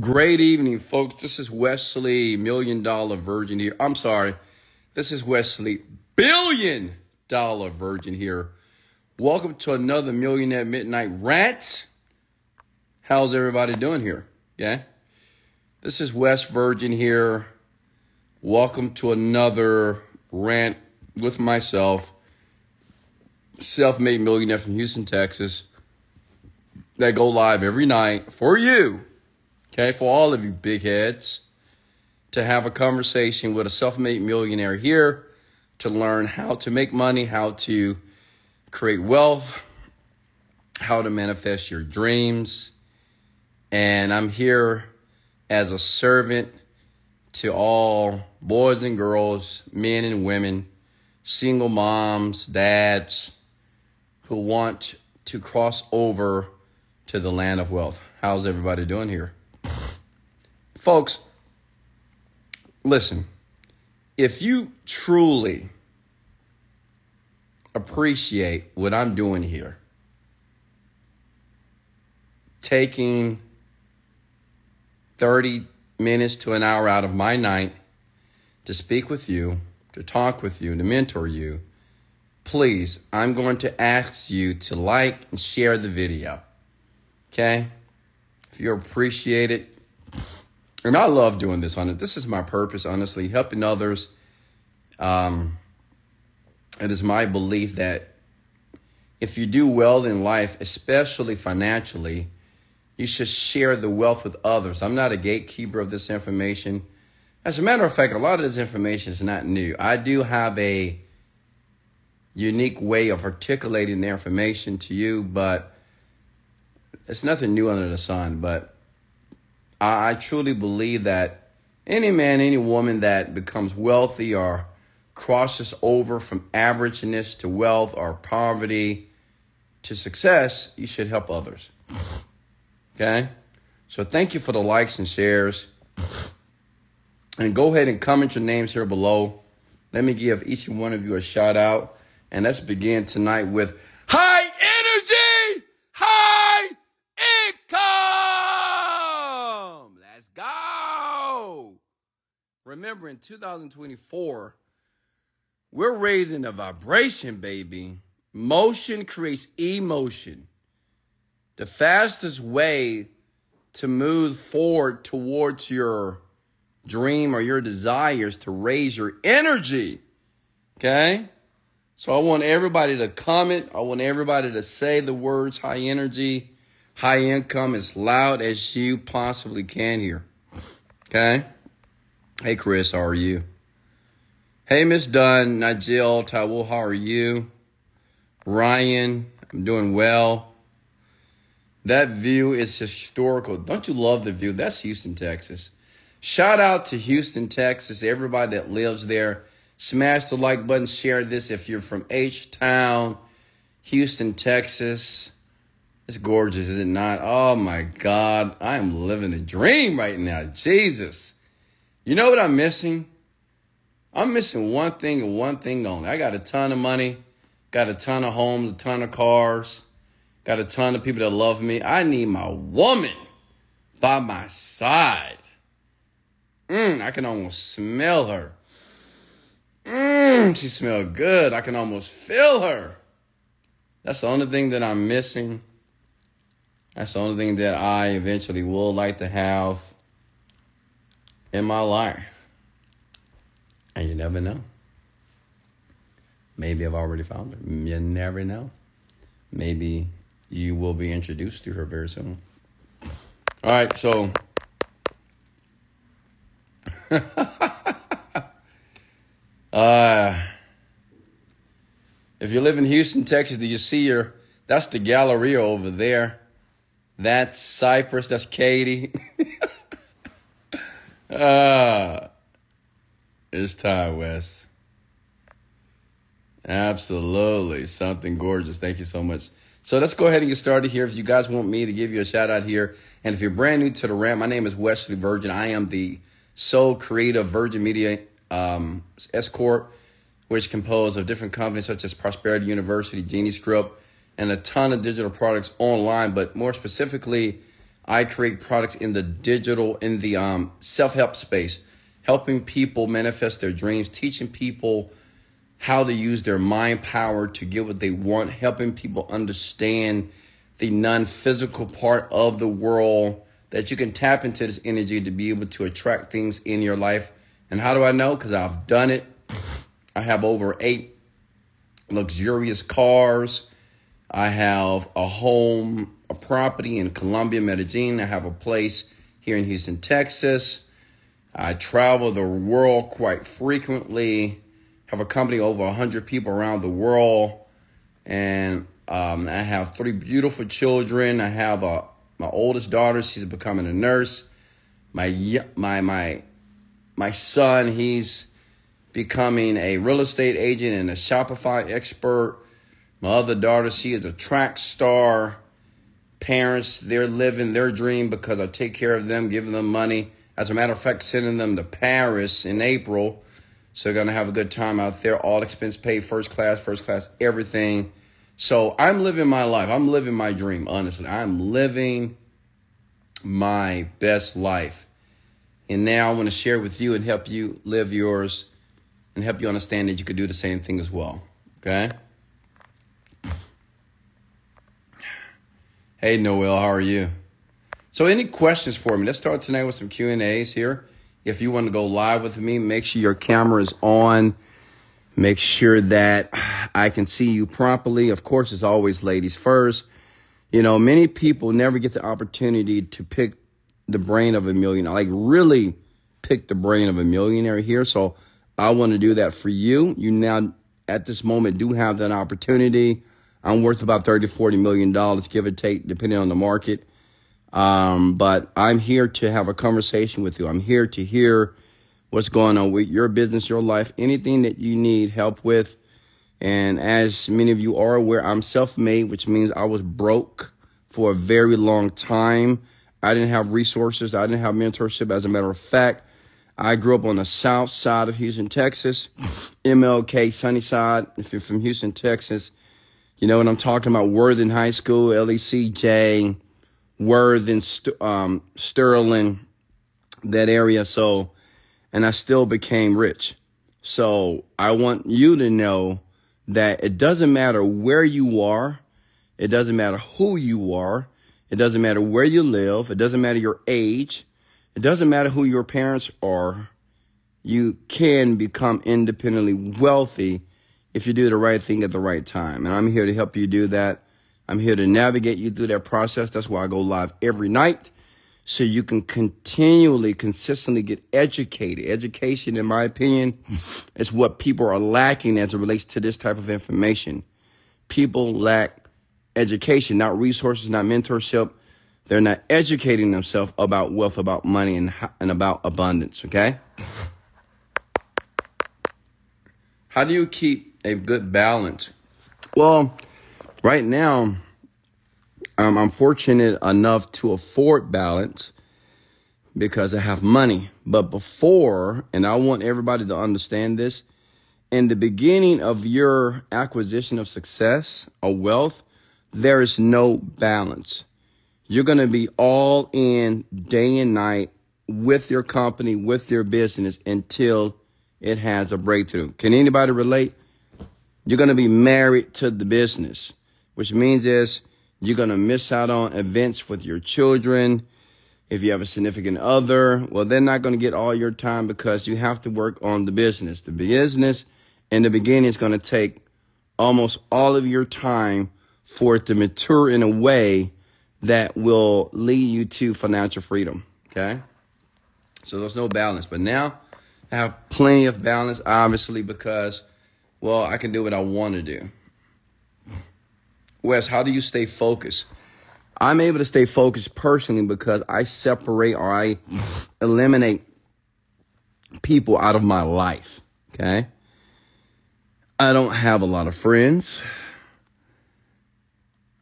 Great evening, folks. This is Wesley, Million Dollar Virgin here. I'm sorry. This is Wesley, Billion Dollar Virgin here. Welcome to another Millionaire Midnight Rant. How's everybody doing here? Yeah. This is Wes Virgin here. Welcome to another rant with myself, self made millionaire from Houston, Texas, that go live every night for you okay, for all of you big heads, to have a conversation with a self made millionaire here to learn how to make money, how to create wealth, how to manifest your dreams. And I'm here as a servant to all boys and girls, men and women, single moms, dads who want to cross over to the land of wealth. How's everybody doing here? Folks, listen, if you truly appreciate what I'm doing here, taking 30 minutes to an hour out of my night to speak with you, to talk with you, to mentor you, please, I'm going to ask you to like and share the video. Okay? If you appreciate it, and I love doing this on it. This is my purpose, honestly, helping others. Um, it is my belief that if you do well in life, especially financially, you should share the wealth with others. I'm not a gatekeeper of this information. As a matter of fact, a lot of this information is not new. I do have a unique way of articulating the information to you, but it's nothing new under the sun. But I, I truly believe that any man, any woman that becomes wealthy or crosses over from averageness to wealth or poverty to success, you should help others. Okay? So thank you for the likes and shares. And go ahead and comment your names here below. Let me give each one of you a shout out. And let's begin tonight with high energy, high income. Let's go. Remember, in 2024, we're raising the vibration, baby. Motion creates emotion. The fastest way to move forward towards your dream or your desires to raise your energy. Okay? So I want everybody to comment. I want everybody to say the words high energy, high income as loud as you possibly can here. Okay? Hey Chris, how are you? Hey Miss Dunn, Nigel, Tawul, how are you? Ryan, I'm doing well. That view is historical. Don't you love the view? That's Houston, Texas. Shout out to Houston, Texas, everybody that lives there. Smash the like button, share this if you're from H Town, Houston, Texas. It's gorgeous, is it not? Oh my God, I am living a dream right now. Jesus. You know what I'm missing? I'm missing one thing and one thing only. I got a ton of money, got a ton of homes, a ton of cars, got a ton of people that love me. I need my woman by my side. Mm, I can almost smell her. Mmm, she smelled good. I can almost feel her. That's the only thing that I'm missing. That's the only thing that I eventually will like to have in my life. And you never know. Maybe I've already found her. You never know. Maybe you will be introduced to her very soon. All right, so. Uh, if you live in Houston, Texas, do you see your, that's the Galleria over there. That's Cypress, that's Katy. uh, it's Ty West. Absolutely. Something gorgeous. Thank you so much. So let's go ahead and get started here. If you guys want me to give you a shout out here, and if you're brand new to the ramp, my name is Wesley Virgin. I am the sole creator of Virgin Media um, S Corp, which composed of different companies such as Prosperity University, Genie Script, and a ton of digital products online. But more specifically, I create products in the digital, in the um, self help space, helping people manifest their dreams, teaching people how to use their mind power to get what they want, helping people understand the non physical part of the world that you can tap into this energy to be able to attract things in your life. And how do I know? Because I've done it. I have over eight luxurious cars. I have a home, a property in Colombia, Medellin. I have a place here in Houston, Texas. I travel the world quite frequently. Have a company over 100 people around the world. And um, I have three beautiful children. I have a my oldest daughter. She's becoming a nurse. My my my my son. He's becoming a real estate agent and a Shopify expert. My other daughter, she is a track star. Parents, they're living their dream because I take care of them, giving them money. As a matter of fact, sending them to Paris in April. So they're going to have a good time out there. All expense paid, first class, first class, everything. So I'm living my life. I'm living my dream, honestly. I'm living my best life. And now I want to share with you and help you live yours and help you understand that you could do the same thing as well. Okay? Hey Noel, how are you? So any questions for me? Let's start tonight with some Q&As here. If you want to go live with me, make sure your camera is on. Make sure that I can see you properly. Of course, it's always ladies first. You know, many people never get the opportunity to pick the brain of a millionaire, like really pick the brain of a millionaire here. So I want to do that for you. You now, at this moment, do have that opportunity. I'm worth about 30, 40 million dollars, give or take, depending on the market. Um, but I'm here to have a conversation with you. I'm here to hear what's going on with your business, your life, anything that you need help with. And as many of you are aware, I'm self made, which means I was broke for a very long time. I didn't have resources, I didn't have mentorship. As a matter of fact, I grew up on the south side of Houston, Texas, MLK, Sunnyside. If you're from Houston, Texas, you know what I'm talking about. Worthing High School, LECJ, Worthing, um, Sterling, that area. So, and I still became rich. So I want you to know that it doesn't matter where you are. It doesn't matter who you are. It doesn't matter where you live. It doesn't matter your age. It doesn't matter who your parents are. You can become independently wealthy if you do the right thing at the right time. And I'm here to help you do that. I'm here to navigate you through that process. That's why I go live every night so you can continually, consistently get educated. Education, in my opinion, is what people are lacking as it relates to this type of information. People lack education, not resources, not mentorship, they're not educating themselves about wealth, about money, and, and about abundance, okay? How do you keep a good balance? Well, right now, um, I'm fortunate enough to afford balance because I have money. But before, and I want everybody to understand this, in the beginning of your acquisition of success or wealth, there is no balance. You're going to be all in day and night with your company, with your business until it has a breakthrough. Can anybody relate? You're going to be married to the business, which means is you're going to miss out on events with your children. If you have a significant other, well, they're not going to get all your time because you have to work on the business. The business in the beginning is going to take almost all of your time for it to mature in a way that will lead you to financial freedom. Okay. So there's no balance. But now I have plenty of balance, obviously, because, well, I can do what I want to do. Wes, how do you stay focused? I'm able to stay focused personally because I separate or I eliminate people out of my life. Okay. I don't have a lot of friends.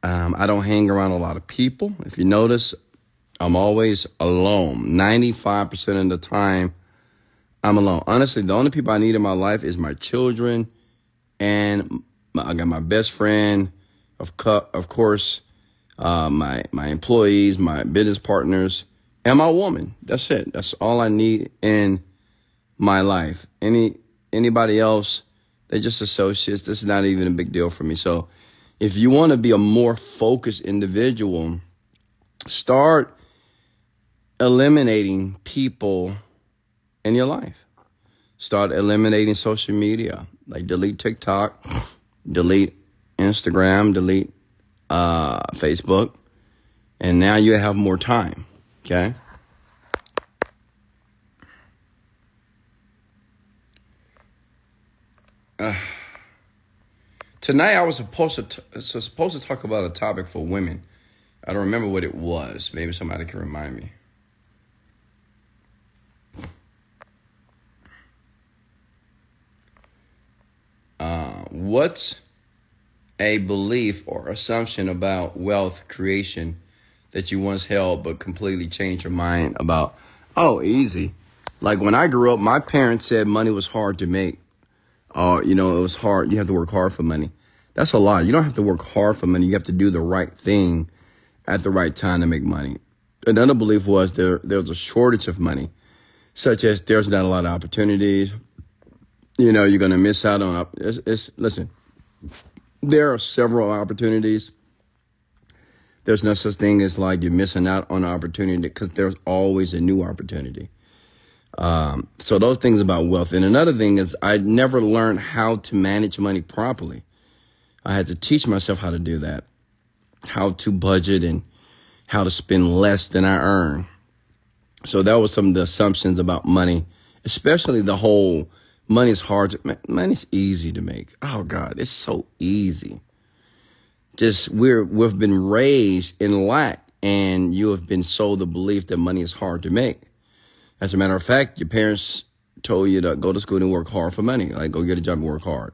Um, I don't hang around a lot of people. If you notice, I'm always alone. 95% of the time, I'm alone. Honestly, the only people I need in my life is my children and my, I got my best friend, of, of course, uh, my my employees, my business partners, and my woman. That's it. That's all I need in my life. Any anybody else, they're just associates. This is not even a big deal for me. So, if you want to be a more focused individual, start eliminating people in your life. Start eliminating social media. Like delete TikTok, delete Instagram, delete uh, Facebook, and now you have more time. Okay. Uh, tonight I was supposed to t- supposed to talk about a topic for women. I don't remember what it was. Maybe somebody can remind me. Uh, what's a belief or assumption about wealth creation that you once held but completely changed your mind about? Oh, easy. Like when I grew up, my parents said money was hard to make. Uh, you know, it was hard. You have to work hard for money. That's a lie. You don't have to work hard for money. You have to do the right thing at the right time to make money. Another belief was there there's a shortage of money, such as there's not a lot of opportunities. You know, you're going to miss out on. It's, it's listen there are several opportunities. There's no such thing as like you're missing out on an opportunity because there's always a new opportunity. Um, so those things about wealth. And another thing is I never learned how to manage money properly. I had to teach myself how to do that, how to budget and how to spend less than I earn. So that was some of the assumptions about money, especially the whole Money's hard to money's easy to make. Oh God, it's so easy. Just we're we've been raised in lack and you have been sold the belief that money is hard to make. As a matter of fact, your parents told you to go to school and work hard for money. Like go get a job and work hard.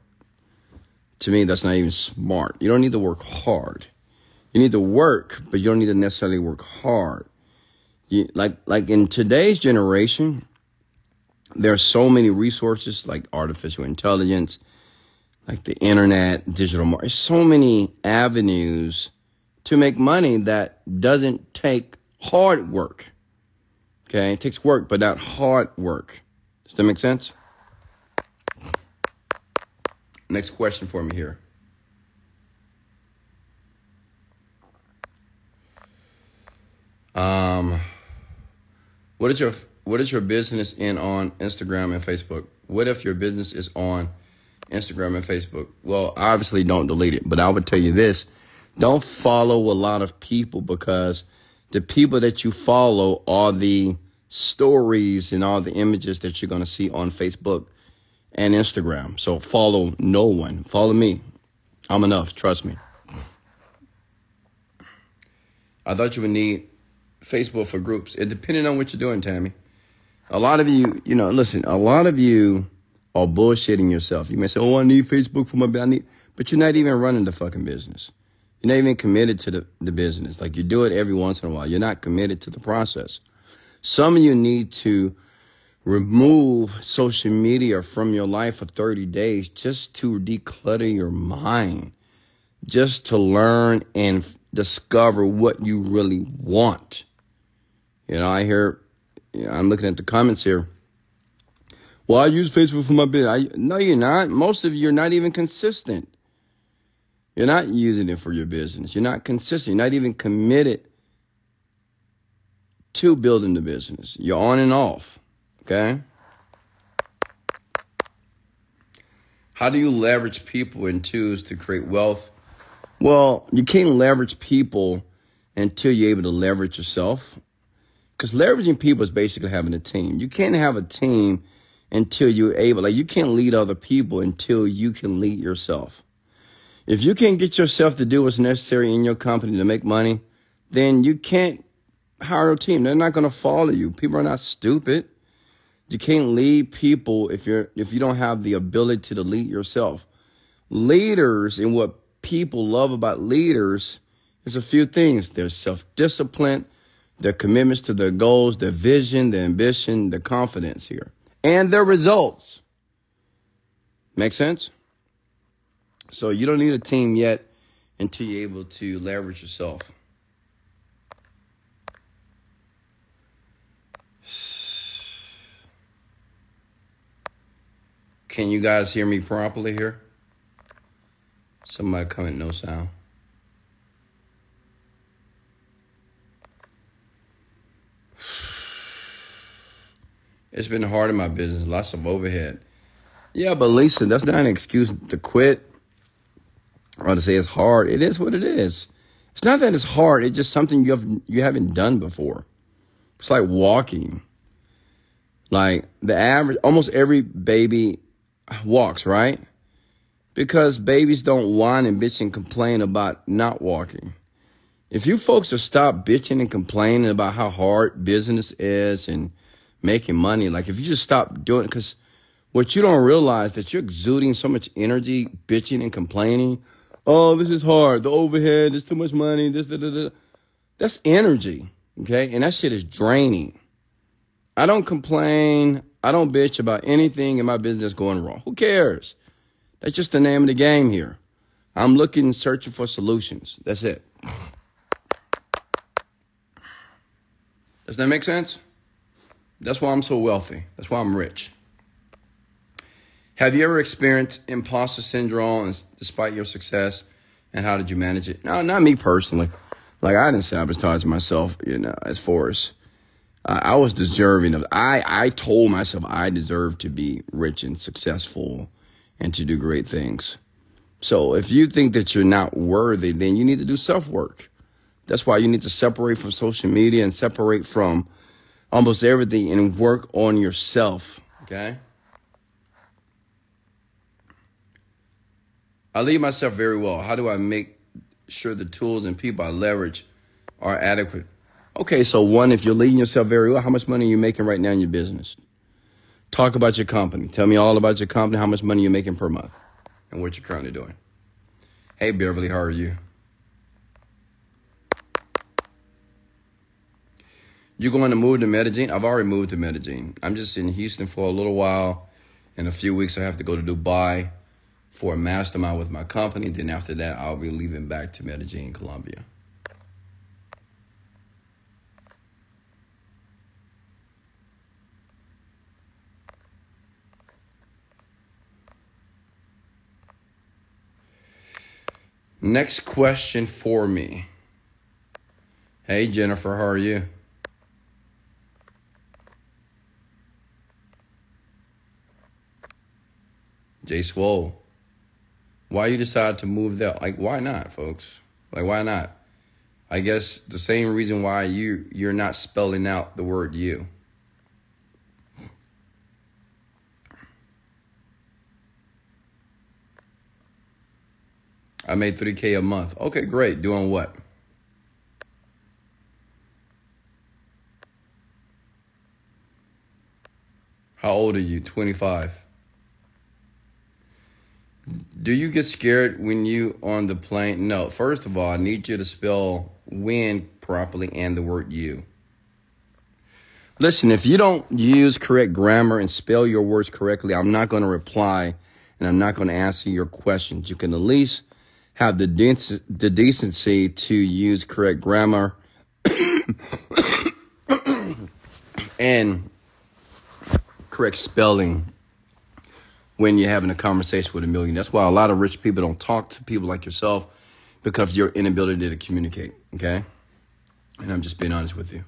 To me, that's not even smart. You don't need to work hard. You need to work, but you don't need to necessarily work hard. You, like like in today's generation, there are so many resources like artificial intelligence, like the internet, digital marketing, so many avenues to make money that doesn't take hard work. Okay, it takes work, but not hard work. Does that make sense? Next question for me here. Um, what is your what is your business in on Instagram and Facebook? What if your business is on Instagram and Facebook? Well, obviously don't delete it, but I would tell you this. Don't follow a lot of people because the people that you follow are the stories and all the images that you're going to see on Facebook and Instagram. So follow no one. Follow me. I'm enough. Trust me. I thought you would need Facebook for groups. It depended on what you're doing, Tammy. A lot of you, you know, listen, a lot of you are bullshitting yourself. You may say, oh, I need Facebook for my business. But you're not even running the fucking business. You're not even committed to the, the business. Like you do it every once in a while. You're not committed to the process. Some of you need to remove social media from your life for 30 days just to declutter your mind, just to learn and discover what you really want. You know, I hear I'm looking at the comments here. Well, I use Facebook for my business. I, no, you're not. Most of you are not even consistent. You're not using it for your business. You're not consistent. You're not even committed to building the business. You're on and off. Okay? How do you leverage people and tools to create wealth? Well, you can't leverage people until you're able to leverage yourself. Because leveraging people is basically having a team. You can't have a team until you're able, like, you can't lead other people until you can lead yourself. If you can't get yourself to do what's necessary in your company to make money, then you can't hire a team. They're not going to follow you. People are not stupid. You can't lead people if you're if you don't have the ability to lead yourself. Leaders and what people love about leaders is a few things. They're self-disciplined, their commitments to their goals, their vision, their ambition, their confidence here, and their results. Make sense? So you don't need a team yet until you're able to leverage yourself. Can you guys hear me properly here? Somebody coming? no sound. It's been hard in my business, lots of overhead. Yeah, but Lisa, that's not an excuse to quit or to say it's hard. It is what it is. It's not that it's hard. It's just something you have you haven't done before. It's like walking. Like the average, almost every baby walks, right? Because babies don't whine and bitch and complain about not walking. If you folks will stop bitching and complaining about how hard business is and making money, like if you just stop doing it, because what you don't realize that you're exuding so much energy, bitching and complaining. Oh, this is hard. The overhead, there's too much money. This, da, da, da. that's energy. Okay, and that shit is draining. I don't complain. I don't bitch about anything in my business going wrong. Who cares? That's just the name of the game here. I'm looking, searching for solutions. That's it. Does that make sense? That's why I'm so wealthy. That's why I'm rich. Have you ever experienced imposter syndrome despite your success? And how did you manage it? No, not me personally. Like I didn't sabotage myself, you know, as far as uh, I was deserving of. I I told myself I deserve to be rich and successful, and to do great things. So if you think that you're not worthy, then you need to do self work. That's why you need to separate from social media and separate from almost everything and work on yourself. Okay. I lead myself very well. How do I make sure the tools and people I leverage are adequate? Okay, so one, if you're leading yourself very well, how much money are you making right now in your business? Talk about your company. Tell me all about your company, how much money you're making per month, and what you're currently doing. Hey, Beverly, how are you? You going to move to Medellin? I've already moved to Medellin. I'm just in Houston for a little while. In a few weeks, I have to go to Dubai for a mastermind with my company. Then after that, I'll be leaving back to Medellin, Colombia. Next question for me. Hey, Jennifer, how are you? Jay Swole why you decide to move there. Like, why not, folks? Like, why not? I guess the same reason why you you're not spelling out the word you. I made 3K a month. Okay, great. Doing what? How old are you? 25. Do you get scared when you on the plane? No. First of all, I need you to spell when properly and the word you. Listen, if you don't use correct grammar and spell your words correctly, I'm not going to reply and I'm not going to answer your questions. You can at least have the, dec- the decency to use correct grammar and correct spelling when you're having a conversation with a million. That's why a lot of rich people don't talk to people like yourself because your inability to communicate. Okay? And I'm just being honest with you.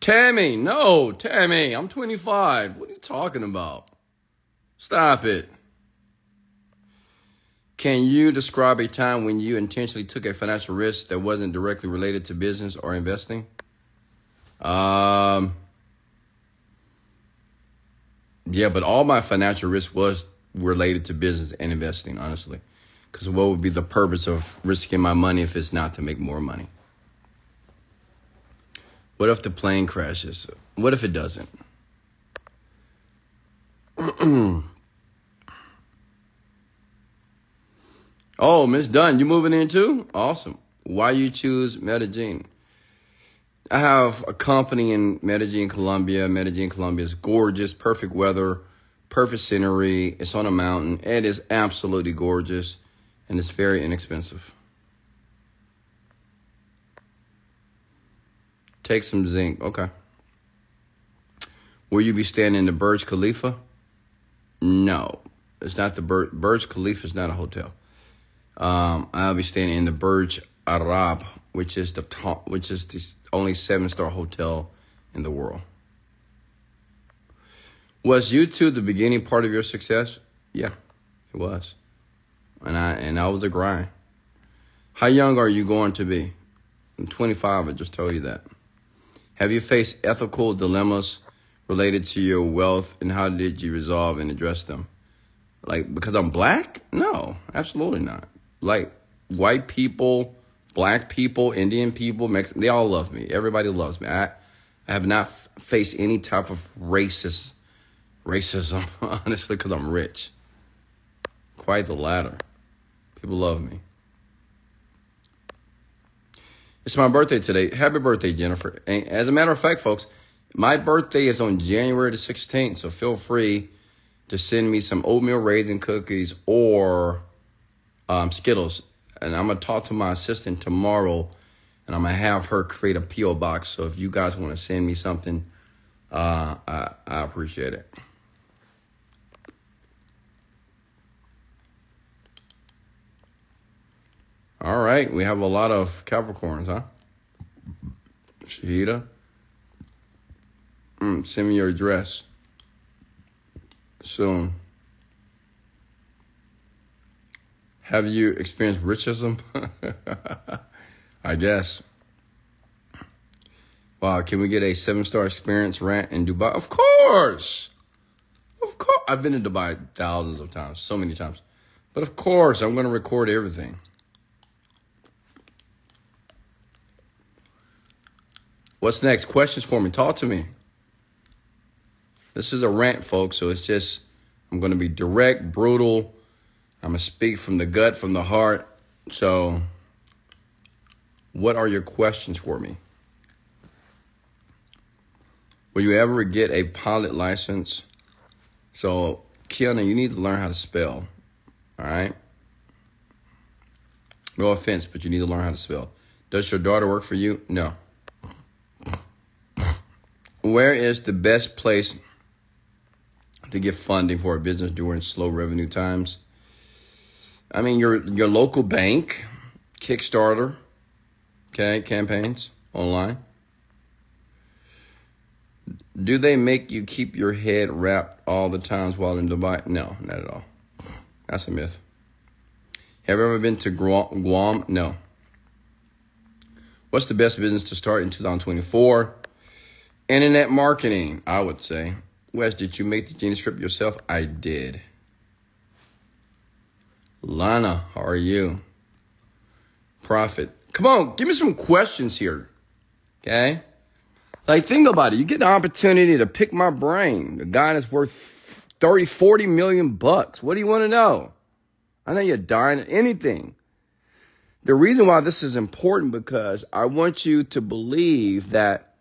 Tammy, no, Tammy, I'm 25. What are you talking about? Stop it. Can you describe a time when you intentionally took a financial risk that wasn't directly related to business or investing? Um, yeah, but all my financial risk was related to business and investing, honestly. Because what would be the purpose of risking my money if it's not to make more money? What if the plane crashes? What if it doesn't? oh, Miss Dunn, you moving in too? Awesome. Why you choose Medellin? I have a company in Medellin, Colombia. Medellin, Colombia is gorgeous, perfect weather, perfect scenery. It's on a mountain. It is absolutely gorgeous, and it's very inexpensive. Take some zinc. Okay. Will you be staying in the Burj Khalifa? No, it's not the Burj. Burj Khalifa is not a hotel. Um, I'll be staying in the Burj Arab, which is the top, which is the only seven star hotel in the world. Was YouTube the beginning part of your success? Yeah, it was, and I and I was a grind. How young are you going to be? I'm 25. I just told you that. Have you faced ethical dilemmas related to your wealth, and how did you resolve and address them? Like because I'm black? No, absolutely not. Like white people, black people, Indian people, Mexican, they all love me. Everybody loves me. I, I have not faced any type of racist racism, honestly, because I'm rich. Quite the latter. People love me. It's my birthday today. Happy birthday, Jennifer. And as a matter of fact, folks, my birthday is on January the 16th, so feel free to send me some oatmeal raisin cookies or um, Skittles. And I'm to talk to my assistant tomorrow and I'm to have her create a P.O. box. So if you guys want to send me something, uh, I, I appreciate it. All right, we have a lot of Capricorns, huh? Shahida, mm, send me your address soon. Have you experienced richism? I guess. Wow, can we get a seven star experience rant in Dubai? Of course. Of course. I've been in Dubai thousands of times, so many times. But of course, I'm going to record everything. What's next? Questions for me. Talk to me. This is a rant, folks, so it's just, I'm going to be direct, brutal. I'm going to speak from the gut, from the heart. So, what are your questions for me? Will you ever get a pilot license? So, Kiana, you need to learn how to spell. All right? No offense, but you need to learn how to spell. Does your daughter work for you? No. Where is the best place to get funding for a business during slow revenue times? I mean, your your local bank, Kickstarter, okay, campaigns online. Do they make you keep your head wrapped all the times while in Dubai? No, not at all. That's a myth. Have you ever been to Guam? No. What's the best business to start in 2024? Internet marketing, I would say. Wes, did you make the genie script yourself? I did. Lana, how are you? Prophet. Come on, give me some questions here. Okay? Like, think about it. You get the opportunity to pick my brain. The guy that's worth 30, 40 million bucks. What do you want to know? I know you're dying anything. The reason why this is important because I want you to believe that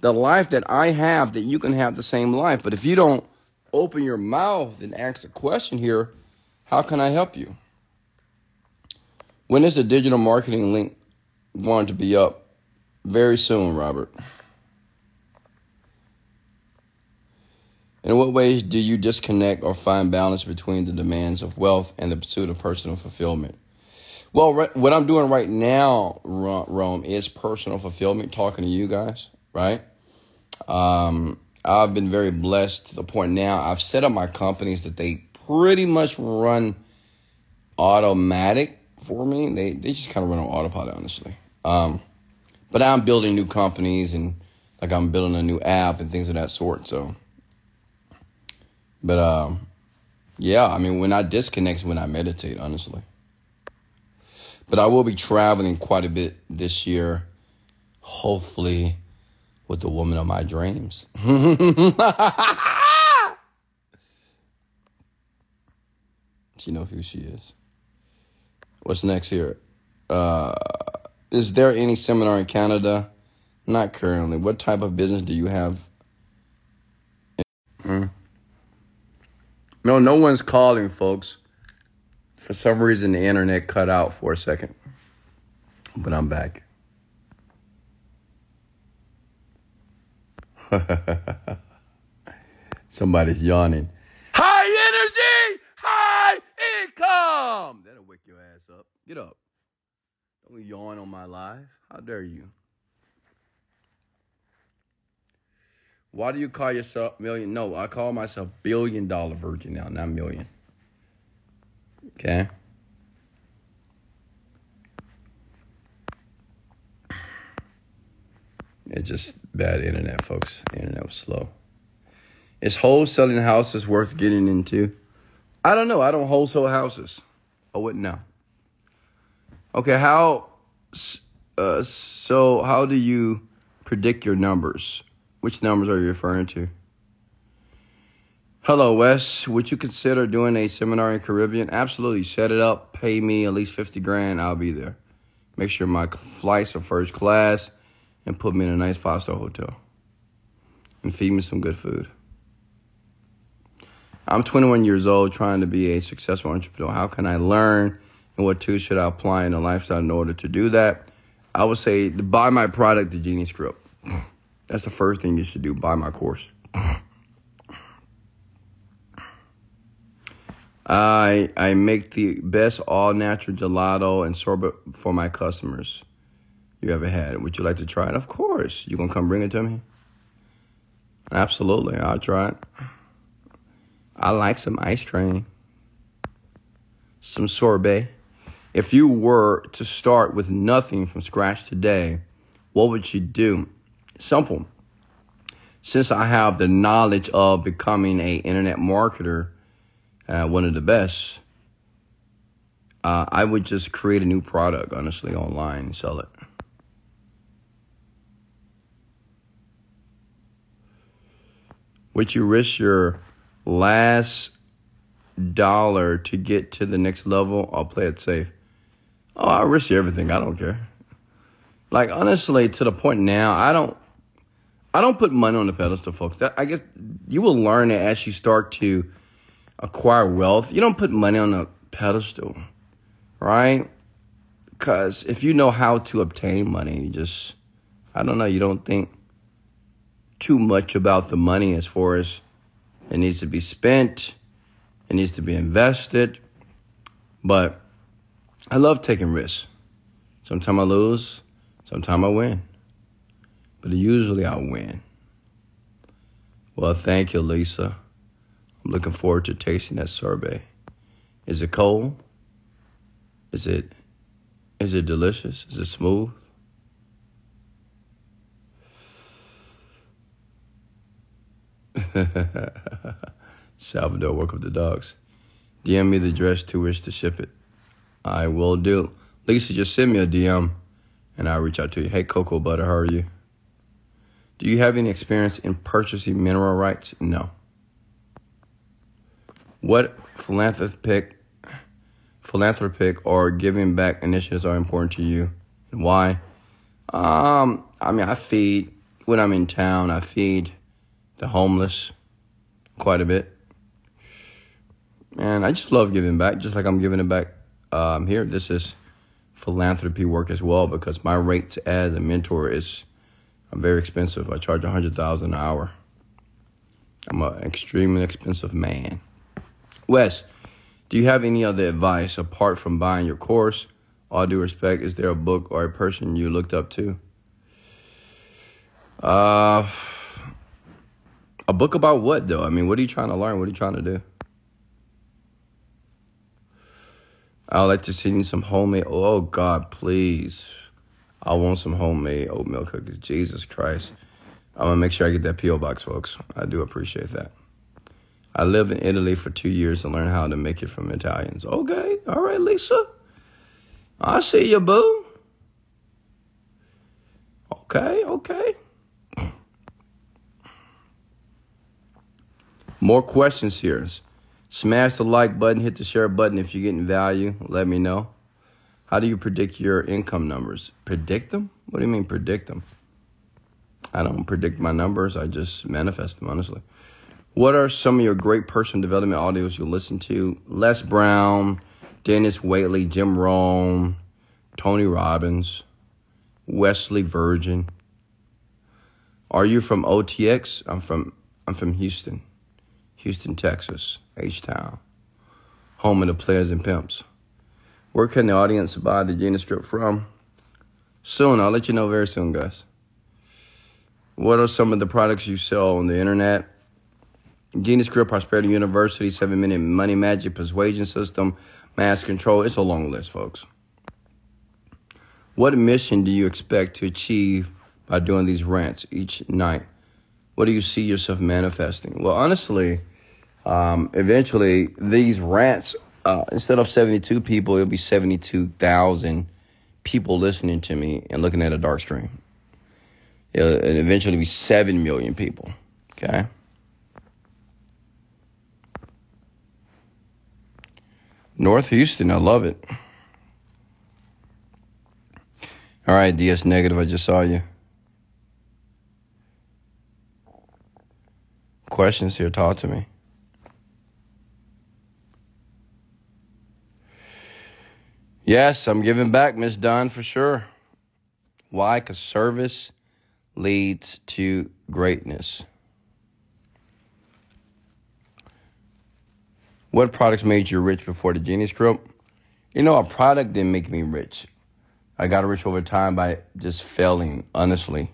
the life that I have, that you can have the same life. But if you don't open your mouth and ask a question here, how can I help you? When is the digital marketing link going to be up? Very soon, Robert. In what ways do you disconnect or find balance between the demands of wealth and the pursuit of personal fulfillment? Well, what I'm doing right now, Rome, is personal fulfillment, talking to you guys, right? Um, I've been very blessed to the point now I've set up my companies that they pretty much run automatic for me. They they just kind of run on autopilot, honestly. Um, but I'm building new companies and like I'm building a new app and things of that sort. So, but um, yeah, I mean, when I disconnect, when I meditate, honestly. But I will be traveling quite a bit this year. Hopefully, with the woman of my dreams. she know who she is. What's next here? Uh, is there any seminar in Canada? Not currently. What type of business do you have? Hmm? No, no one's calling, folks. For some reason, the internet cut out for a second. But I'm back. Somebody's yawning. High energy, high income. That'll wake your ass up. Get up. Don't yawn on my live. How dare you? Why do you call yourself million? No, I call myself billion dollar virgin now, not million. Okay? It's just bad internet, folks. The internet was slow. Is wholesaling houses worth getting into? I don't know. I don't wholesale houses. I wouldn't know. Okay, how? Uh, so how do you predict your numbers? Which numbers are you referring to? Hello, Wes. Would you consider doing a seminar in Caribbean? Absolutely. Set it up. Pay me at least fifty grand. I'll be there. Make sure my flights are first class and put me in a nice five star hotel and feed me some good food. I'm 21 years old trying to be a successful entrepreneur. How can I learn and what tools should I apply in a lifestyle in order to do that? I would say buy my product, the Genie Script. That's the first thing you should do. Buy my course. I I make the best all natural gelato and sorbet for my customers you ever had. Would you like to try it? Of course. You gonna come bring it to me? Absolutely, I'll try it. I like some ice cream, some sorbet. If you were to start with nothing from scratch today, what would you do? Simple. Since I have the knowledge of becoming a internet marketer, uh, one of the best, uh, I would just create a new product, honestly, online and sell it. Would you risk your last dollar to get to the next level? I'll play it safe. Oh, I risk everything. I don't care. Like honestly, to the point now, I don't. I don't put money on the pedestal, folks. That, I guess you will learn it as you start to acquire wealth. You don't put money on a pedestal, right? Because if you know how to obtain money, you just, I don't know, you don't think too much about the money as far as it needs to be spent, it needs to be invested. But I love taking risks. Sometimes I lose, sometimes I win. But usually I win. Well, thank you, Lisa. I'm looking forward to tasting that sorbet. Is it cold? Is it is it delicious? Is it smooth? Salvador, welcome to dogs. DM me the address to wish to ship it. I will do. Lisa, just send me a DM and I'll reach out to you. Hey, Cocoa Butter, how are you? Do you have any experience in purchasing mineral rights? No. What philanthropic, philanthropic or giving back initiatives are important to you and why? Um, I mean, I feed when I'm in town. I feed the homeless quite a bit. And I just love giving back, just like I'm giving it back um, here. This is philanthropy work as well because my rates as a mentor is I'm very expensive. I charge a hundred thousand an hour. I'm an extremely expensive man. Wes, do you have any other advice apart from buying your course? All due respect, is there a book or a person you looked up to? Uh a book about what though? I mean, what are you trying to learn? What are you trying to do? I'd like to you some homemade. Oh God, please! I want some homemade oatmeal cookies. Jesus Christ! I'm gonna make sure I get that PO box, folks. I do appreciate that. I lived in Italy for two years and learned how to make it from Italians. Okay, all right, Lisa. I see you, boo. Okay, okay. More questions here. Smash the like button, hit the share button if you're getting value. Let me know. How do you predict your income numbers? Predict them? What do you mean predict them? I don't predict my numbers, I just manifest them, honestly. What are some of your great personal development audios you listen to? Les Brown, Dennis Waitley, Jim Rohn, Tony Robbins, Wesley Virgin. Are you from OTX? I'm from I'm from Houston. Houston, Texas, H Town, home of the players and pimps. Where can the audience buy the Genie Script from? Soon, I'll let you know very soon, guys. What are some of the products you sell on the internet? Genie Script, Prosperity University, 7 Minute Money Magic Persuasion System, Mass Control. It's a long list, folks. What mission do you expect to achieve by doing these rants each night? What do you see yourself manifesting? Well, honestly, um, eventually these rants, uh, instead of 72 people, it'll be 72,000 people listening to me and looking at a dark stream. It'll eventually be 7 million people. Okay. North Houston, I love it. All right, DS negative, I just saw you. Questions here, talk to me. Yes, I'm giving back, Miss Dunn, for sure. Why? Because service leads to greatness. What products made you rich before the Genie Script? You know, a product didn't make me rich. I got rich over time by just failing, honestly,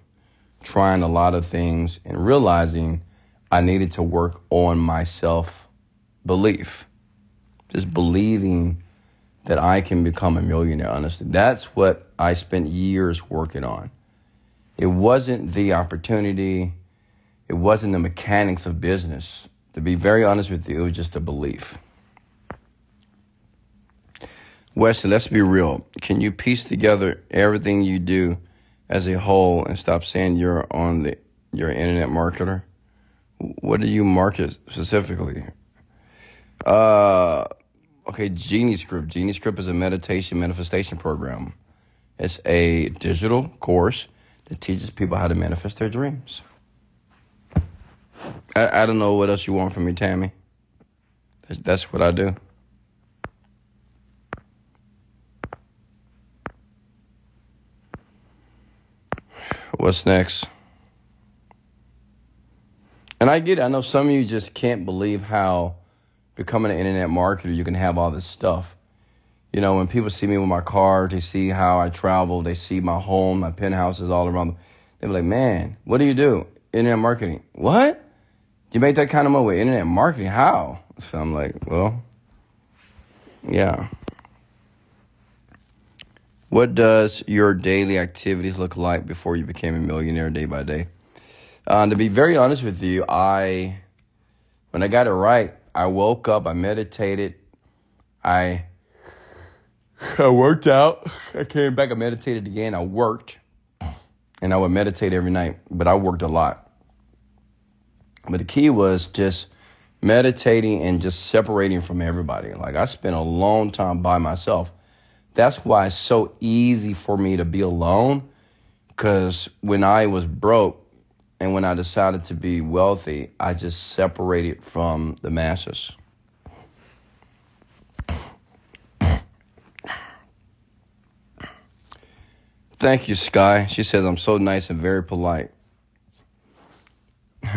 trying a lot of things and realizing I needed to work on my self belief. Just believing that I can become a millionaire, honestly. That's what I spent years working on. It wasn't the opportunity, it wasn't the mechanics of business. To be very honest with you, it was just a belief. Wesley, let's be real. Can you piece together everything you do as a whole and stop saying you're on the you're an internet marketer? What do you market specifically? Uh, okay, Genie Script. Genie Script is a meditation manifestation program. It's a digital course that teaches people how to manifest their dreams. I, I don't know what else you want from me, Tammy. That's, that's what I do. What's next? And I get it. I know some of you just can't believe how becoming an internet marketer, you can have all this stuff. You know, when people see me with my car, they see how I travel, they see my home, my penthouses all around. They're like, man, what do you do? Internet marketing. What? You make that kind of money with internet marketing? How? So I'm like, well, yeah. What does your daily activities look like before you became a millionaire day by day? Uh, to be very honest with you, I, when I got it right, I woke up, I meditated, I, I worked out, I came back, I meditated again, I worked, and I would meditate every night, but I worked a lot. But the key was just meditating and just separating from everybody. Like I spent a long time by myself that's why it's so easy for me to be alone. Because when I was broke and when I decided to be wealthy, I just separated from the masses. Thank you, Sky. She says I'm so nice and very polite.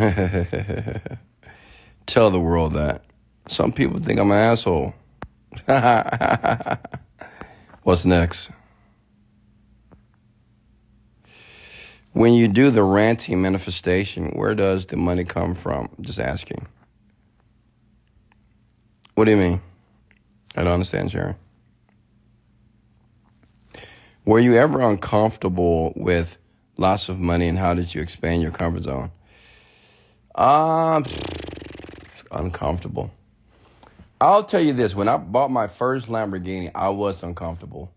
Tell the world that. Some people think I'm an asshole. What's next? When you do the ranting manifestation, where does the money come from? Just asking. What do you mean? I don't understand, Sharon. Were you ever uncomfortable with lots of money and how did you expand your comfort zone? Uh, uncomfortable. I'll tell you this: when I bought my first Lamborghini, I was uncomfortable.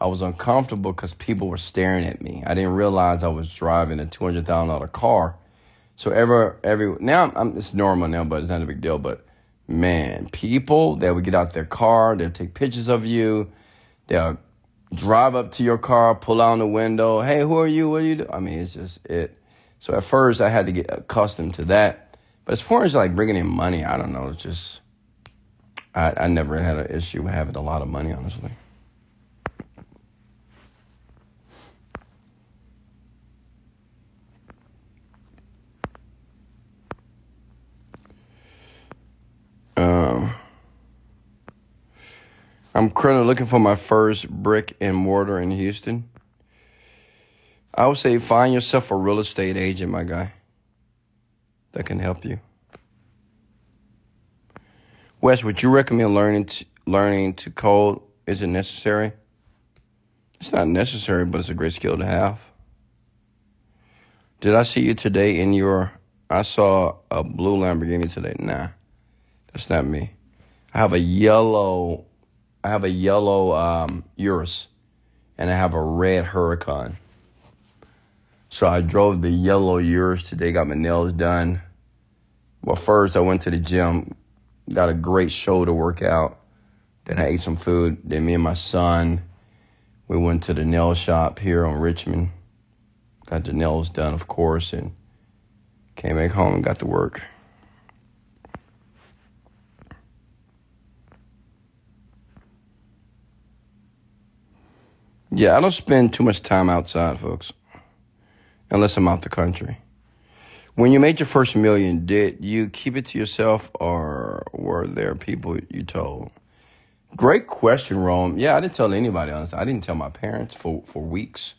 I was uncomfortable because people were staring at me. I didn't realize I was driving a two hundred thousand dollar car. So ever every now I'm, it's normal now, but it's not a big deal. But man, people that would get out their car, they'll take pictures of you, they'll drive up to your car, pull out the window. Hey, who are you? What do you do? I mean, it's just it. So at first, I had to get accustomed to that. But as far as like bringing in money, I don't know. It's just I, I never had an issue with having a lot of money, honestly. Um, I'm currently looking for my first brick and mortar in Houston. I would say find yourself a real estate agent, my guy, that can help you. Wes, would you recommend learning to, learning to code? Is it necessary? It's not necessary, but it's a great skill to have. Did I see you today in your? I saw a blue Lamborghini today. Nah that's not me. I have a yellow. I have a yellow um, Urus, and I have a red Huracan. So I drove the yellow Urus today. Got my nails done. Well, first I went to the gym, got a great shoulder workout. Then I ate some food. Then me and my son, we went to the nail shop here on Richmond. Got the nails done, of course, and came back home and got to work. Yeah, I don't spend too much time outside, folks, unless I'm out the country. When you made your first million, did you keep it to yourself or were there people you told? Great question, Rome. Yeah, I didn't tell anybody, honestly. I didn't tell my parents for, for weeks.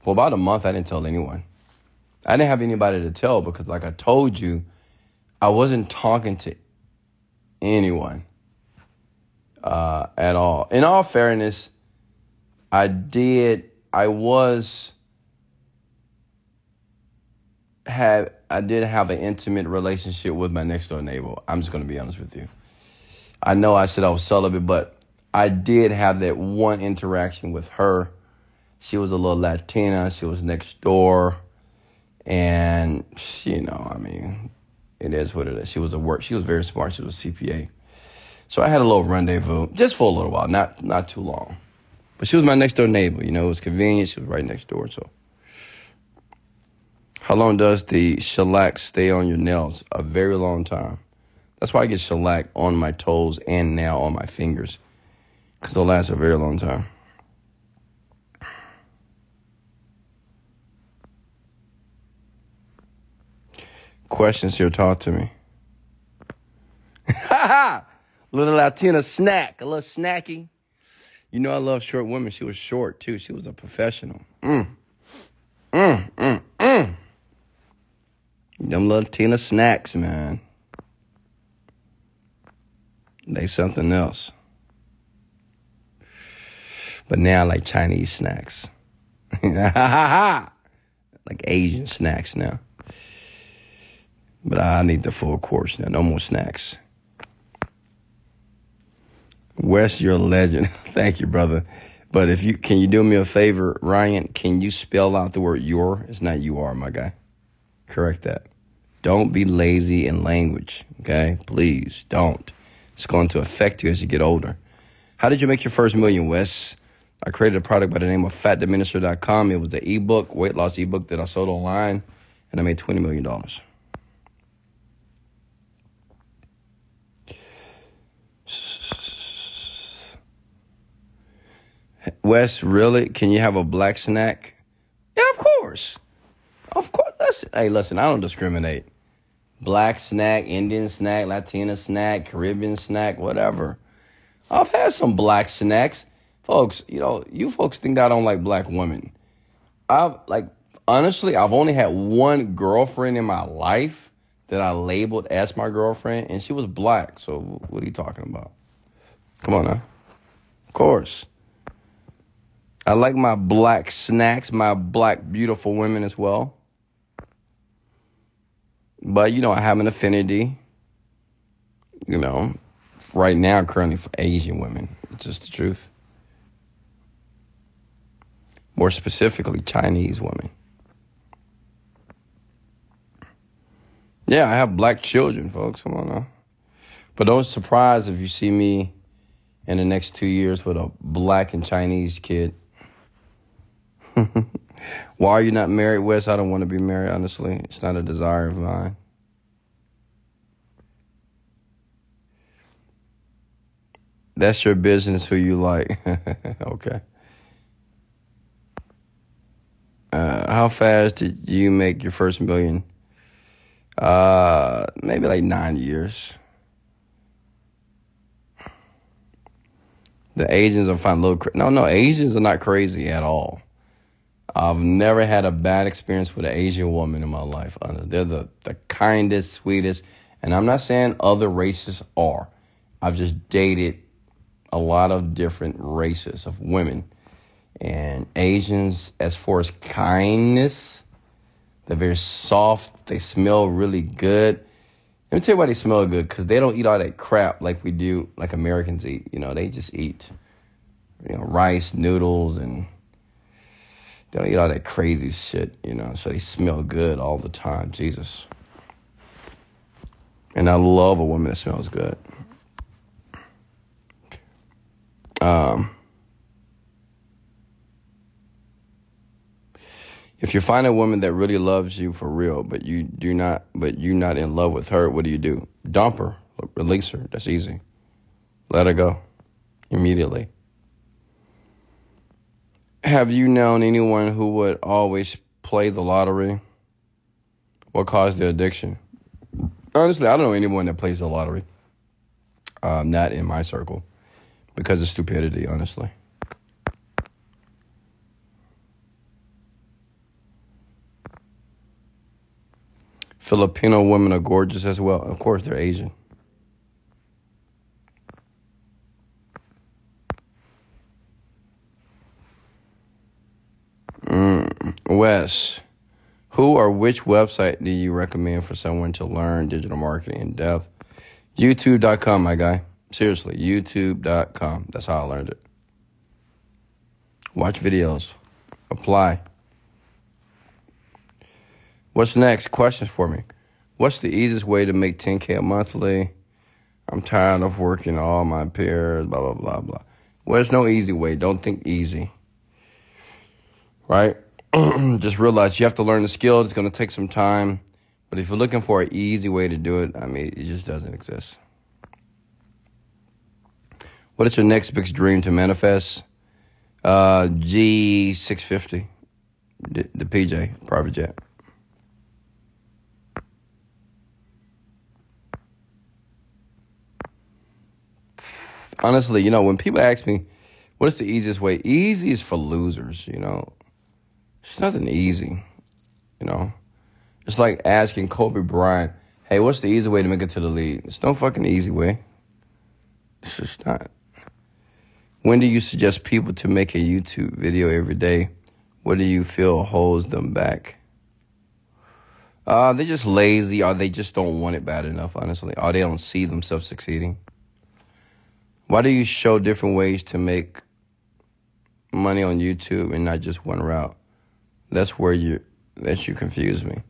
For about a month, I didn't tell anyone. I didn't have anybody to tell because, like I told you, I wasn't talking to anyone uh, at all. In all fairness, I did, I was, have, I did have an intimate relationship with my next door neighbor. I'm just going to be honest with you. I know I said I was celibate, but I did have that one interaction with her. She was a little Latina. She was next door, and you know, I mean, it is what it is. She was a work. She was very smart. She was a CPA. So I had a little rendezvous just for a little while, not not too long. But she was my next door neighbor. You know, it was convenient. She was right next door. So, how long does the shellac stay on your nails? A very long time. That's why I get shellac on my toes and now on my fingers because it'll last a very long time. Questions here, talk to me. little Latina snack, a little snacky. You know I love short women. She was short too. She was a professional. Mm. Mm, mm, mm. Them little Tina snacks, man. They something else. But now I like Chinese snacks. like Asian snacks now. But I need the full course now. No more snacks. Wes, you're a legend. Thank you, brother. But if you can you do me a favor, Ryan, can you spell out the word your? It's not you are, my guy. Correct that. Don't be lazy in language, okay? Please don't. It's going to affect you as you get older. How did you make your first million, Wes? I created a product by the name of fatdiminisher.com. It was an ebook, weight loss ebook that I sold online, and I made $20 million. Wes, really? Can you have a black snack? Yeah, of course. Of course. That's, hey, listen, I don't discriminate. Black snack, Indian snack, Latina snack, Caribbean snack, whatever. I've had some black snacks folks, you know, you folks think I don't like black women. I've like honestly, I've only had one girlfriend in my life that I labeled as my girlfriend, and she was black. So what are you talking about? Come on now. Of course. I like my black snacks, my black beautiful women as well. But you know, I have an affinity, you know, right now currently for Asian women. It's just the truth more specifically Chinese women. Yeah, I have black children, folks. Come on now. But don't surprise if you see me in the next two years with a black and Chinese kid. Why are you not married, Wes? I don't want to be married, honestly. It's not a desire of mine. That's your business who you like. okay. Uh, how fast did you make your first million? Uh, maybe like nine years. The Asians are fine. Little no, no, Asians are not crazy at all. I've never had a bad experience with an Asian woman in my life. They're the, the kindest, sweetest. And I'm not saying other races are. I've just dated a lot of different races of women. And Asians, as far as kindness, they're very soft. They smell really good. Let me tell you why they smell good because they don't eat all that crap like we do, like Americans eat. You know, they just eat, you know, rice, noodles, and they don't eat all that crazy shit, you know, so they smell good all the time. Jesus. And I love a woman that smells good. Um, if you find a woman that really loves you for real, but you do not, but you're not in love with her, what do you do? Dump her, release her. That's easy. Let her go immediately. Have you known anyone who would always play the lottery? What caused the addiction? Honestly, I don't know anyone that plays the lottery. Um, not in my circle because of stupidity, honestly. Filipino women are gorgeous as well. Of course, they're Asian. Wes, who or which website do you recommend for someone to learn digital marketing in depth? YouTube.com, my guy. Seriously, YouTube.com. That's how I learned it. Watch videos. Apply. What's next? Questions for me. What's the easiest way to make 10K a monthly? I'm tired of working all my peers, blah, blah, blah, blah. Well, there's no easy way. Don't think easy. Right? just realize you have to learn the skill. It's going to take some time. But if you're looking for an easy way to do it, I mean, it just doesn't exist. What is your next big dream to manifest? Uh, G650, the, the PJ, private jet. Honestly, you know, when people ask me, what is the easiest way? Easy is for losers, you know. It's nothing easy, you know. It's like asking Kobe Bryant, hey, what's the easy way to make it to the league? It's no fucking easy way. It's just not. When do you suggest people to make a YouTube video every day? What do you feel holds them back? Uh, they're just lazy or they just don't want it bad enough, honestly. Or they don't see themselves succeeding. Why do you show different ways to make money on YouTube and not just one route? That's where you that you confuse me.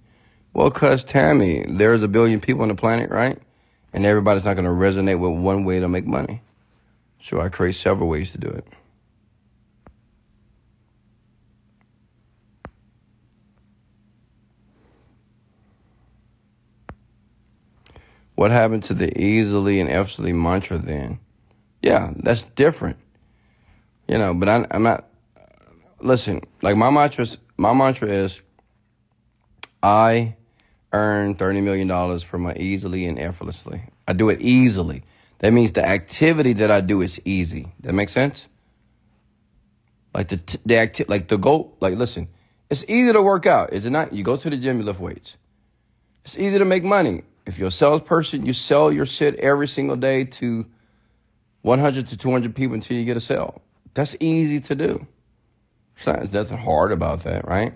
Well, cause Tammy, there's a billion people on the planet, right? And everybody's not gonna resonate with one way to make money. So I create several ways to do it. What happened to the easily and effortlessly mantra then? Yeah, that's different. You know, but I, am not. Listen, like my mantra, my mantra is, I earn thirty million dollars per month easily and effortlessly. I do it easily. That means the activity that I do is easy. That makes sense? Like the the acti- like the goal, like listen, it's easy to work out, is it not? You go to the gym, you lift weights. It's easy to make money. If you're a salesperson, you sell your shit every single day to 100 to 200 people until you get a sale. That's easy to do. There's nothing hard about that, right?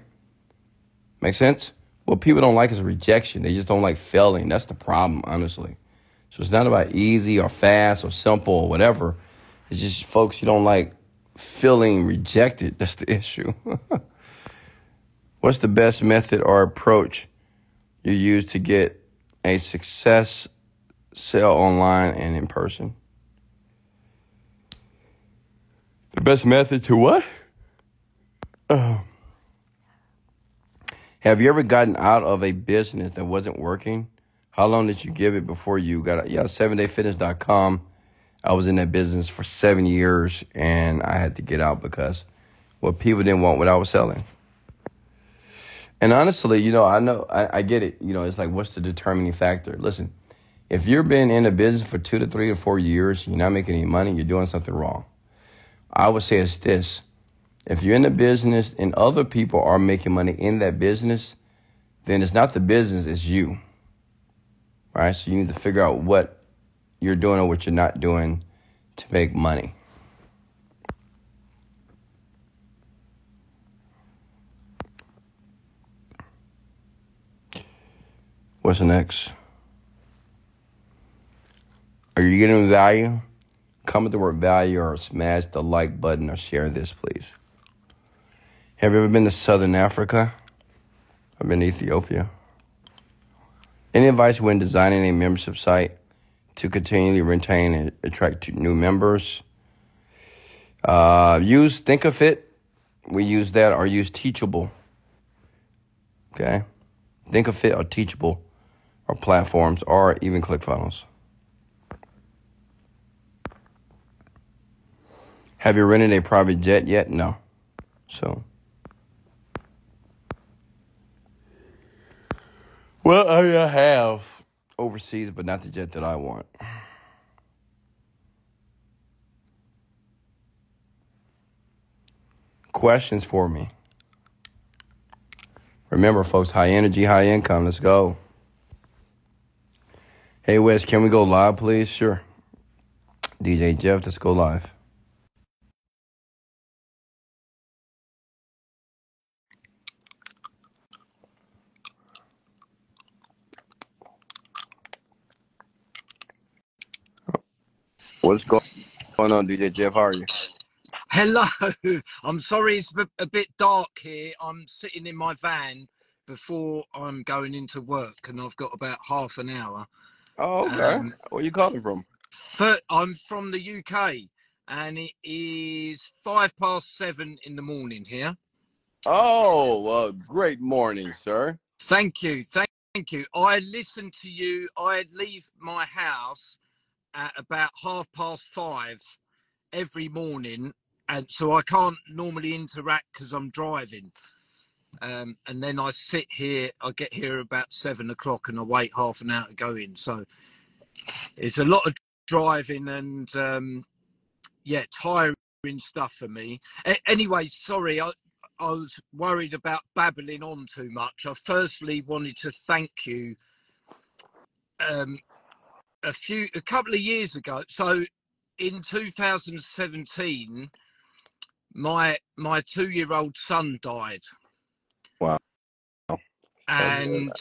Make sense? What people don't like is rejection. They just don't like failing. That's the problem, honestly. So it's not about easy or fast or simple or whatever. It's just folks you don't like feeling rejected. That's the issue. What's the best method or approach you use to get a success sell online and in person? The best method to what? Have you ever gotten out of a business that wasn't working? How long did you give it before you got it? Yeah, 7dayfitness.com. I was in that business for seven years and I had to get out because what people didn't want what I was selling. And honestly, you know, I know, I, I get it. You know, it's like, what's the determining factor? Listen, if you've been in a business for two to three to four years, you're not making any money, you're doing something wrong. I would say it's this. If you're in the business and other people are making money in that business, then it's not the business, it's you. Right? So you need to figure out what you're doing or what you're not doing to make money. What's next? Are you getting value? Comment the word value or smash the like button or share this, please. Have you ever been to Southern Africa? I've been to Ethiopia. Any advice when designing a membership site to continually retain and attract new members? Uh, use Thinkific. We use that or use Teachable. Okay? Thinkific or Teachable or platforms or even ClickFunnels. Have you rented a private jet yet? No. So. Well, I have overseas, but not the jet that I want. Questions for me. Remember, folks, high energy, high income. Let's go. Hey, Wes, can we go live, please? Sure. DJ Jeff, let's go live. What's going on, DJ Jeff? How are you? Hello. I'm sorry it's a bit dark here. I'm sitting in my van before I'm going into work, and I've got about half an hour. Oh, okay. Um, Where you calling from? I'm from the UK, and it is five past seven in the morning here. Oh, well, great morning, sir. Thank you. Thank you. I listen to you. I leave my house at about half past five every morning, and so I can't normally interact because I'm driving. Um, and then I sit here. I get here about seven o'clock, and I wait half an hour to go in. So it's a lot of driving and um, yeah, tiring stuff for me. A- anyway, sorry, I, I was worried about babbling on too much. I firstly wanted to thank you um, a few a couple of years ago. So in 2017, my my two year old son died. Wow. And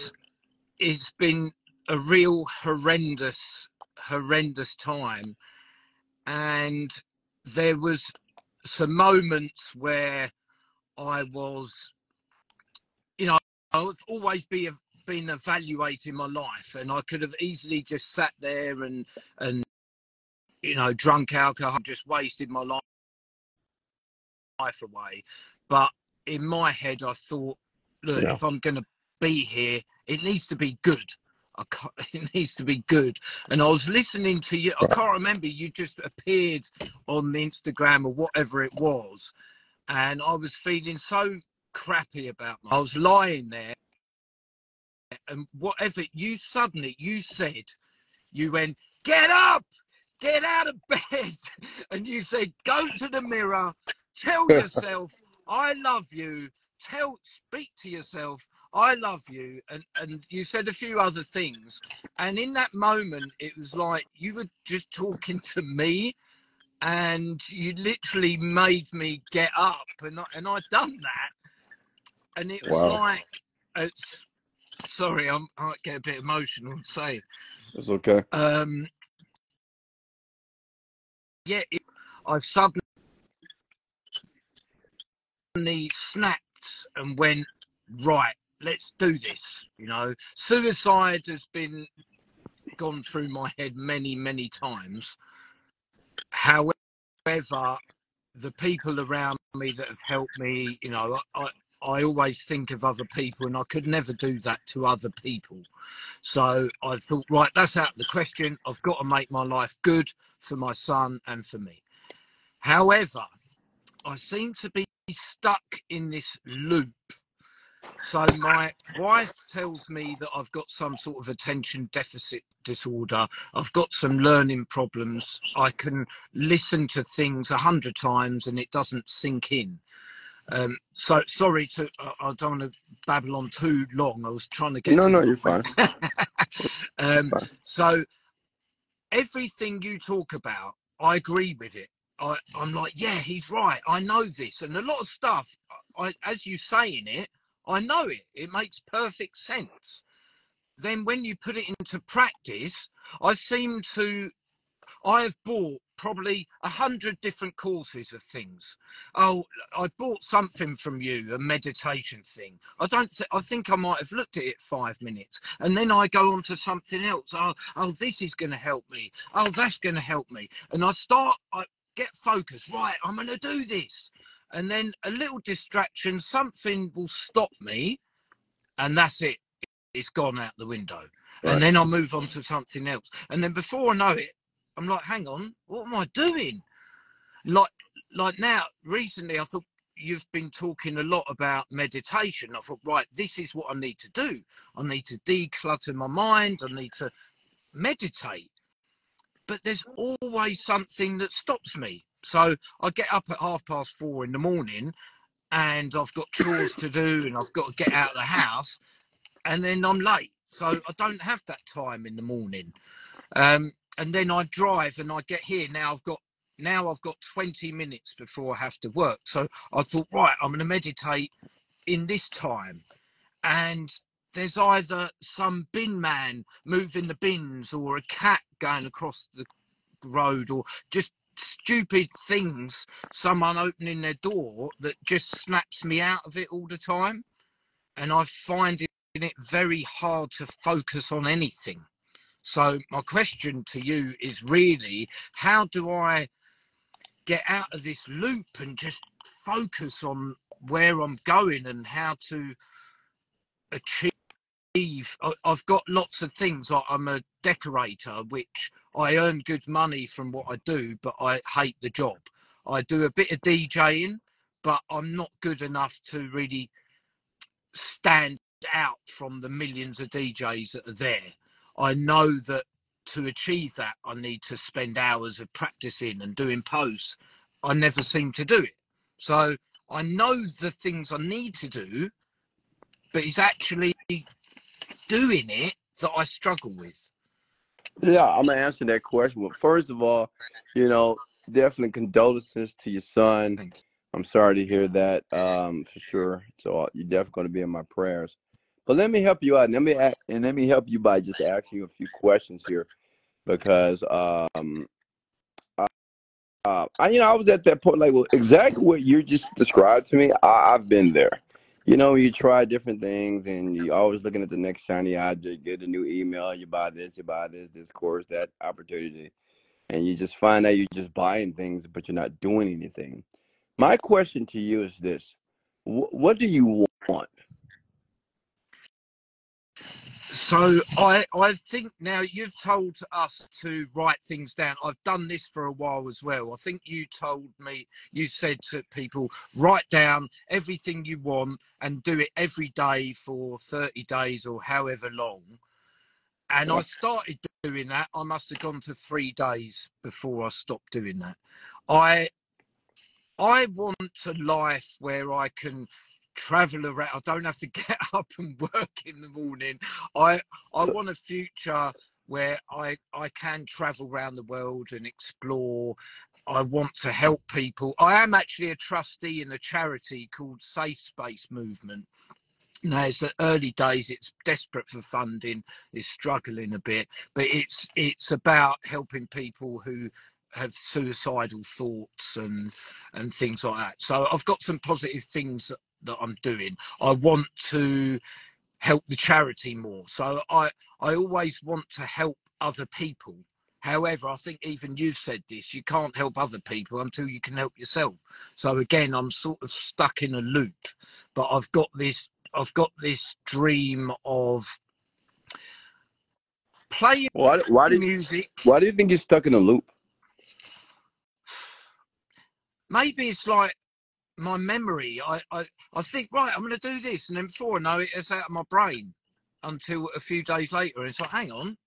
it's been a real horrendous, horrendous time. And there was some moments where I was, you know, I've always be been evaluating my life, and I could have easily just sat there and and you know drunk alcohol, just wasted my life life away. But in my head, I thought, look, yeah. if I'm going to be here, it needs to be good. it needs to be good. And I was listening to you. I can't remember. You just appeared on the Instagram or whatever it was, and I was feeling so crappy about. Me. I was lying there and whatever you suddenly you said, you went, get up, get out of bed, and you said, go to the mirror, tell yourself, I love you, tell, speak to yourself, I love you, and and you said a few other things, and in that moment, it was like you were just talking to me. And you literally made me get up, and I, and I'd done that, and it was wow. like it's sorry, I'm, I might get a bit emotional and say It's okay. Um, yeah, it, I've suddenly snapped and went, right, let's do this. You know, suicide has been gone through my head many, many times. However, the people around me that have helped me, you know, I, I always think of other people, and I could never do that to other people. So I thought, right, that's out of the question. I've got to make my life good for my son and for me. However, I seem to be stuck in this loop So my wife tells me that I've got some sort of attention deficit disorder. I've got some learning problems. I can listen to things a hundred times and it doesn't sink in. Um, so sorry to I, I don't want to babble on too long. I was trying to get No, to no, you're fine. um, Fine. so everything you talk about, I agree with it. I, I'm like, yeah, he's right. I know this, and a lot of stuff. I, as you say in it, I know it. It makes perfect sense. Then when you put it into practice, I seem to. I have bought probably a hundred different courses of things. Oh, I bought something from you, a meditation thing. I don't. Th- I think I might have looked at it five minutes, and then I go on to something else. Oh, oh, this is going to help me. Oh, that's going to help me, and I start. I get focused. Right, I'm going to do this, and then a little distraction, something will stop me, and that's it. It's gone out the window, Right. and then I move on to something else, and then before I know it, I'm like, hang on, what am I doing? Like, like now, recently, I thought you've been talking a lot about meditation. I thought, right, this is what I need to do. I need to declutter my mind. I need to meditate. But there's always something that stops me. So I get up at half past four in the morning and I've got chores to do and I've got to get out of the house and then I'm late. So I don't have that time in the morning. Um, and then I drive and I get here. Now I've got now I've got 20 minutes before I have to work. So I thought, right, I'm going to meditate in this time. And there's either some bin man moving the bins or a cat going across the road or just stupid things, someone opening their door that just snaps me out of it all the time. And I find it very hard to focus on anything. So my question to you is really how do I get out of this loop and just focus on where I'm going and how to achieve? I've got lots of things I'm a decorator which I earn good money from what I do but I hate the job. I do a bit of DJing but I'm not good enough to really stand out from the millions of DJs that are there I know that to achieve that I need to spend hours of practicing and doing posts I never seem to do it so I know the things I need to do but it's actually doing it that I struggle with. Yeah, I'm gonna answer that question. Well, first of all, you know, definitely condolences to your son. You. I'm sorry to hear that, um, for sure. So uh, you're definitely going to be in my prayers. But let me help you out. Let me a- and let me help you by just asking you a few questions here, because um, uh, I, you know, I was at that point, like, well, exactly what you just described to me. I, I've been there. You know, you try different things, and you're always looking at the next shiny object. Get a new email, you buy this, you buy this, this course, that opportunity, and you just find out you're just buying things, but you're not doing anything. My question to you is this: Wh- What do you want? So I I think now you've told us to write things down. I've done this for a while as well. I think you told me you said to people write down everything you want and do it every day for 30 days or however long. And I started doing that. I must have gone to 3 days before I stopped doing that. I I want a life where I can travel around. I don't have to get up and work in the morning. I I So, want a future where I I can travel around the world and explore. I want to help people. I am actually a trustee in a charity called Safe Space Movement. Now it's the early days. It's desperate for funding. It's struggling a bit, but it's it's about helping people who have suicidal thoughts and and things like that. So I've got some positive things that, I'm doing. I want to help the charity more. So I I always want to help other people. However, I think even you've said this, you can't help other people until you can help yourself. So again, I'm sort of stuck in a loop. But I've got this I've got this dream of playing why? Why do music. Why do you think you're stuck in a loop? Maybe it's like my memory. I, I, I think right, I'm going to do this, and then before I know it, it's out of my brain until a few days later. And it's like, hang on,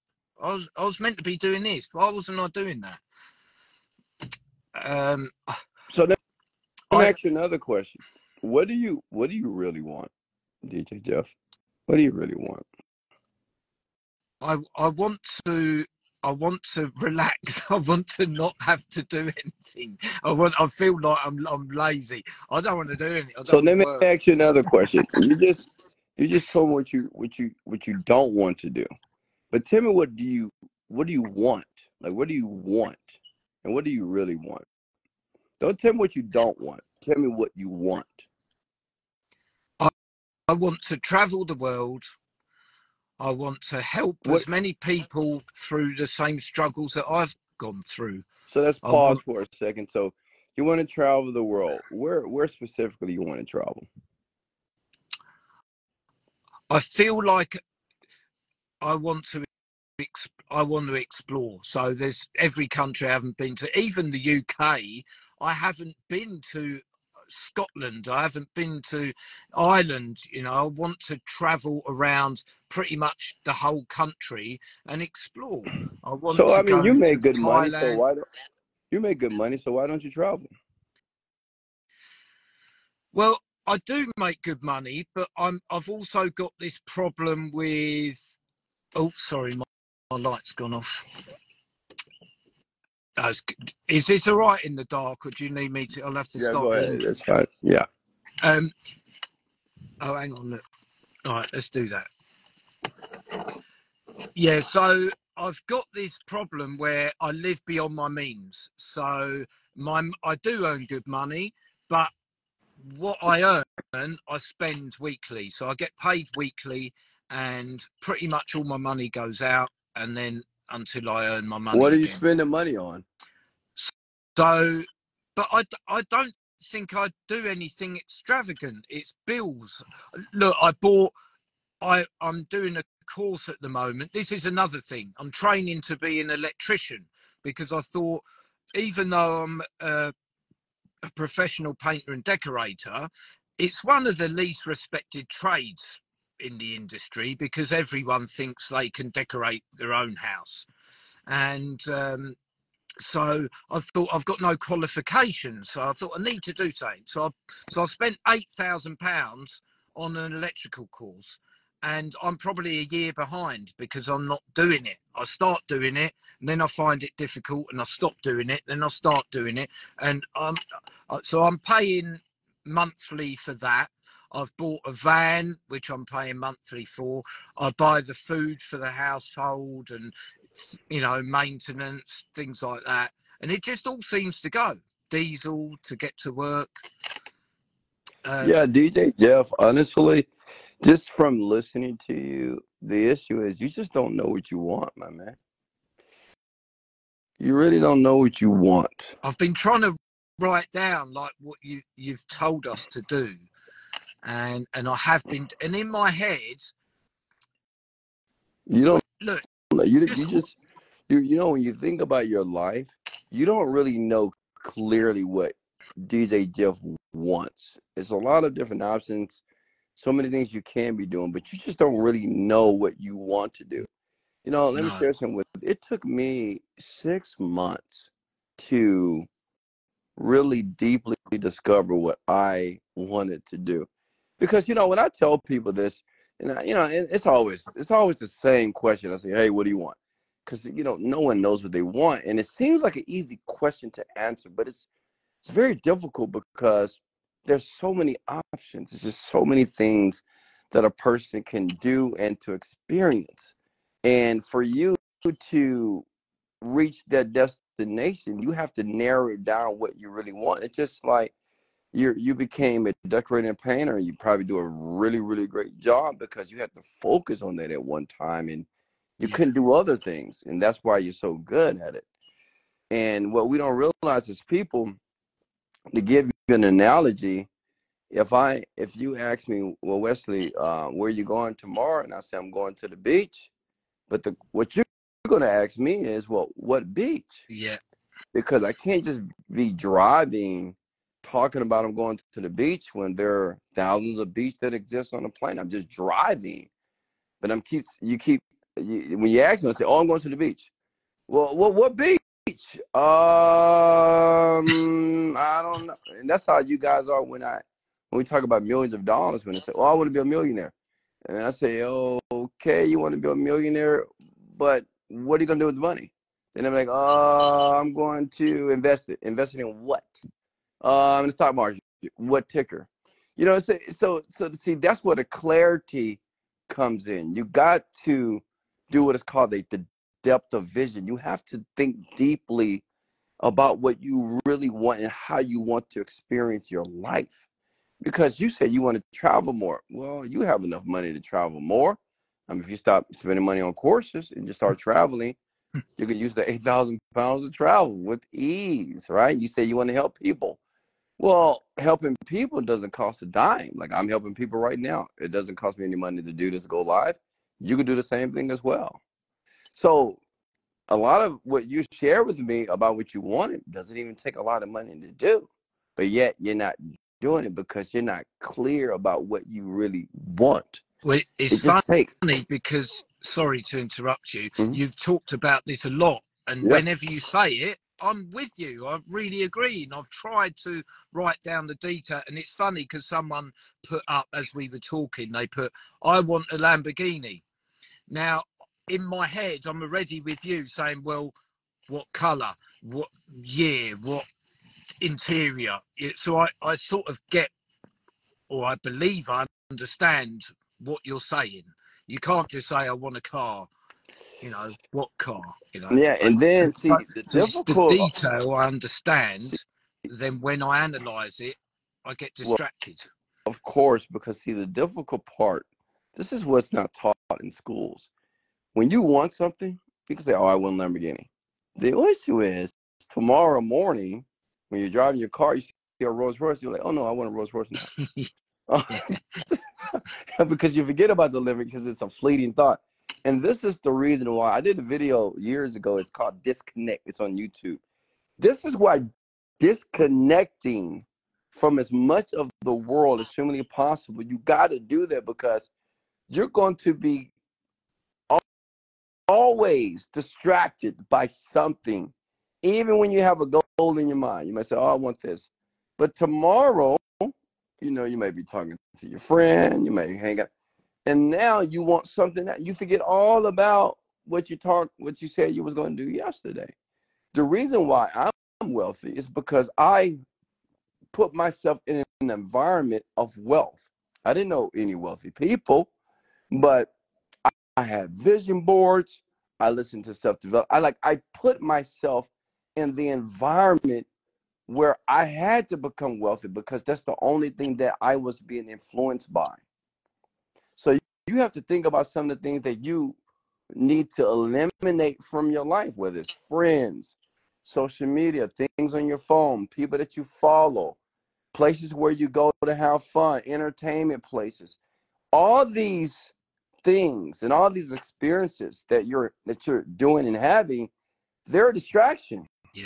I was I was meant to be doing this. Why wasn't I doing that? Um, So let me ask you another question. What do you what do you really want, DJ Jeff? What do you really want? I I want to I want to relax. I want to not have to do anything. I want I feel like I'm I'm lazy. I don't want to do anything. So let me work. ask you another question. You just you just told me what you what you what you don't want to do. But tell me what do you what do you want? Like what do you want? And what do you really want? Don't tell me what you don't want. Tell me what you want. I, I want to travel the world. I want to help What as many people through the same struggles that I've gone through. so let's pause want for a second. So you want to travel the world. Where where specifically you want to travel? I feel like I want to I want to explore. So there's every country I haven't been to, even the UK. I haven't been to Scotland. I haven't been to Ireland. You know, I want to travel around pretty much the whole country and explore. I want So to I mean you make good money, so why don't you make good money, so why don't you travel? Well, I do make good money, but I'm I've also got this problem with. Oh, sorry, my, my light's gone off. That's good. Is this all right in the dark, or do you need me to? I'll have to stop. Yeah, go ahead. That's fine. Yeah. Um. Oh, hang on. Look. All right, let's do that. Yeah. So I've got this problem where I live beyond my means. So my I do earn good money, but what I earn, I spend weekly. So I get paid weekly, and pretty much all my money goes out, and then until I earn my money What are you again. spending money on? So, but I, I don't think I'd do anything extravagant. It's bills. Look, I bought. I I'm doing a course at the moment. This is another thing. I'm training to be an electrician because I thought, even though I'm a, a professional painter and decorator, it's one of the least respected trades in the industry because everyone thinks they can decorate their own house. And um, so I thought I've got no qualifications. So I thought I need to do something. So I, so I spent eight thousand pounds on an electrical course, and I'm probably a year behind because I'm not doing it. I start doing it, and then I find it difficult, and I stop doing it. Then I start doing it, and um, so I'm paying monthly for that. I've bought a van, which I'm paying monthly for. I buy the food for the household and, you know, maintenance, things like that. And it just all seems to go. Diesel to get to work. Um, Yeah, DJ Jeff, honestly, just from listening to you, the issue is you just don't know what you want, my man. You really don't know what you want. I've been trying to write down like what you you've told us to do, and and I have been. And in my head, You don't look, you just you just you you know when you think about your life, you don't really know clearly what DJ Jeff wants. It's a lot of different options, so many things you can be doing, but you just don't really know what you want to do. You know, let me share something with you. it took me six months to really deeply discover what I wanted to do. Because you know, when I tell people this, and I, you know, and it's always it's always the same question. I say, "Hey, what do you want?" Because you know, no one knows what they want, and it seems like an easy question to answer, but it's it's very difficult because there's so many options. There's just so many things that a person can do and to experience. And for you to reach that destination, you have to narrow down what you really want. It's just like you you became a decorating painter and you probably do a really really great job because you had to focus on that at one time and you yeah, couldn't do other things and that's why you're so good at it. And what we don't realize as people to give you an analogy if i if you ask me well wesley uh, where you going tomorrow? and i say i'm going to the beach. But the what you're going to ask me is well what beach? Yeah, because I can't just be driving talking about I'm going to the beach when there are thousands of beaches that exist on the planet. I'm just driving, but I'm keep you keep you, when you ask me, I say, "Oh, I'm going to the beach." Well, what what beach? Um, I don't know. And that's how you guys are when I when we talk about millions of dollars. When they say, "Oh, I want to be a millionaire," and I say, "Oh, okay, you want to be a millionaire, but what are you gonna do with the money?" Then I'm like, "Oh, I'm going to invest it. Invest it in what? Uh, in the stock market. What ticker? You know, so so so see, that's where the clarity comes in. You got to do what is called a, the depth of vision. You have to think deeply about what you really want and how you want to experience your life. Because you said you want to travel more. Well, you have enough money to travel more. I mean, if you stop spending money on courses and just start traveling, you can use the 8,000 pounds of travel with ease, right? You say you want to help people. Well, helping people doesn't cost a dime. Like I'm helping people right now. It doesn't cost me any money to do this go live. You could do the same thing as well. So a lot of what you share with me about what you wanted doesn't even take a lot of money to do. But yet you're not doing it because you're not clear about what you really want. Well, it's It funny takes because, sorry to interrupt you, Mhm. you've talked about this a lot. And Yeah. whenever you say it, I'm with you. I really agree. And I've tried to write down the detail. And it's funny because someone put up, as we were talking, they put, I want a Lamborghini. Now, in my head, I'm already with you saying, well, what colour, what year, what interior. So I, I sort of get, or I believe I understand what you're saying. You can't just say, I want a car. You know, what car? You know, Yeah, and then see the it's the difficult detail I see, understand. Then when I analyze it, I get well, distracted. of course, because see the difficult part, this is what's not taught in schools. When you want something, you can say, Oh, I want a Lamborghini. The issue is tomorrow morning when you're driving your car, you see a Rolls Royce, you're like, Oh no, I want a Rolls Royce now. because you forget about the living because it's a fleeting thought. And this is the reason why I did a video years ago. It's called Disconnect. It's on YouTube. This is why disconnecting from as much of the world as humanly possible, you got to do that because you're going to be always distracted by something. Even when you have a goal in your mind, you might say, Oh, I want this. But tomorrow, you know, you may be talking to your friend, you may hang out, and now you want something that you forget all about what you talked, what you said you was going to do yesterday. The reason why I'm wealthy is because I put myself in an environment of wealth. I didn't know any wealthy people, but I, I had vision boards. I listened to self develop. I like I put myself in the environment where I had to become wealthy because that's the only thing that I was being influenced by. You have to think about some of the things that you need to eliminate from your life, whether it's friends, social media, things on your phone, people that you follow, places where you go to have fun, entertainment places. All these things and all these experiences that you're that you're doing and having, they're a distraction. Yeah.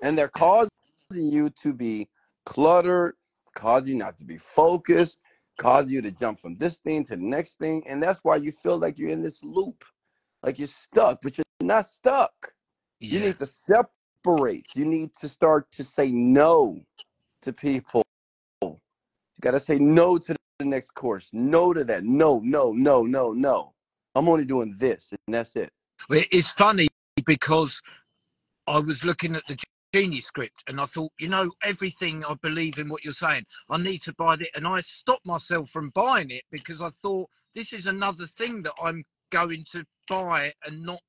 And they're causing you to be cluttered, causing you not to be focused, cause you to jump from this thing to the next thing. And that's why you feel like you're in this loop, like you're stuck, but you're not stuck. You need to separate. You need to start to say no to people. You got to say no to the next course. No to that. No, no, no, no, no. I'm only doing this, and that's it. It's funny because I was looking at the script and I thought, you know, everything I believe in what you're saying. I need to buy it. And I stopped myself from buying it because I thought this is another thing that I'm going to buy and not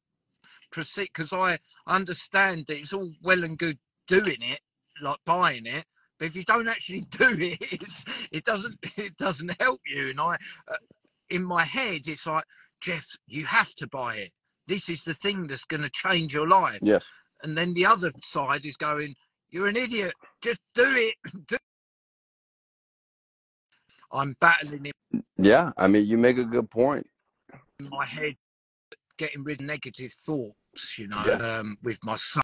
proceed because I understand that it's all well and good doing it, like buying it. But if you don't actually do it, it doesn't it doesn't help you. And I, uh, in my head, it's like Jeff, you have to buy it. This is the thing that's going to change your life Yes. And then the other side is going, "You're an idiot. Just do it." Do I'm battling it. Yeah. I mean, you make a good point. in my head, getting rid of negative thoughts. You know, Yeah. um, with my son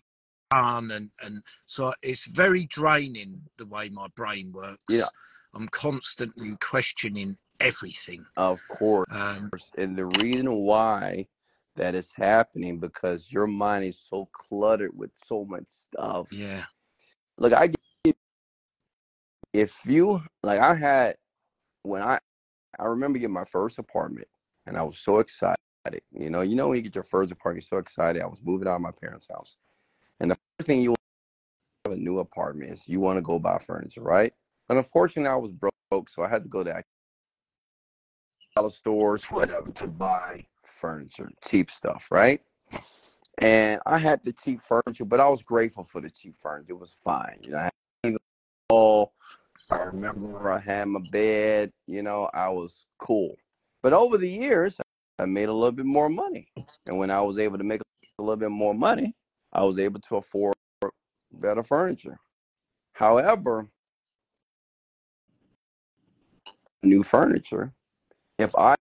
and and so it's very draining the way my brain works. Yeah. I'm constantly questioning everything. Of course. Um, And the reason why that is happening because your mind is so cluttered with so much stuff. yeah. Look, I get if you like I had when I I remember getting my first apartment and I was so excited. You know, you know when you get your first apartment, you're so excited. I was moving out of my parents' house. And the first thing you want to have a new apartment is you want to go buy furniture, right? And unfortunately I was broke, so I had to go to dollar stores, whatever, to buy furniture, cheap stuff, right? And I had the cheap furniture, but I was grateful for the cheap furniture. It was fine. You know, I had all I remember I had my bed, you know, I was cool. But over the years, I made a little bit more money. And when I was able to make a little bit more money, I was able to afford better furniture. However, new furniture, if I,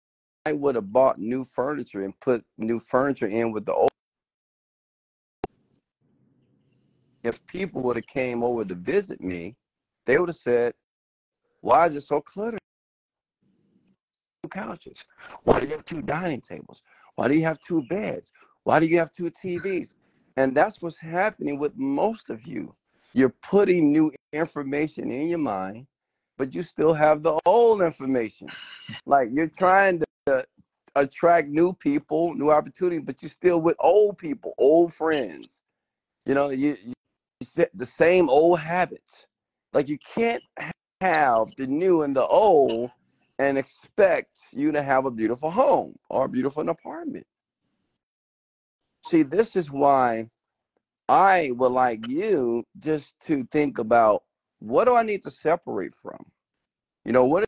I would have bought new furniture and put new furniture in with the old if people would have came over to visit me, they would have said, "Why is it so cluttered? Two couches. Why do you have two dining tables? Why do you have two beds? Why do you have two TVs?" And that's what's happening with most of you. You're putting new information in your mind, but you still have the old information. Like you're trying to attract new people, new opportunities, but you're still with old people, old friends. You know, you, you the same old habits. Like you can't have the new and the old and expect you to have a beautiful home or a beautiful apartment. See, this is why I would like you just to think about what do I need to separate from? You know, what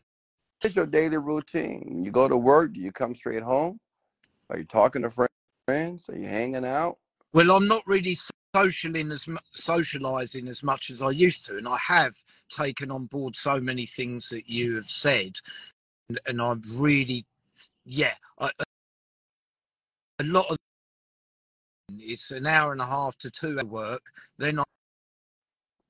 is your daily routine? You go to work, do you come straight home? Are you talking to friends? Are you hanging out? Well, I'm not really as socializing as much as I used to, and I have taken on board so many things that you have said, and, and I'm really, yeah, I, a lot of it's an hour and a half to two hour work. Then I,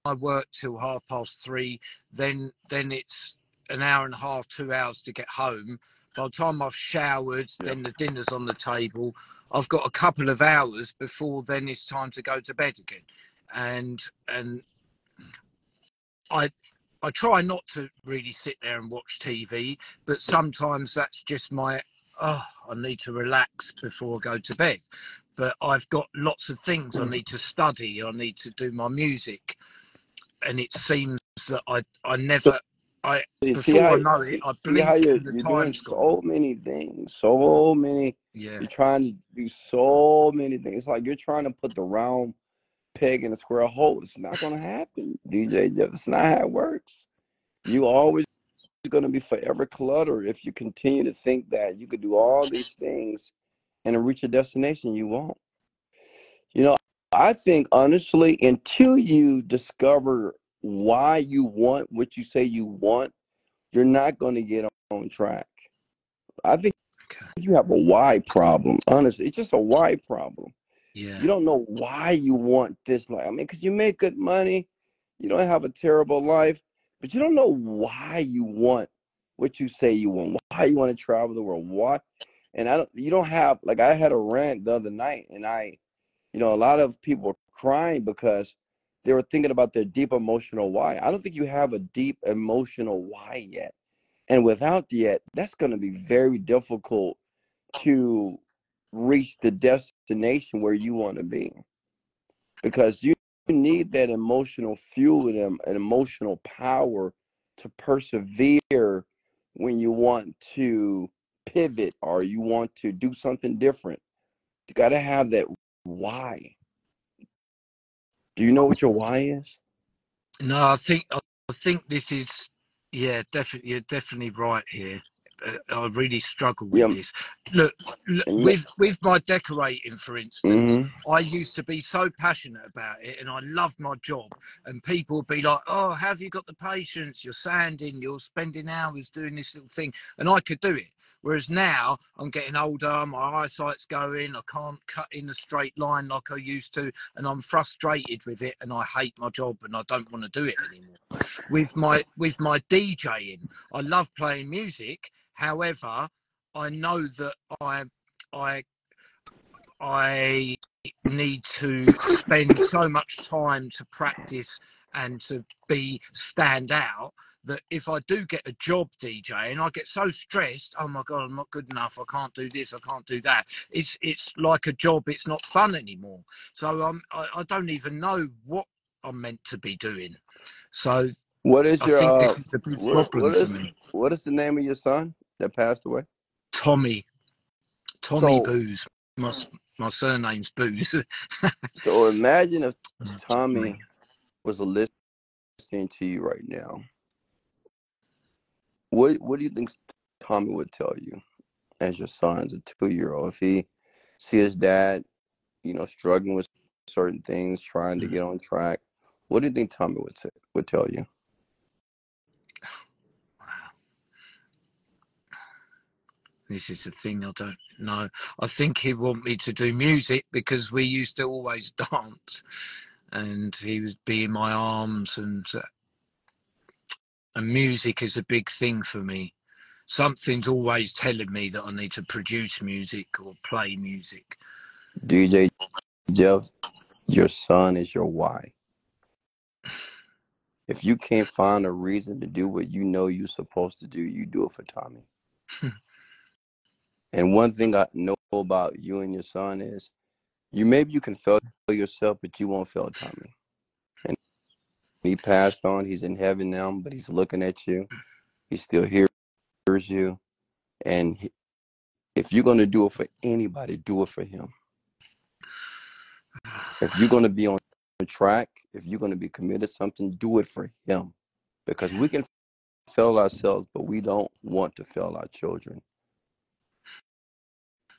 I work till half past three. Then then it's an hour and a half, two hours to get home. By the time I've showered, Yeah. then the dinner's on the table. I've got a couple of hours before then it's time to go to bed again, and and I I try not to really sit there and watch TV, but sometimes that's just my oh I need to relax before I go to bed. But I've got lots of things I hmm. need to study. I need to do my music, and it seems that I I never I See, before I know it I see how blink you're, you're doing so many things, so many. Yeah, You're trying to do so many things. It's like you're trying to put the round peg in a square hole. It's not going to happen, DJ. That's not how it works. You always going to be forever cluttered if you continue to think that you could do all these things and reach a destination you won't. You know, I think honestly, until you discover why you want what you say you want, you're not going to get on track. I think okay, you have a why problem. Honestly, it's just a why problem. yeah, You don't know why you want this. life. I mean, because you make good money, you don't have a terrible life, but you don't know why you want what you say you want. Why you want to travel the world? Why? And I don't. You don't have like I had a rant the other night, and I, you know, a lot of people were crying because they were thinking about their deep emotional why. I don't think you have a deep emotional why yet. And without the yet, that's going to be very difficult to reach the destination where you want to be because you need that emotional fuel and and emotional power to persevere when you want to pivot or you want to do something different. You got to have that why. Do you know what your why is? No, I think I think this is yeah, definitely you're definitely right here. Uh, I really struggle with Yeah. this. Look, look And with with my decorating, for instance, Mhm. I used to be so passionate about it, and I loved my job. And people would be like, "Oh, have you got the patience? You're sanding, you're spending hours doing this little thing," and I could do it. Whereas now I'm getting older, my eyesight's going, I can't cut in a straight line like I used to, and I'm frustrated with it, and I hate my job, and I don't want to do it anymore. With my with my DJing, I love playing music. However, I know that I I I need to spend so much time to practice and to be stand out that if I do get a job DJ and I get so stressed, oh my god, I'm not good enough. I can't do this. I can't do that. It's it's like a job. It's not fun anymore. So I'm I, I don't even know what I'm meant to be doing. So What is I your think uh, is what problem what is what is the name of your son that passed away? Tommy, Tommy So Booze. My my surname's Booze. so imagine if Tommy. Tommy was listening to you right now. What what do you think Tommy would tell you as your son's a two year old if he see his dad, you know, struggling with certain things, trying to Mm. get on track? What do you think Tommy would say, would tell you? Wow. This is the thing I don't know. I think he'd want me to do music because we used to always dance, and he would be in my arms, and uh, and music is a big thing for me. Something's always telling me that I need to produce music or play music. DJ Jeff, your son is your why. If you can't find a reason to do what you know you're supposed to do, you do it for Tommy. And one thing I know about you and your son is you maybe you can fail yourself, but you won't fail Tommy. He passed on, he's in heaven now, but he's looking at you. He still hears you. And he, if you're going to do it for anybody, do it for him. If you're going to be on track, if you're going to be committed to something, do it for him. Because we can fail ourselves, but we don't want to fail our children.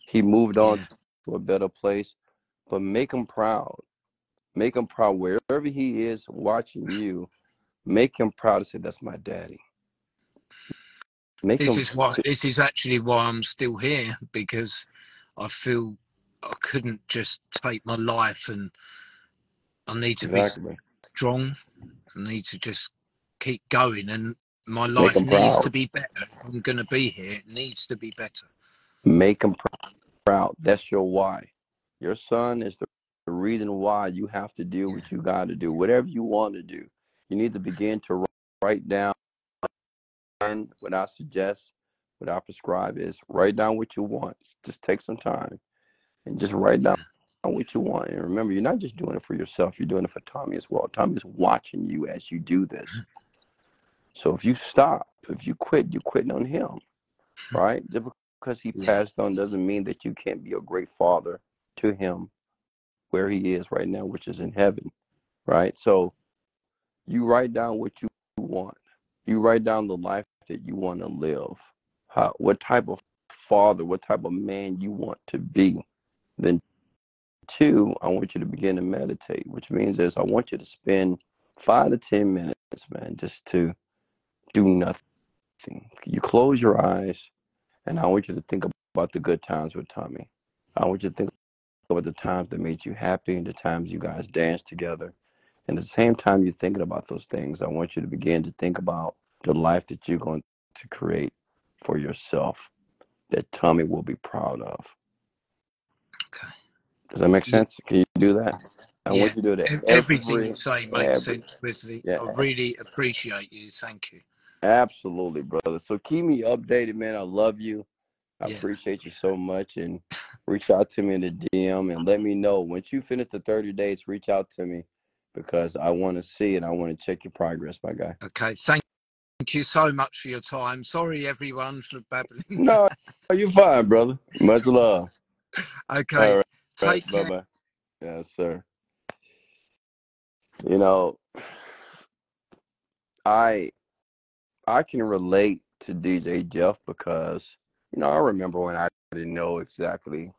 He moved on Yeah, to a better place, but make him proud. Make him proud wherever he is watching you. Make him proud to say, That's my daddy. Make this is This is actually why I'm still here because I feel I couldn't just take my life, and I need to be strong. I need to just keep going, and my life needs proud. to be better. I'm going to be here. It needs to be better. Make him proud. That's your why. Your son is the, the reason why you have to do what you got to do. Whatever you want to do, you need to begin to write down And what I suggest, what I prescribe is write down what you want. Just take some time and just write down what you want. And remember, you're not just doing it for yourself, you're doing it for Tommy as well. Tommy's watching you as you do this. So if you stop, if you quit, you're quitting on him, hmm. right? Just because he passed on doesn't mean that you can't be a great father to him where he is right now, which is in heaven, right? So you write down what you want. You write down the life that you want to live. How, what type of father, what type of man you want to be. Then two, I want you to begin to meditate, which means is I want you to spend five to ten minutes, man, just to do nothing. You close your eyes, and I want you to think about the good times with Tommy. I want you to think about the times that made you happy and the times you guys danced together. And at the same time you're thinking about those things, I want you to begin to think about the life that you're going to create for yourself that Tommy will be proud of. Okay. Does that make sense? Can you do that? I Yeah. want you to do that Ev- Everything every you say makes every sense me. yeah, I really appreciate you. Thank you. absolutely, brother. So keep me updated, man. I love you. I Yeah. appreciate you so much and reach out to me in the DM and let me know. Once you finish the 30 days, reach out to me because I want to see it. I want to check your progress, my guy. Okay. Thank Thank you so much for your time. Sorry, everyone, for babbling. No, you're fine, brother. Much love. okay. All right. Take Bye care. bye. Yes, sir. You know, I I can relate to DJ Jeff because, you know, I remember when I didn't know exactly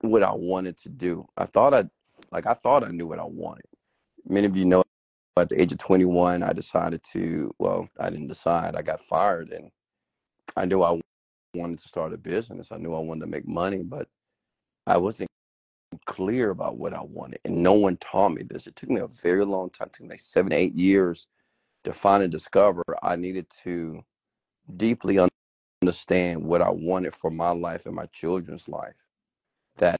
what I wanted to do. I thought I like I thought I knew what I wanted. Many of you know at the age of 21, I decided to, well, I didn't decide. I got fired and I knew I wanted to start a business. I knew I wanted to make money, but I wasn't clear about what I wanted. And no one taught me this. It took me a very long time, it took me like seven, eight years to find and discover I needed to deeply understand what I wanted for my life and my children's life. That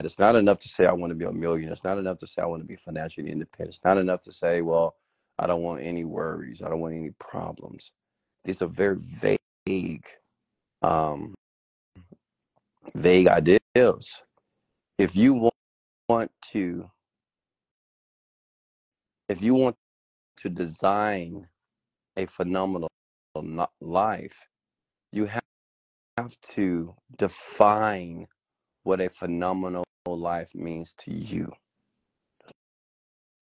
it's not enough to say I want to be a millionaire. It's not enough to say I want to be financially independent. It's not enough to say, well, I don't want any worries. I don't want any problems. These are very vague, um, vague ideas. If you want, want to, if you want to design a phenomenal life, you have to define what a phenomenal life means to you.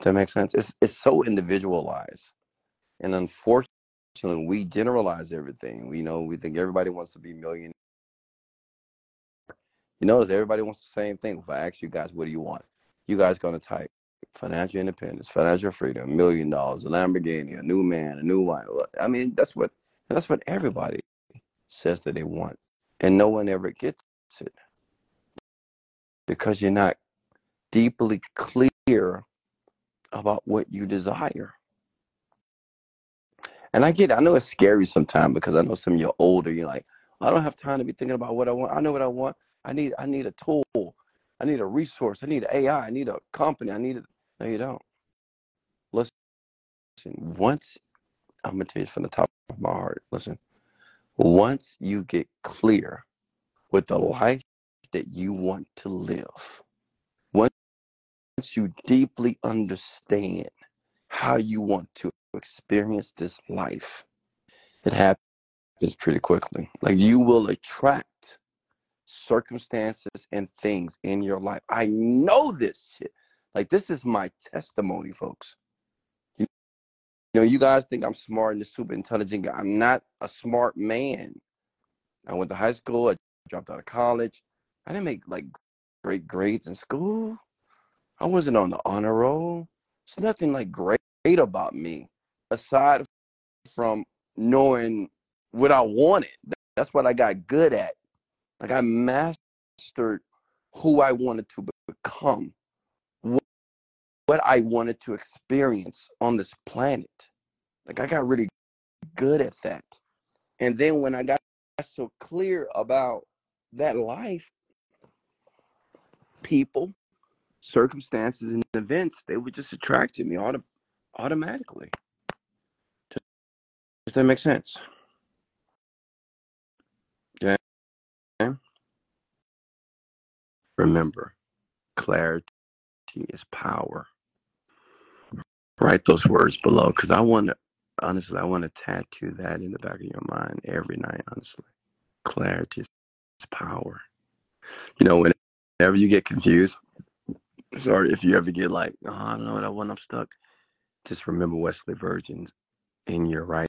Does that make sense? It's it's so individualized, and unfortunately, we generalize everything. We know we think everybody wants to be millionaire. You notice everybody wants the same thing. If I ask you guys, what do you want? You guys gonna type financial independence, financial freedom, million dollars, a Lamborghini, a new man, a new wife. I mean, that's what that's what everybody says that they want, and no one ever gets it because you're not deeply clear about what you desire. And I get, I know it's scary sometimes because I know some of you are older. You're like, I don't have time to be thinking about what I want. I know what I want. I need, I need a tool. I need a resource. I need AI. I need a company. I need a. No, you don't. Listen, once I'm gonna tell you from the top of my heart. Listen, once you get clear with the life that you want to live, once you deeply understand how you want to experience this life, it happens pretty quickly. Like you will attract circumstances and things in your life. I know this shit. Like this is my testimony, folks. You know, you guys think I'm smart and super intelligent guy. I'm not a smart man. I went to high school. I dropped out of college. I didn't make like great grades in school. I wasn't on the honor roll. There's nothing like great about me aside from knowing what I wanted. That's what I got good at. Like I mastered who I wanted to become, what I wanted to experience on this planet. Like I got really good at that. And then when I got so clear about that life, people, circumstances, and events, they would just attract to me auto- automatically. Does that make sense? Okay. Remember, clarity is power. Write those words below because I want to, honestly, I want to tattoo that in the back of your mind every night, honestly. Clarity is power. You know, whenever you get confused, sorry, if you ever get like, oh, I don't know what I want, I'm stuck, just remember Wesley Virgin's in your right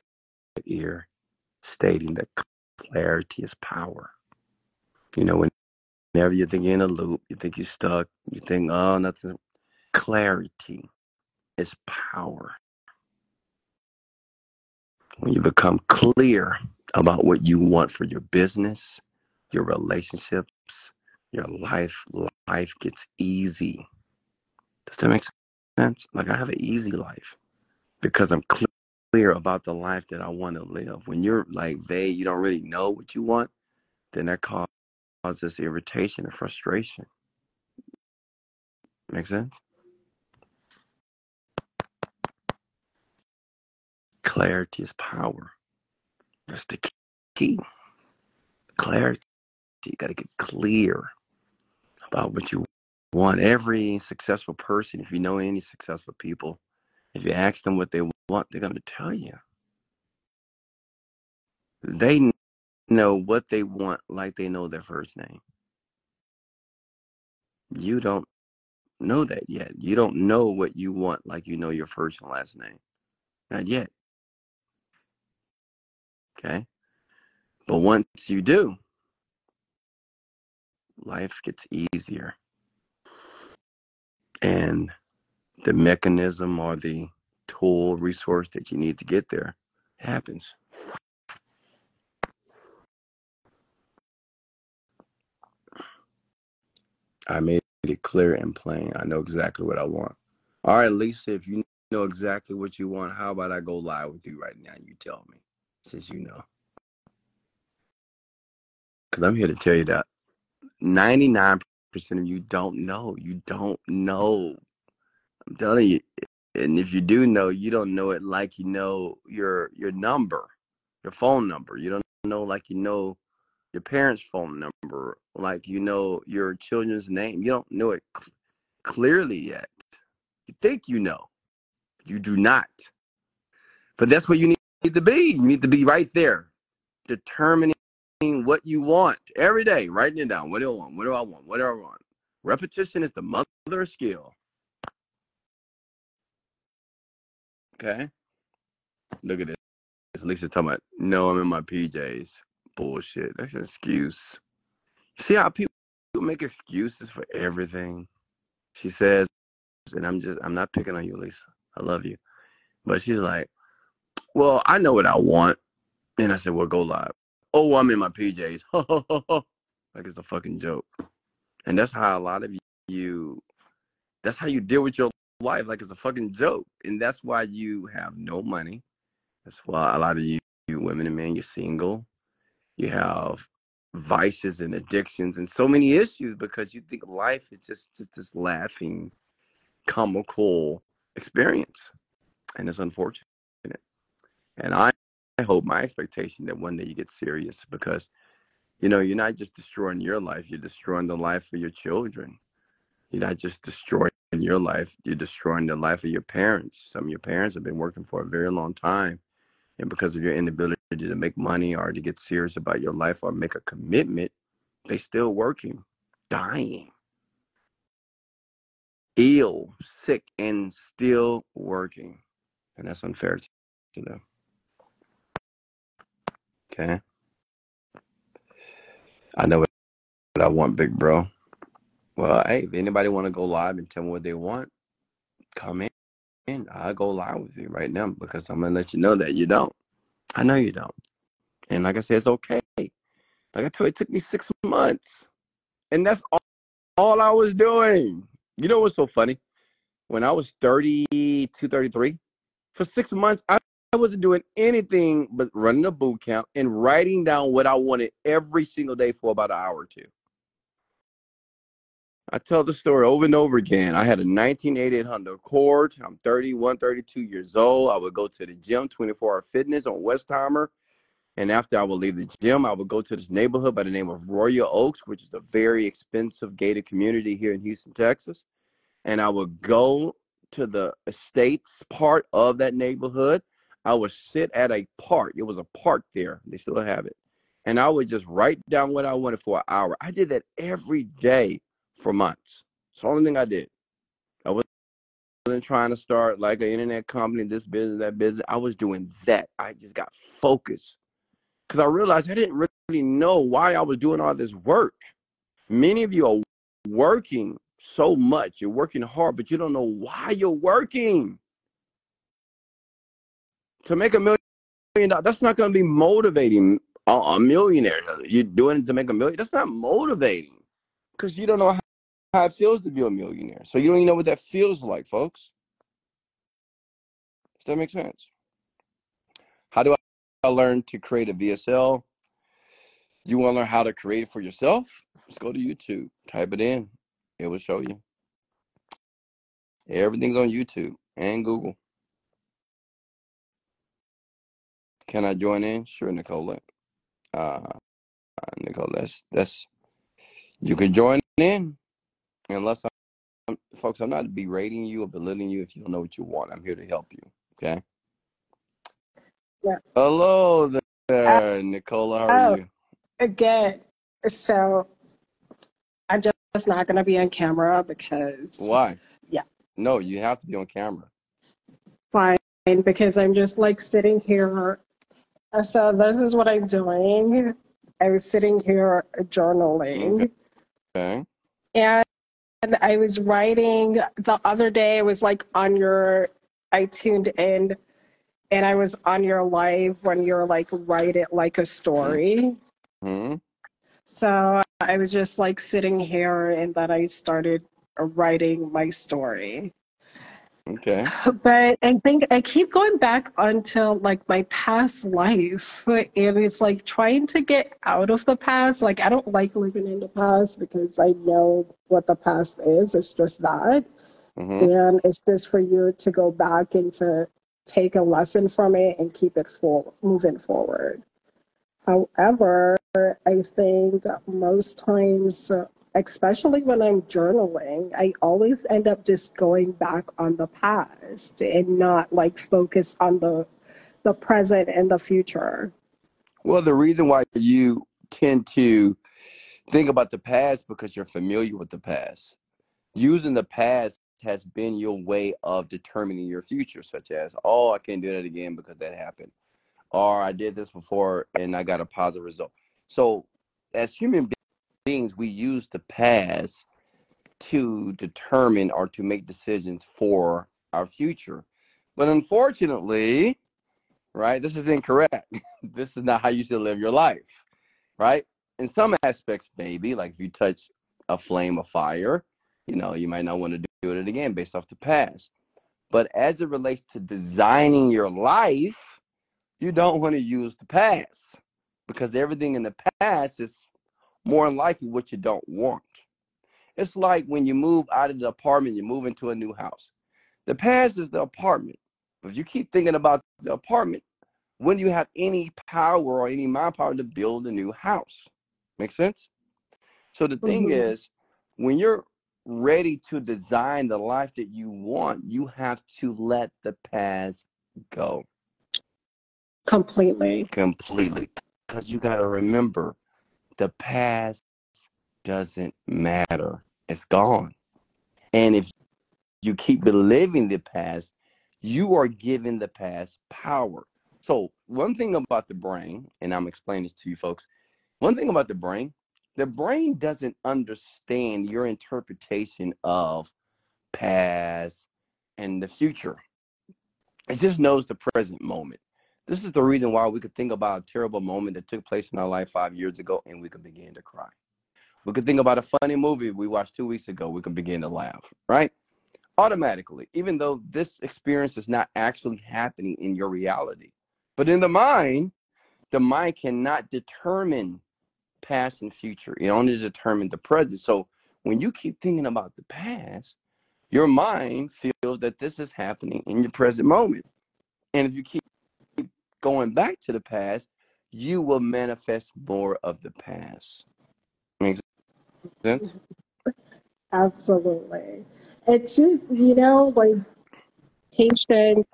ear stating that clarity is power. You know, whenever you think you're in a loop, you think you're stuck, you think, oh, nothing. Clarity is power. When you become clear about what you want for your business, your relationships, your life, life gets easy. Does that make sense? Like I have an easy life because I'm clear about the life that I want to live. When you're like vague, you don't really know what you want, then that causes irritation and frustration. Make sense? Clarity is power. That's the key. Clarity. You got to get clear about what you want. Every successful person, if you know any successful people, if you ask them what they want, they're going to tell you. They know what they want like they know their first name. You don't know that yet. You don't know what you want like you know your first and last name. Not yet. Okay. But once you do, life gets easier. And the mechanism or the tool resource that you need to get there happens. I made it clear and plain. I know exactly what I want. All right, Lisa, if you know exactly what you want, how about I go live with you right now? You tell me since you know. Because I'm here to tell you that 99% of you don't know. You don't know. I'm telling you. And if you do know, you don't know it like you know your your number, your phone number. You don't know like you know your parents' phone number, like you know your children's name. You don't know it cl- clearly yet. You think you know, you do not. But that's what you need to be. You need to be right there, determining what you want every day, writing it down. What do I want? What do I want? What do I want? Repetition is the mother skill. Okay. Look at this. Lisa talking about, no, I'm in my PJs. Bullshit. That's an excuse. See how people make excuses for everything? She says, and I'm just, I'm not picking on you, Lisa. I love you. But she's like, well, I know what I want. And I said, well, go live. Oh, I'm in my PJs. like it's a fucking joke. And that's how a lot of you, that's how you deal with your life like it's a fucking joke. And that's why you have no money. That's why a lot of you, you women and men, you're single. You have vices and addictions and so many issues because you think life is just just this laughing, comical experience. And it's unfortunate. And I, I hope my expectation that one day you get serious because you know, you're not just destroying your life, you're destroying the life of your children. You're not just destroying your life, you're destroying the life of your parents. Some of your parents have been working for a very long time. And because of your inability to make money or to get serious about your life or make a commitment, they still working, dying, ill, sick, and still working. And that's unfair to them. Okay. I know what I want, big bro. Well, hey, if anybody want to go live and tell me what they want, come in. I'll go live with you right now because I'm gonna let you know that you don't. I know you don't. And like I said, it's okay. Like I told you, it took me six months. And that's all, all I was doing. You know what's so funny? When I was 32, 33, for six months, I I wasn't doing anything but running a boot camp and writing down what I wanted every single day for about an hour or two. I tell the story over and over again. I had a 1988 Honda Accord. I'm 31, 32 years old. I would go to the gym, 24 hour fitness on Westheimer. And after I would leave the gym, I would go to this neighborhood by the name of Royal Oaks, which is a very expensive gated community here in Houston, Texas. And I would go to the estates part of that neighborhood I would sit at a park. It was a park there. They still have it. And I would just write down what I wanted for an hour. I did that every day for months. It's the only thing I did. I wasn't trying to start like an internet company, this business, that business. I was doing that. I just got focused because I realized I didn't really know why I was doing all this work. Many of you are working so much, you're working hard, but you don't know why you're working to make a million dollars, that's not going to be motivating a, a, millionaire. You're doing it to make a million. That's not motivating because you don't know how, how it feels to be a millionaire. So you don't even know what that feels like, folks. Does that make sense? How do I learn to create a VSL? You want to learn how to create it for yourself? Let's go to YouTube. Type it in. It will show you. Everything's on YouTube and Google. Can I join in? Sure, Nicole. Uh, Nicole, that's that's you can join in. Unless I'm, folks, I'm not berating you or belittling you if you don't know what you want. I'm here to help you. Okay. Yes. Hello there, uh, Nicola. How are oh, you? Good. So I'm just not going to be on camera because. Why? Yeah. No, you have to be on camera. Fine, because I'm just like sitting here so this is what I'm doing. I was sitting here journaling. Okay. And I was writing the other day, I was like on your, I tuned in and I was on your live when you're like, write it like a story. Mm-hmm. So I was just like sitting here and then I started writing my story. Okay. But I think I keep going back until like my past life, and it's like trying to get out of the past. Like I don't like living in the past because I know what the past is. It's just that, hmm and it's just for you to go back and to take a lesson from it and keep it for moving forward. However, I think most times, especially when I'm journaling, I always end up just going back on the past and not like focus on the the present and the future. Well, the reason why you tend to think about the past because you're familiar with the past. Using the past has been your way of determining your future, such as, oh, I can't do that again because that happened. Or I did this before and I got a positive result. So, as human beings, we use the past to determine or to make decisions for our future. But unfortunately, right, this is incorrect. this is not how you should live your life, right? In some aspects, maybe, like if you touch a flame of fire, you know, you might not want to do it again based off the past. But as it relates to designing your life, you don't want to use the past because everything in the past is more than likely what you don't want. It's like when you move out of the apartment, you move into a new house. The past is the apartment. But if you keep thinking about the apartment, when do you have any power or any mind power to build a new house? Make sense? So the thing hmm is, when you're ready to design the life that you want, you have to let the past go Completely. completely. Because you got to remember, the past doesn't matter. It's gone. And if you keep reliving the past, you are giving the past power. So, one thing about the brain, and I'm explaining this to you folks, one thing about the brain, the brain doesn't understand your interpretation of past and the future. It just knows the present moment. This is the reason why we could think about a terrible moment that took place in our life five years ago and we could begin to cry. We could think about a funny movie we watched two weeks ago, we can begin to laugh, right? Automatically, even though this experience is not actually happening in your reality. But in the mind, the mind cannot determine past and future. It only determines the present. So when you keep thinking about the past, your mind feels that this is happening in your present moment. And if you keep going back to the past, you will manifest more of the past. Makes sense? Absolutely. It's just, you know, like patience.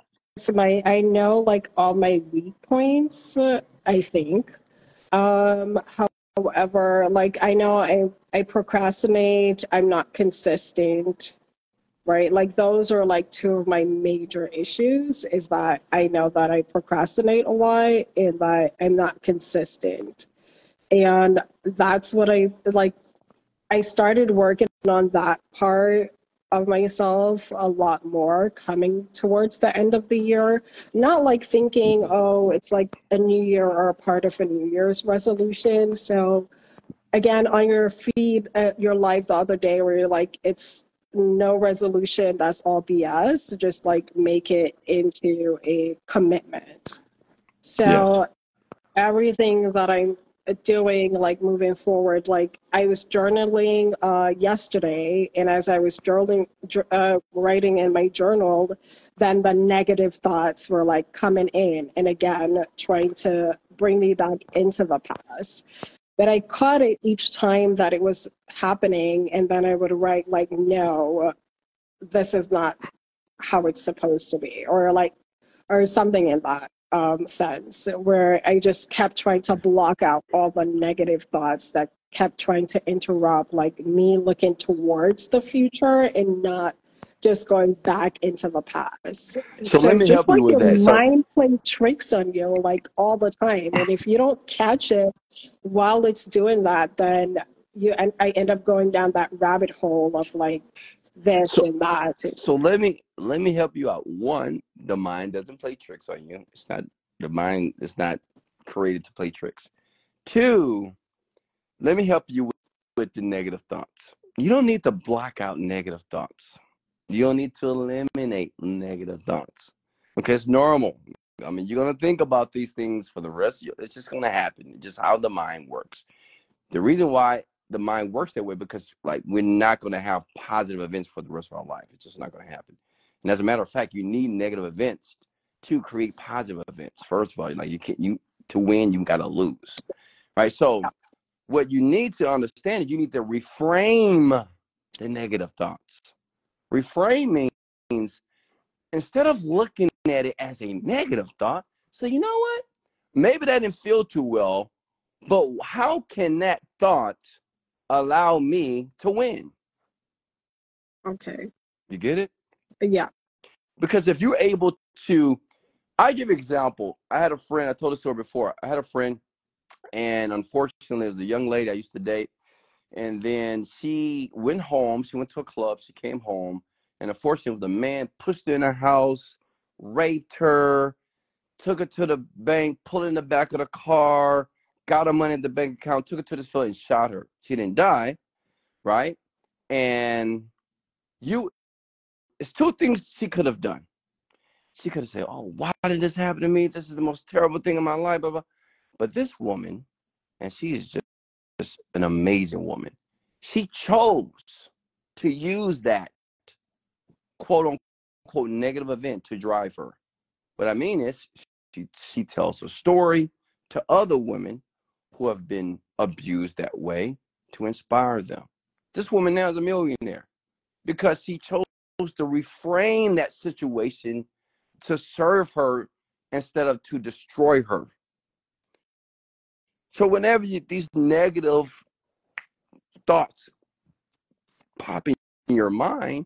My, I know like all my weak points, I think. Um, however, like I know I, I procrastinate, I'm not consistent, right? Like those are like two of my major issues is that I know that I procrastinate a lot and that I'm not consistent. And that's what I like I started working on that part of myself a lot more coming towards the end of the year. Not like thinking, oh, it's like a new year or a part of a New Year's resolution. So, again, on your feed, uh, your live the other day, where you're like, it's no resolution, that's all BS. Just like make it into a commitment. So, everything that I'm doing like moving forward like i was journaling uh yesterday and as i was journaling jour- uh, writing in my journal then the negative thoughts were like coming in and again trying to bring me back into the past but i caught it each time that it was happening and then i would write like no this is not how it's supposed to be or like or something in that um, sense where I just kept trying to block out all the negative thoughts that kept trying to interrupt like me looking towards the future and not just going back into the past. So So let me just help you like with your that. So mind playing tricks on you like all the time. And if you don't catch it while it's doing that, then you and I end up going down that rabbit hole of like this so and that. so let me let me help you out. One, the mind doesn't play tricks on you. It's not the mind is not created to play tricks. Two, let me help you with, with the negative thoughts. You don't need to block out negative thoughts. You don't need to eliminate negative thoughts. Okay, it's normal. I mean, you're gonna think about these things for the rest of your. It's just gonna happen. It's just how the mind works. The reason why the mind works that way because like we're not gonna have positive events for the rest of our life. It's just not gonna happen. And as a matter of fact, you need negative events to create positive events. First of all, like you can't you to win, you gotta lose. Right. So what you need to understand is you need to reframe the negative thoughts. Reframe means instead of looking at it as a negative thought, so you know what? Maybe that didn't feel too well, but how can that thought allow me to win? Okay. You get it? Yeah. Because if you're able to, I give example. I had a friend. I told the story before. I had a friend, and unfortunately, it was a young lady I used to date. And then she went home. She went to a club. She came home, and unfortunately, the man pushed her in the house, raped her, took her to the bank, pulled her in the back of the car, got her money in the bank account, took her to the store, and shot her. She didn't die, right? And you, it's two things she could have done. She could have said, "Oh, why did this happen to me? This is the most terrible thing in my life." Blah, blah. But this woman, and she is just, just an amazing woman. She chose to use that quote unquote negative event to drive her. What I mean is, she she tells a story to other women who have been abused that way to inspire them. This woman now is a millionaire because she chose to reframe that situation to serve her instead of to destroy her. So whenever you, these negative thoughts pop in your mind,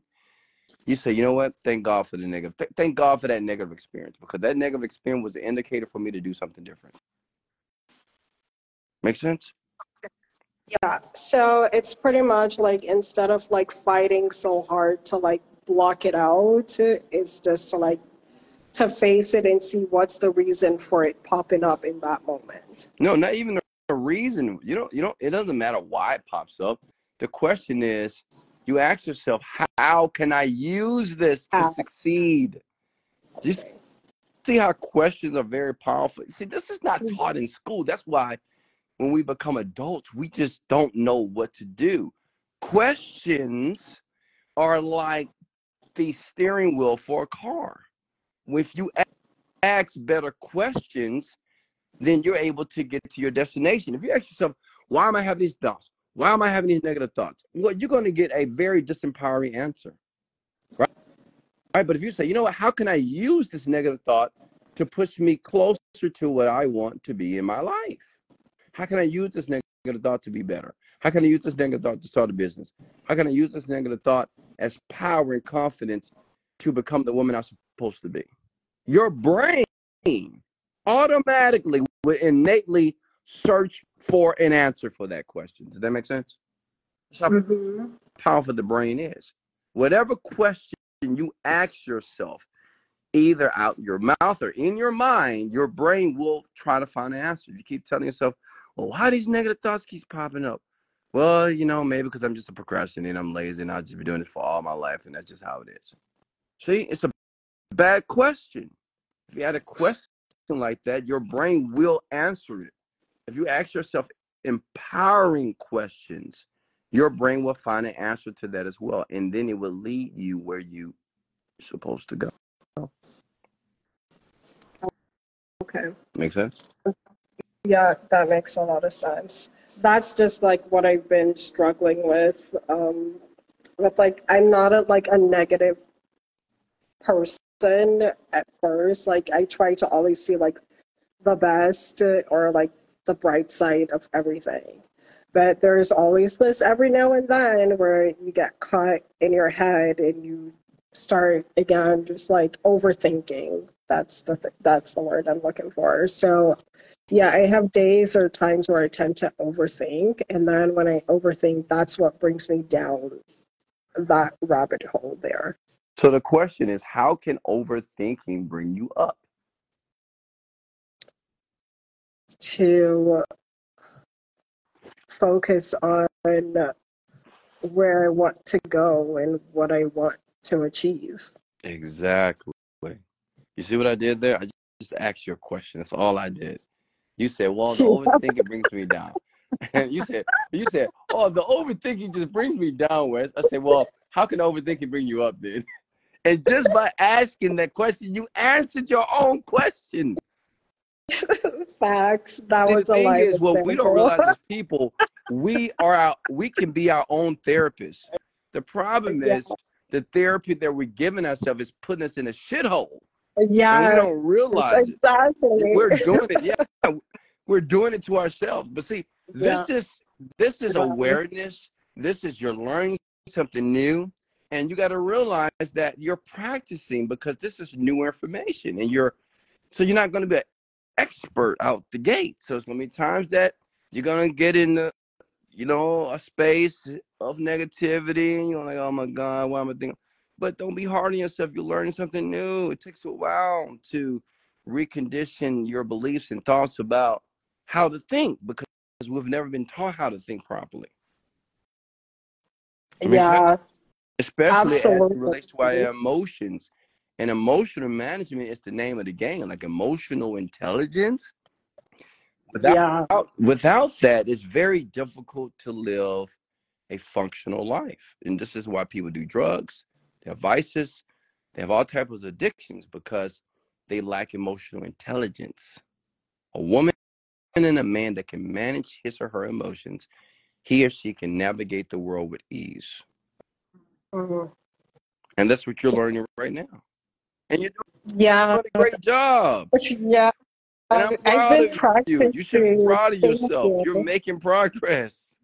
you say, you know what? Thank God for the negative. Th- thank God for that negative experience because that negative experience was an indicator for me to do something different. Make sense? Yeah. So it's pretty much like instead of like fighting so hard to like block it out, it's just to like to face it and see what's the reason for it popping up in that moment. No, not even reason. You don't. You don't. It doesn't matter why it pops up. The question is, you ask yourself, how can I use this to How? succeed? Just see how questions are very powerful. See, this is not mm-hmm. taught in school. That's why when we become adults, we just don't know what to do. Questions are like the steering wheel for a car. If you ask better questions, then you're able to get to your destination. If you ask yourself, why am I having these thoughts? Why am I having these negative thoughts? Well, you're going to get a very disempowering answer. Right? Right. But if you say, you know what, how can I use this negative thought to push me closer to what I want to be in my life? How can I use this negative thought to be better? How can I use this negative thought to start a business? How can I use this negative thought as power and confidence to become the woman I'm supposed to be? Your brain automatically will innately search for an answer for that question. Does that make sense? That's how Mm-hmm. powerful the brain is. Whatever question you ask yourself, either out your mouth or in your mind, your brain will try to find an answer. You keep telling yourself, well, why these negative thoughts keep popping up? Well, you know, maybe because I'm just a procrastinator, I'm lazy, and I've just been doing this for all my life, and that's just how it is. See, it's a bad question. If you had a question like that, your brain will answer it. If you ask yourself empowering questions, your brain will find an answer to that as well. And then it will lead you where you're supposed to go. Okay. Make sense? Yeah, that makes a lot of sense. That's just like what I've been struggling with. Um, with like, I'm not a like a negative person at first. Like, I try to always see like the best or like the bright side of everything. But there's always this every now and then where you get caught in your head and you start again just like overthinking. That's the th- that's the word I'm looking for. So yeah, I have days or times where I tend to overthink, and then when I overthink, that's what brings me down that rabbit hole there. So the question is, how can overthinking bring you up? To focus on where I want to go and what I want to achieve. Exactly. You see what I did there? I just asked you a question. That's all I did. You said, "Well, the overthinking brings me down." And you said, "You said, oh, the overthinking just brings me down." Wes. I said, "Well, how can overthinking bring you up then?" And just by asking that question, you answered your own question. Facts. That See, was the a thing is, what we don't realize as people, we are our, we can be our own therapists. The problem Yeah. is the therapy that we're giving ourselves is putting us in a shithole, and we don't realize it. exactly. We're doing it, yeah. We're doing it to ourselves. But see, Yeah. this is this is Yeah. awareness. This is you're learning something new, and you got to realize that you're practicing because this is new information, and you're so you're not going to be an expert out the gate. So it's going to be times that you're going to get in the you know a space of negativity, and you're like, oh my god, why am I thinking? But don't be hard on yourself. You're learning something new. It takes a while to recondition your beliefs and thoughts about how to think because we've never been taught how to think properly. yeah mean, Especially as it relates to our emotions. And emotional management is the name of the game, like emotional intelligence. Without yeah, without that, it's very difficult to live a functional life. And this is why people do drugs, they have vices, they have all types of addictions because they lack emotional intelligence. A woman and a man that can manage his or her emotions, he or she can navigate the world with ease. Mhm. And that's what you're learning right now. And you're doing, yeah, doing a great job. yeah. And I'm I've proud been of you. practicing. You should be proud of yourself. you. You're making progress.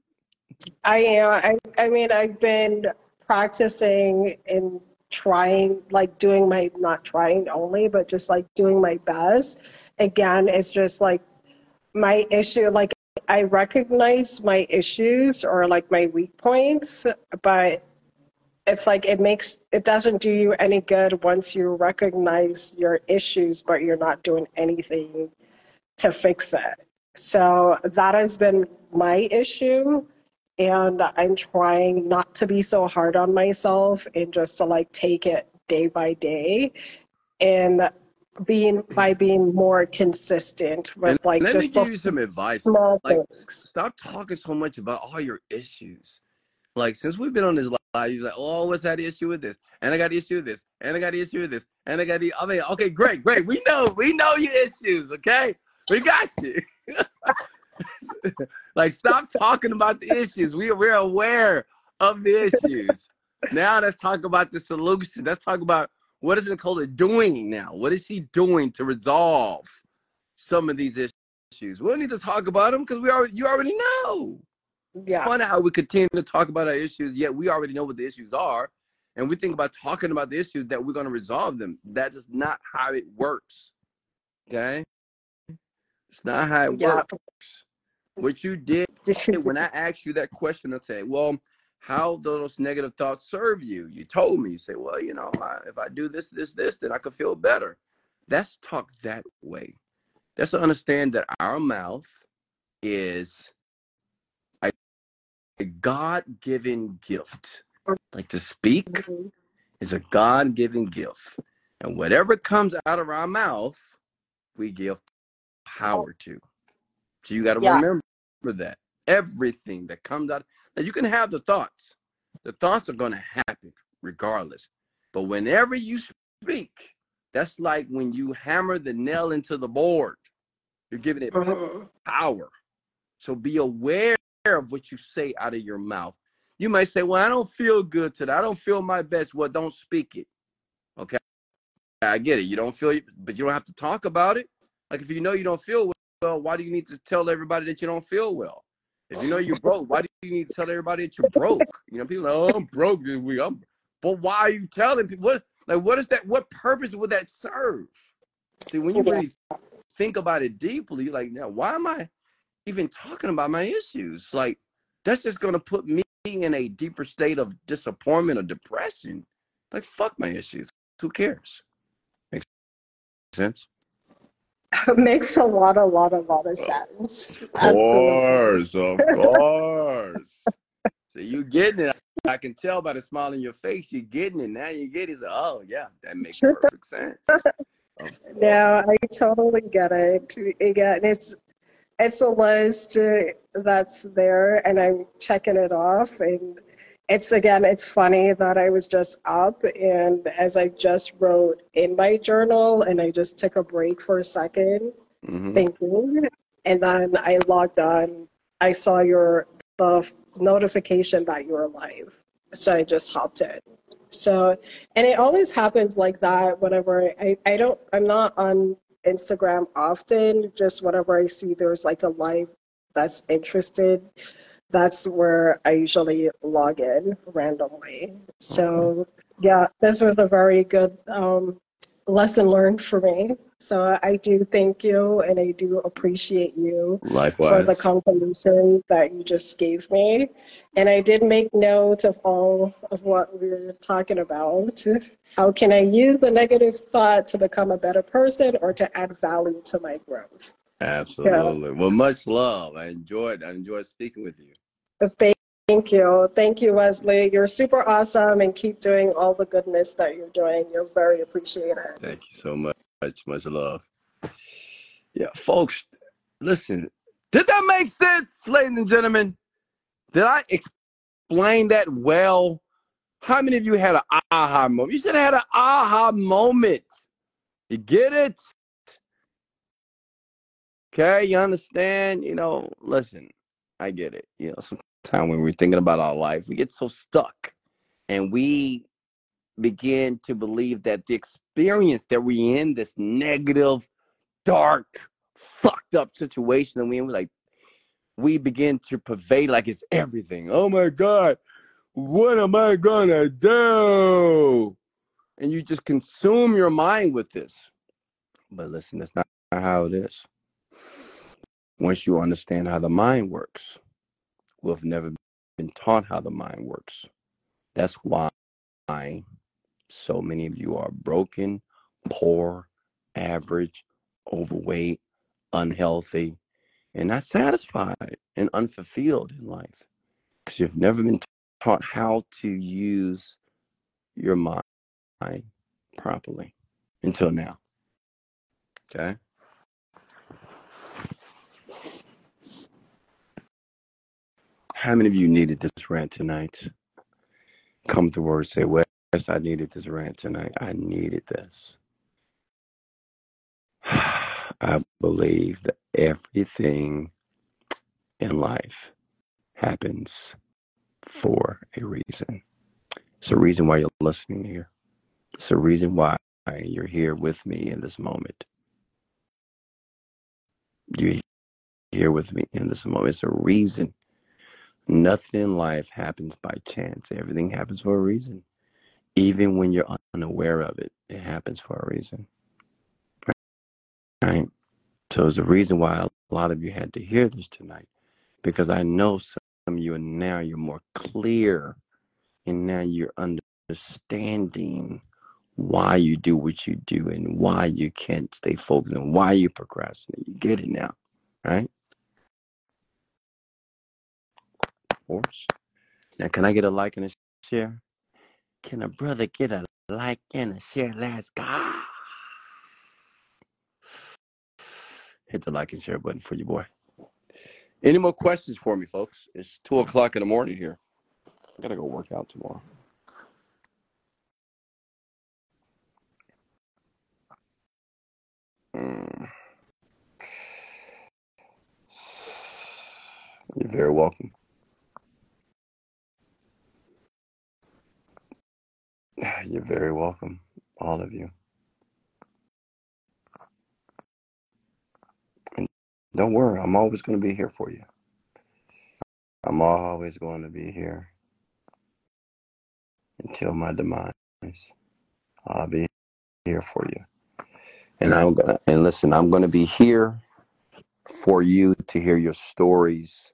I am. I, I mean, I've been practicing and trying, like doing my, not trying only, but just like doing my best. Again, it's just like my issue, like I recognize my issues or like my weak points, but it's like it makes, it doesn't do you any good once you recognize your issues, but you're not doing anything to fix it. So that has been my issue and I'm trying not to be so hard on myself and just to like take it day by day and being by being more consistent with And like let me just give the you some advice. small Like, things. stop talking so much about all your issues. Like, since we've been on this live, you're like, oh, what's that issue with this? And I got the issue with this. And I got the issue with this. And I got the, I mean, okay, great, great. We know, we know your issues, okay? We got you. like, stop talking about the issues. We, we're aware of the issues. Now let's talk about the solution. Let's talk about what is Nicola doing now? What is she doing to resolve some of these issues? We don't need to talk about them because we already you already know. Yeah. Funny how we continue to talk about our issues, yet we already know what the issues are, and we think about talking about the issues that we're going to resolve them. That is not how it works. Okay, it's not how it Yeah. works. What you did when I asked you that question, I said, "Well, how those negative thoughts serve you?" You told me. You say, "Well, you know, I, if I do this, this, this, then I could feel better." That's talk that way. That's to understand that our mouth is a God-given gift. Like to speak Mhm. is a God-given gift, and whatever comes out of our mouth, we give power to. So you got to Yeah. remember that everything that comes out. Now you can have the thoughts. The thoughts are going to happen regardless. But whenever you speak, that's like when you hammer the nail into the board. You're giving it Mhm. power. So be aware of what you say out of your mouth. You might say, Well, I don't feel good today. I don't feel my best. Well, don't speak it. Okay. I get it. You don't feel but you don't have to talk about it. Like if you know you don't feel well, why do you need to tell everybody that you don't feel well? If you know you're broke, why do you need to tell everybody that you're broke? You know, people are like, oh, I'm broke this week. I'm but why are you telling people what like what is that what purpose would that serve? See, when you really think about it deeply, like, now why am I even talking about my issues? Like, that's just gonna put me in a deeper state of disappointment or depression. Like, fuck my issues. Who cares? Makes sense? makes a lot, a lot, a lot of sense. Of Absolutely. course, of course. so you're getting it. I can tell by the smile on your face, you're getting it. Now you get it. So, oh, yeah, that makes perfect sense. Of No. I totally get it. Again, it's it's a list that's there, and I'm checking it off. And it's again, it's funny that I was just up, and as I just wrote in my journal, and I just took a break for a second, hmm thinking, and then I logged on. I saw your the notification that you were live, so I just hopped in. So, and it always happens like that whenever I, I don't, I'm not on Instagram often, just whenever I see there's like a live that's interested, that's where I usually log in randomly. So, yeah, this was a very good um, lesson learned for me. So I do thank you and I do appreciate you for the Likewise. confirmation that you just gave me. And I did make note of all of what we were talking about. How can I use the negative thought to become a better person or to add value to my growth? Yeah. Absolutely. Well, much love. I enjoyed I enjoyed speaking with you. Thank thank you. Thank you, Wesley. You're super awesome and keep doing all the goodness that you're doing. You're very appreciated. Thank you so much. Much love. Yeah, folks, listen. Did that make sense, ladies and gentlemen? Did I explain that well? How many of you had an aha moment? You should have had an aha moment. You get it? Okay, you understand? You know, listen, I get it. You know, sometimes when we're thinking about our life, we get so stuck and we begin to believe that the experience that we're in, this negative, dark, fucked up situation that we in, We like we begin to pervade like it's everything. Oh my God, what am I gonna do? And you just consume your mind with this. But listen, that's not how it is. Once you understand how the mind works, we've never been taught how the mind works. That's why so many of you are broken, poor, average, overweight, unhealthy, and not satisfied and unfulfilled in life because you've never been taught how to use your mind properly until now. Okay? How many of you needed this rant tonight? Come to word, say, Wes, I needed this rant tonight. I needed this. I believe that everything in life happens for a reason. It's a reason why you're listening here. It's a reason why you're here with me in this moment. You're here with me in this moment. It's a reason. Nothing in life happens by chance. Everything happens for a reason. Even when you're unaware of it, it happens for a reason. Right? So it's a reason why a lot of you had to hear this tonight. Because I know some of you are now you're more clear and now you're understanding why you do what you do and why you can't stay focused and why you procrastinate. You get it now, right? Of course. Now, can I get a like and a share? Can a brother get a like and a share? Let's go. Hit the like and share button for you, boy. Any more questions for me, folks? It's two o'clock in the morning here. I gotta go work out tomorrow. Mm, You're very welcome. You're very welcome, all of you. And don't worry, I'm always going to be here for you. I'm always going to be here until my demise. I'll be here for you. And I'm gonna and listen, I'm gonna be here for you to hear your stories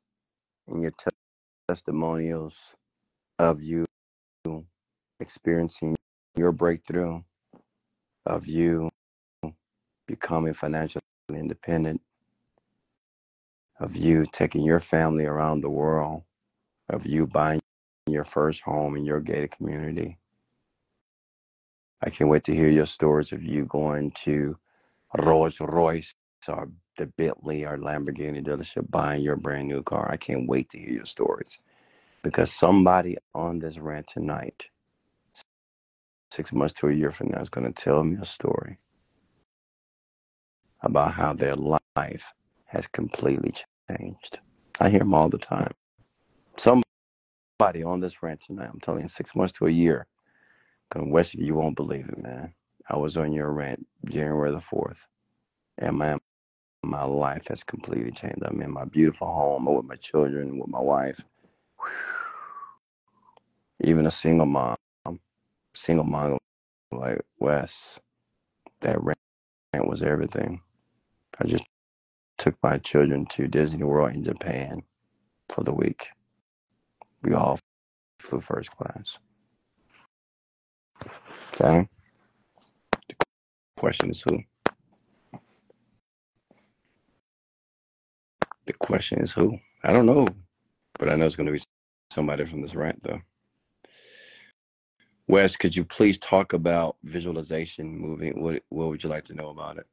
and your testimonials of you experiencing your breakthrough, of you becoming financially independent, of you taking your family around the world, of you buying your first home in your gated community. I can't wait to hear your stories of you going to Rolls Royce or the Bentley or Lamborghini dealership buying your brand new car. I can't wait to hear your stories because somebody on this rant tonight, six months to a year from now, is going to tell me a story about how their life has completely changed. I hear them all the time. Somebody on this ranch tonight, I'm telling you, six months to a year, going Wes, you won't believe it, man. I was on your rant January the 4th, and my, my life has completely changed. I'm in my beautiful home with my children, with my wife. Even a single mom, single mom like Wes, that rant was everything. I just took my children to Disney World in Japan for the week. We all flew first class. Okay. The question is who? The question is who? I don't know, but I know it's going to be somebody from this rant, though. Wes, could you please talk about visualization moving? What What would you like to know about it?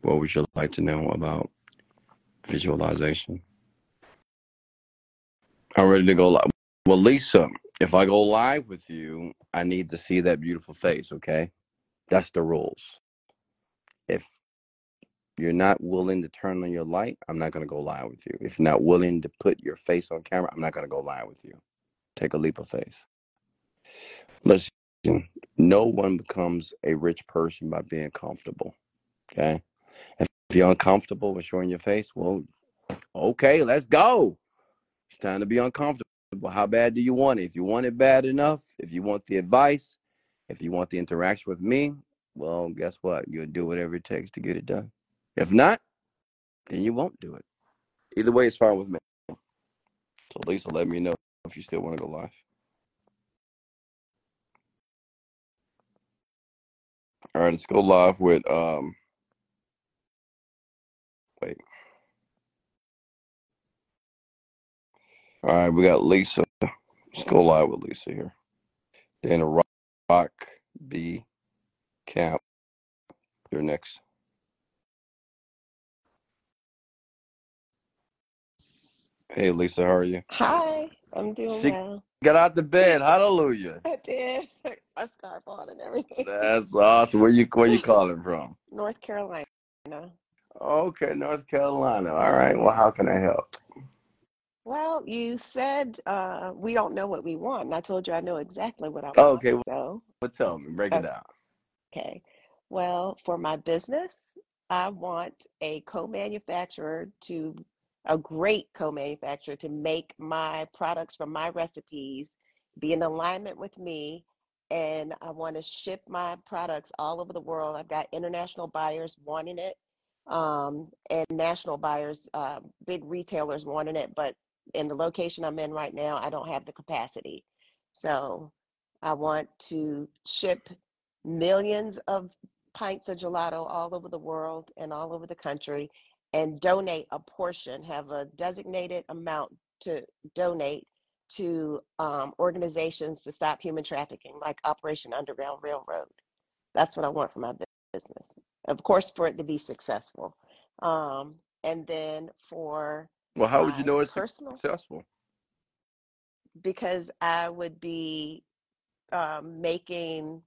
What would you like to know about visualization? I'm ready to go live. Well, Lisa, if I go live with you, I need to see that beautiful face, okay? That's the rules. If you're not willing to turn on your light, I'm not going to go live with you. If you're not willing to put your face on camera, I'm not going to go live with you. Take a leap of faith. Listen, no one becomes a rich person by being comfortable, okay? If you're uncomfortable with showing your face, well, okay, let's go. It's time to be uncomfortable. How bad do you want it? If you want it bad enough, if you want the advice, if you want the interaction with me, well, guess what? You'll do whatever it takes to get it done. If not, then you won't do it. Either way, it's fine with me. So Lisa, let me know if you still want to go live. All right, let's go live with um wait. All right, we got Lisa. Let's go live with Lisa here. Then a rock, rock B camp. You're next. Hey Lisa, how are you? Hi, I'm doing She well. got out the bed. Hallelujah. I did. My scarf on and everything. That's awesome. Where you where you calling from? North Carolina. Okay, North Carolina. All right. Well, how can I help? Well, you said uh, we don't know what we want, and I told you I know exactly what I want. Okay, well, So, well, tell me. Break it uh, down. okay. Well, for my business, I want a co-manufacturer to, a great co-manufacturer to make my products from my recipes be in alignment with me. And I want to ship my products all over the world. I've got international buyers wanting it, um, and national buyers, uh, big retailers wanting it. But in the location I'm in right now, I don't have the capacity. So I want to ship millions of pints of gelato all over the world and all over the country and donate a portion, have a designated amount to donate to um, organizations to stop human trafficking, like Operation Underground Railroad. That's what I want for my business. Of course, for it to be successful. Um, and then for Well, how would you know it's personal, successful? because I would be um, making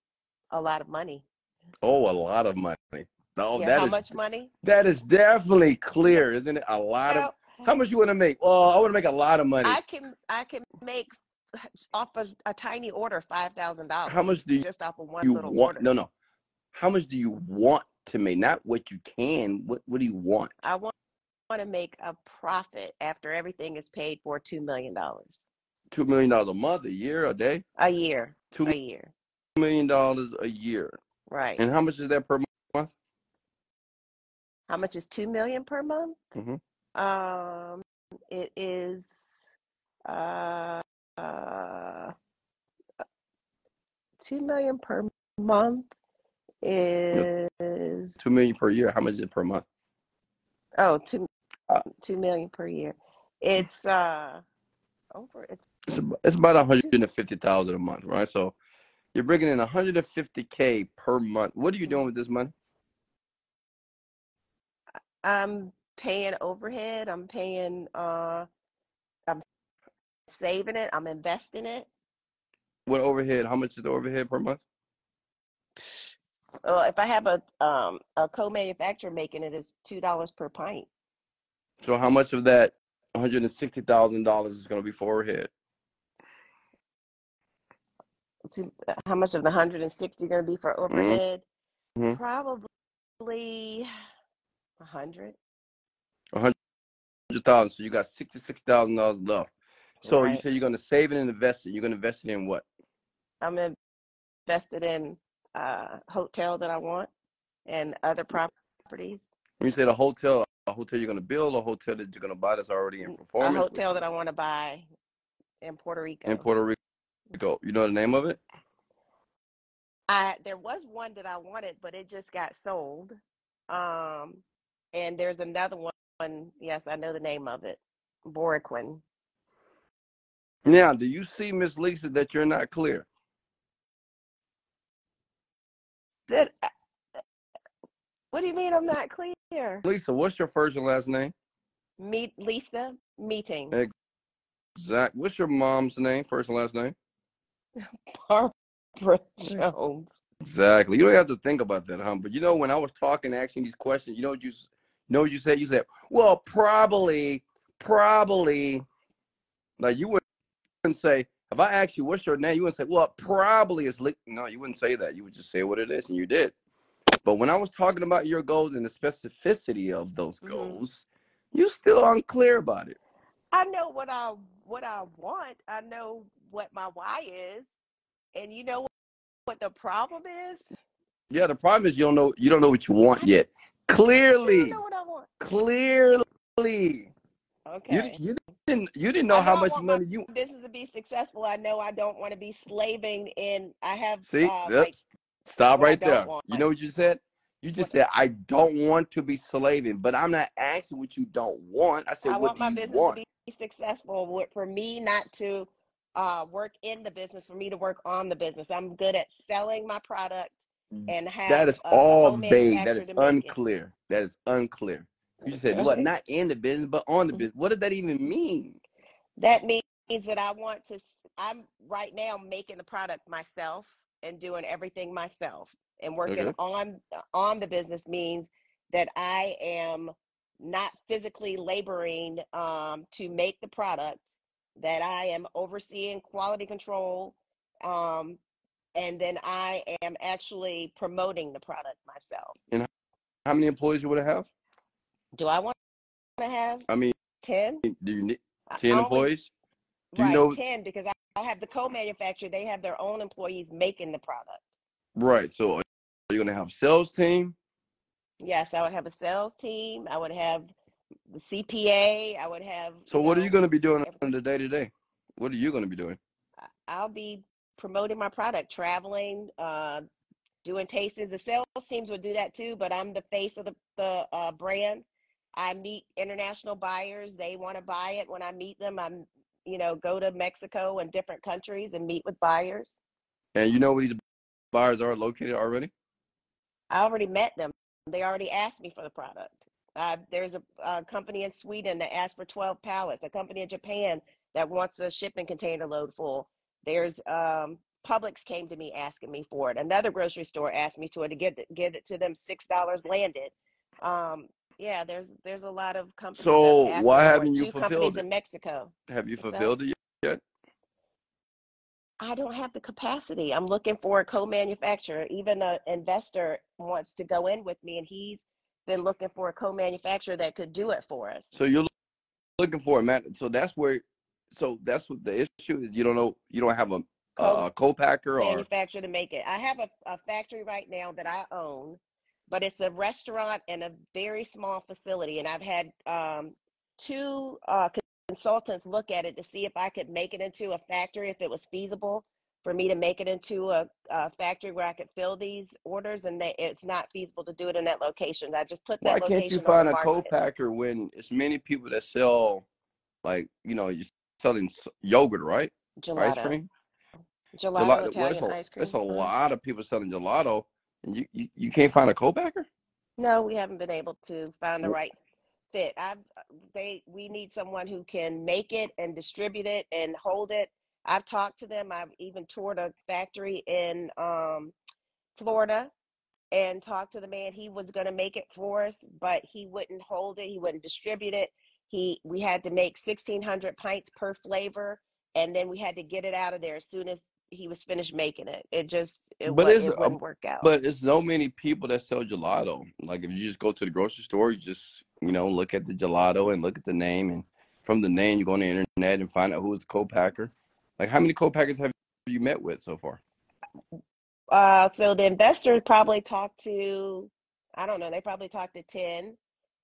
a lot of money. Oh, a lot of money. Oh, Yeah, that how is much money? that is definitely clear, isn't it? A lot of. How much you want to make? Oh, I want to make a lot of money. I can I can make off of a tiny order five thousand dollars. How much do you just off of one you little want? order. No, no. How much do you want to make? Not what you can. What What do you want? I want, want to make a profit after everything is paid for two million dollars Two million dollars a month, a year, a day. a year. Two A year, million dollars a year. right? And how much is that per month? How much is two million per month? hmm Um, it is uh, uh two million per month is Two million per year. How much is it per month? oh two Uh, two million per year. It's uh over. It's it's about, it's about hundred and fifty thousand a month, right? So you're bringing in one hundred and fifty k per month. What are you doing with this money? I'm paying overhead. I'm paying. Uh, I'm saving it. I'm investing it. What overhead? How much is the overhead per month? Well, if I have a um a co-manufacturer making it, it's two dollars per pint. So how much of that one hundred and sixty thousand dollars is going to be for overhead? To how much of the hundred and sixty going to be for Mm-hmm. overhead? Mhm. Probably a hundred. A hundred thousand. So you got sixty six thousand dollars left. So you Right. say you're going to save it and invest it. You're going to invest it in what? I'm invested in a hotel that I want and other properties. When you say the hotel, a hotel you're going to build, a hotel that you're going to buy that's already in A performance. Which hotel that I want to buy in Puerto Rico. in Puerto Rico. You know the name of it? I there was one that I wanted, but it just got sold. Um, and there's another one. Yes, I know the name of it. Boriquin. Now, do you see, Miss Lisa, that you're not clear? That. uh, What do you mean I'm not clear? Lisa, what's your first and last name? Meet Lisa meeting. Zach, what's your mom's name, first and last name? Barbara Jones. Exactly. You don't have to think about that, huh? But you know, when I was talking, asking these questions, you know what you, s- you know what you said? You said, "Well, probably, probably." Like you wouldn't say, if I asked you what's your name, you wouldn't say, "Well, probably it's." Li-. No, you wouldn't say that. You would just say what it is, and you did. But when I was talking about your goals and the specificity of those Mhm. goals, you still unclear about it. I know what I what I want. I know what my why is, and you know what the problem is. Yeah, the problem is you don't know you don't know what you want yet. Clearly, know what I want. clearly, Okay. you didn't you didn't know I how much money you business to be successful. I know I don't want to be slaving in. I have see. uh like Stop right there. want. You know what you said? You just What said I don't want to be slaving, but I'm not asking what you don't want. I said I what want do my you business want? to be successful. For me not to uh work in the business, for me to work on the business. I'm good at selling my product and That have is a all vague. That is co-manufacturer is to make it. unclear. That is unclear. You just said what? Not in the business, but on the business. What does that even mean? That means that I want to, I'm right now making the product myself and doing everything myself. And working Okay. on on the business means that I am not physically laboring um, to make the product, that I am overseeing quality control, um, and then I am actually promoting the product myself. And how many employees you would have? Do I want to have I mean, 10? do you need I ten only employees? Do you know 10 because I, I'll have the co-manufacturer, they have their own employees making the product. right? So are you gonna have a sales team? Yes, I would have a sales team, I would have the CPA, I would have, So what are you gonna be doing on the day to day? What are you gonna be doing? I'll be promoting my product, traveling, uh, doing tastings. The sales teams would do that too, but I'm the face of the, the uh, brand. I meet international buyers. They want to buy it. When I meet them, I'm, you know, go to Mexico and different countries and meet with buyers. And you know where these buyers are located already? I already met them. They already asked me for the product. Uh, there's a, a company in Sweden that asked for 12 pallets. A company in Japan that wants a shipping container load full. There's um, Publix came to me asking me for it. Another grocery store asked me to to give it, give it to them six dollars landed. Um, yeah, there's there's a lot of companies So why haven't you fulfilled companies it? in Mexico. Have you fulfilled it yet? I don't have the capacity. I'm looking for a co-manufacturer. Even an investor wants to go in with me, and he's been looking for a co-manufacturer that could do it for us. So you're looking for a man. So that's where. So that's what the issue is. You don't know. You don't have a Co a co-packer or manufacturer to make it. I have a, a factory right now that I own, but it's a restaurant and a very small facility. And I've had um, two uh, consultants look at it to see if I could make it into a factory if it was feasible. for me to make it into a, a factory where I could fill these orders, and they, it's not feasible to do it in that location. I just put that Why location can't you find a co-packer when it's many people that sell, like you know, you're selling yogurt, right? Ice Gelato, cream. gelato, Gelato. Italian it's a, ice cream. it's a Mhm. lot of people selling gelato, and you you, you can't find a co-packer. No, we haven't been able to find the right fit. I've they we need someone who can make it and distribute it and hold it. I've talked to them. I've even toured a factory in um, Florida and talked to the man. He was going to make it for us, but he wouldn't hold it. He wouldn't distribute it. He we had to make 1600 pints per flavor and then we had to get it out of there as soon as he was finished making it. It just it But it's it a, wouldn't work out. but it's so many people that sell gelato. Like if you just go to the grocery store, you just you know look at the gelato and look at the name, and from the name you go on the internet and find out who's the co-packer. Like how many co-packers have you met with so far? Uh, so the investors probably talked to, I don't know, they probably talked to 10,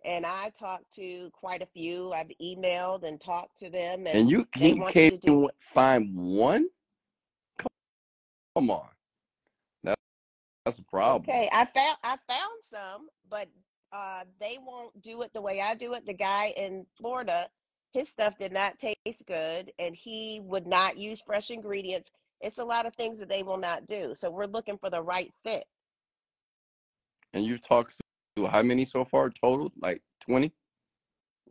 and I talked to quite a few. I've emailed and talked to them, and And you they can, want you can't do, find one? Come on, that, that's a problem. okay, I found I found some, but uh, they won't do it the way I do it. The guy in Florida, his stuff did not taste good, and he would not use fresh ingredients. It's a lot of things that they will not do. So we're looking for the right fit. And you've talked how many so far total? Like twenty?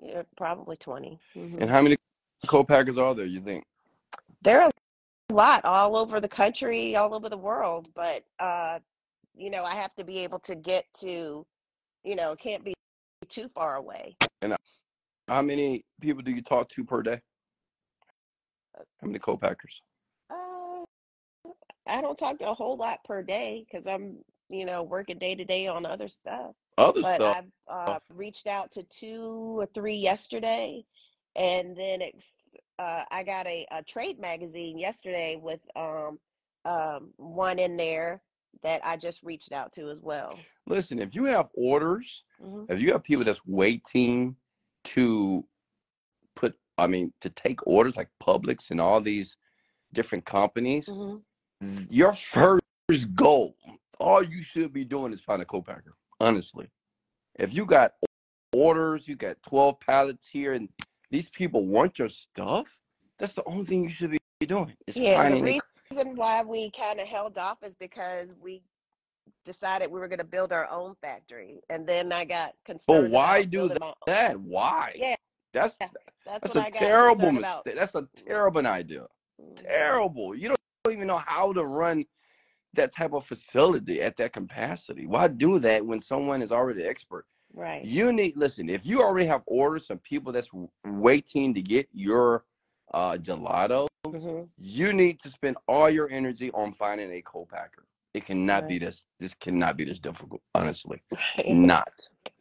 Yeah, probably 20. Mhm. And how many co-packers are there? You think? There are a lot all over the country, all over the world, but uh, you know, I have to be able to get to, you know, can't be too far away. And how many people do you talk to per day? How many co-packers? Uh, I don't talk to a whole lot per day because I'm, you know, working day to day on other stuff. Other But stuff. I've uh, reached out to two or three yesterday, and then it's uh, I got a, a trade magazine yesterday with um, um, one in there that I just reached out to as well. Listen, if you have orders, hmm if you have people that's waiting to put, I mean, to take orders like Publix and all these different companies, hmm your first goal, all you should be doing is find a co-packer. Honestly, if you got orders, you got 12 pallets here, and these people want your stuff, that's the only thing you should be doing is Yeah, the finding a reason why we kind of held off is because we decided we were going to build our own factory, and then I got concerned. But why do that? Why? Yeah, That's that's that's what a I terrible concerned about. mistake. That's a terrible idea. Mhm. Terrible. You don't even know how to run that type of facility at that capacity. Why do that when someone is already expert? Right. You need listen. If you already have orders from people that's waiting to get your uh, gelato, hmm you need to spend all your energy on finding a co-packer. It cannot be this. This cannot be this difficult. Honestly, not.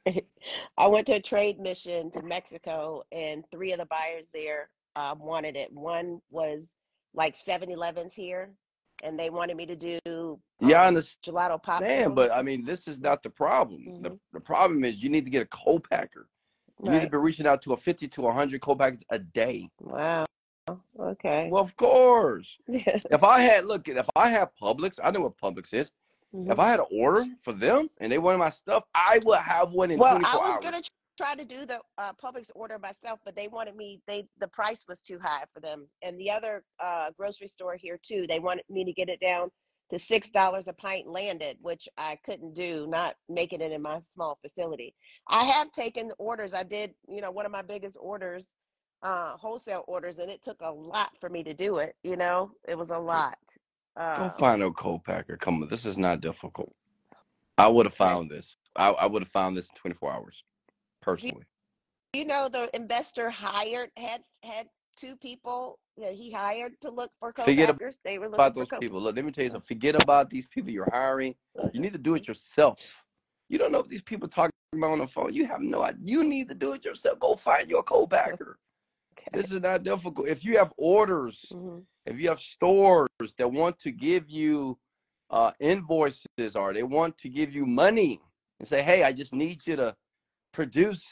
I went to a trade mission to Mexico, and three of the buyers there uh, wanted it. One was like 7 Elevens here, and they wanted me to do Yeah, I um, understand. gelato understand, but. I mean, this is not the problem. The, hmm the problem is you need to get a co-packer. You need to be reaching out to a 50 to 100 co-packers a day. Wow. Okay. Well, of course. If I had, look, if I had Publix, I know what Publix is. hmm If I had an order for them and they wanted my stuff, I would have one in Well, I 24 was hours. gonna tr- try to do the uh, Publix order myself, but they wanted me. They the price was too high for them, and the other uh, grocery store here too. They wanted me to get it down to six dollars a pint landed, which I couldn't do, not making it in my small facility. I have taken orders. I did, you know, one of my biggest orders, uh, wholesale orders, and it took a lot for me to do it. You know, it was a lot. Go Um, find a co-packer. Come on, this is not difficult. I would have found this. I, I would have found this in 24 hours, personally. you know the investor hired had had two people that he hired to look for Forget co-packers. They were looking about for those co. people. Look, let me tell you something. Forget about these people you're hiring. You need to do it yourself. You don't know what these people talking about on the phone. You have no idea. You need to do it yourself. Go find your co-packer. This is not difficult. If you have orders, hmm if you have stores that want to give you uh, invoices or they want to give you money and say, hey, I just need you to produce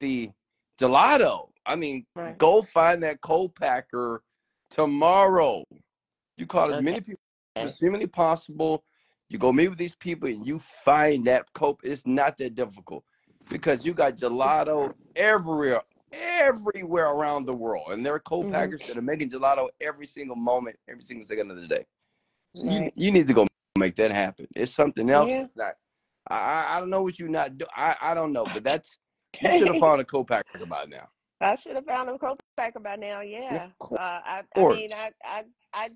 the gelato. I mean, Right. go find that co-packer tomorrow. You call as many people as humanly possible. You go meet with these people and you find that cope. It's not that difficult because you got gelato everywhere, everywhere around the world, and there are co-packers mm-hmm. that are making gelato every single moment, every single second of the day. So you you need to go make that happen. It's something else. Yeah. It's not. I I- don't know what you're not do. I I don't know, but that's you should have found a co-packer by now. I should have found a co-packer by now. Yeah. Uh, I, I mean, I, I, I,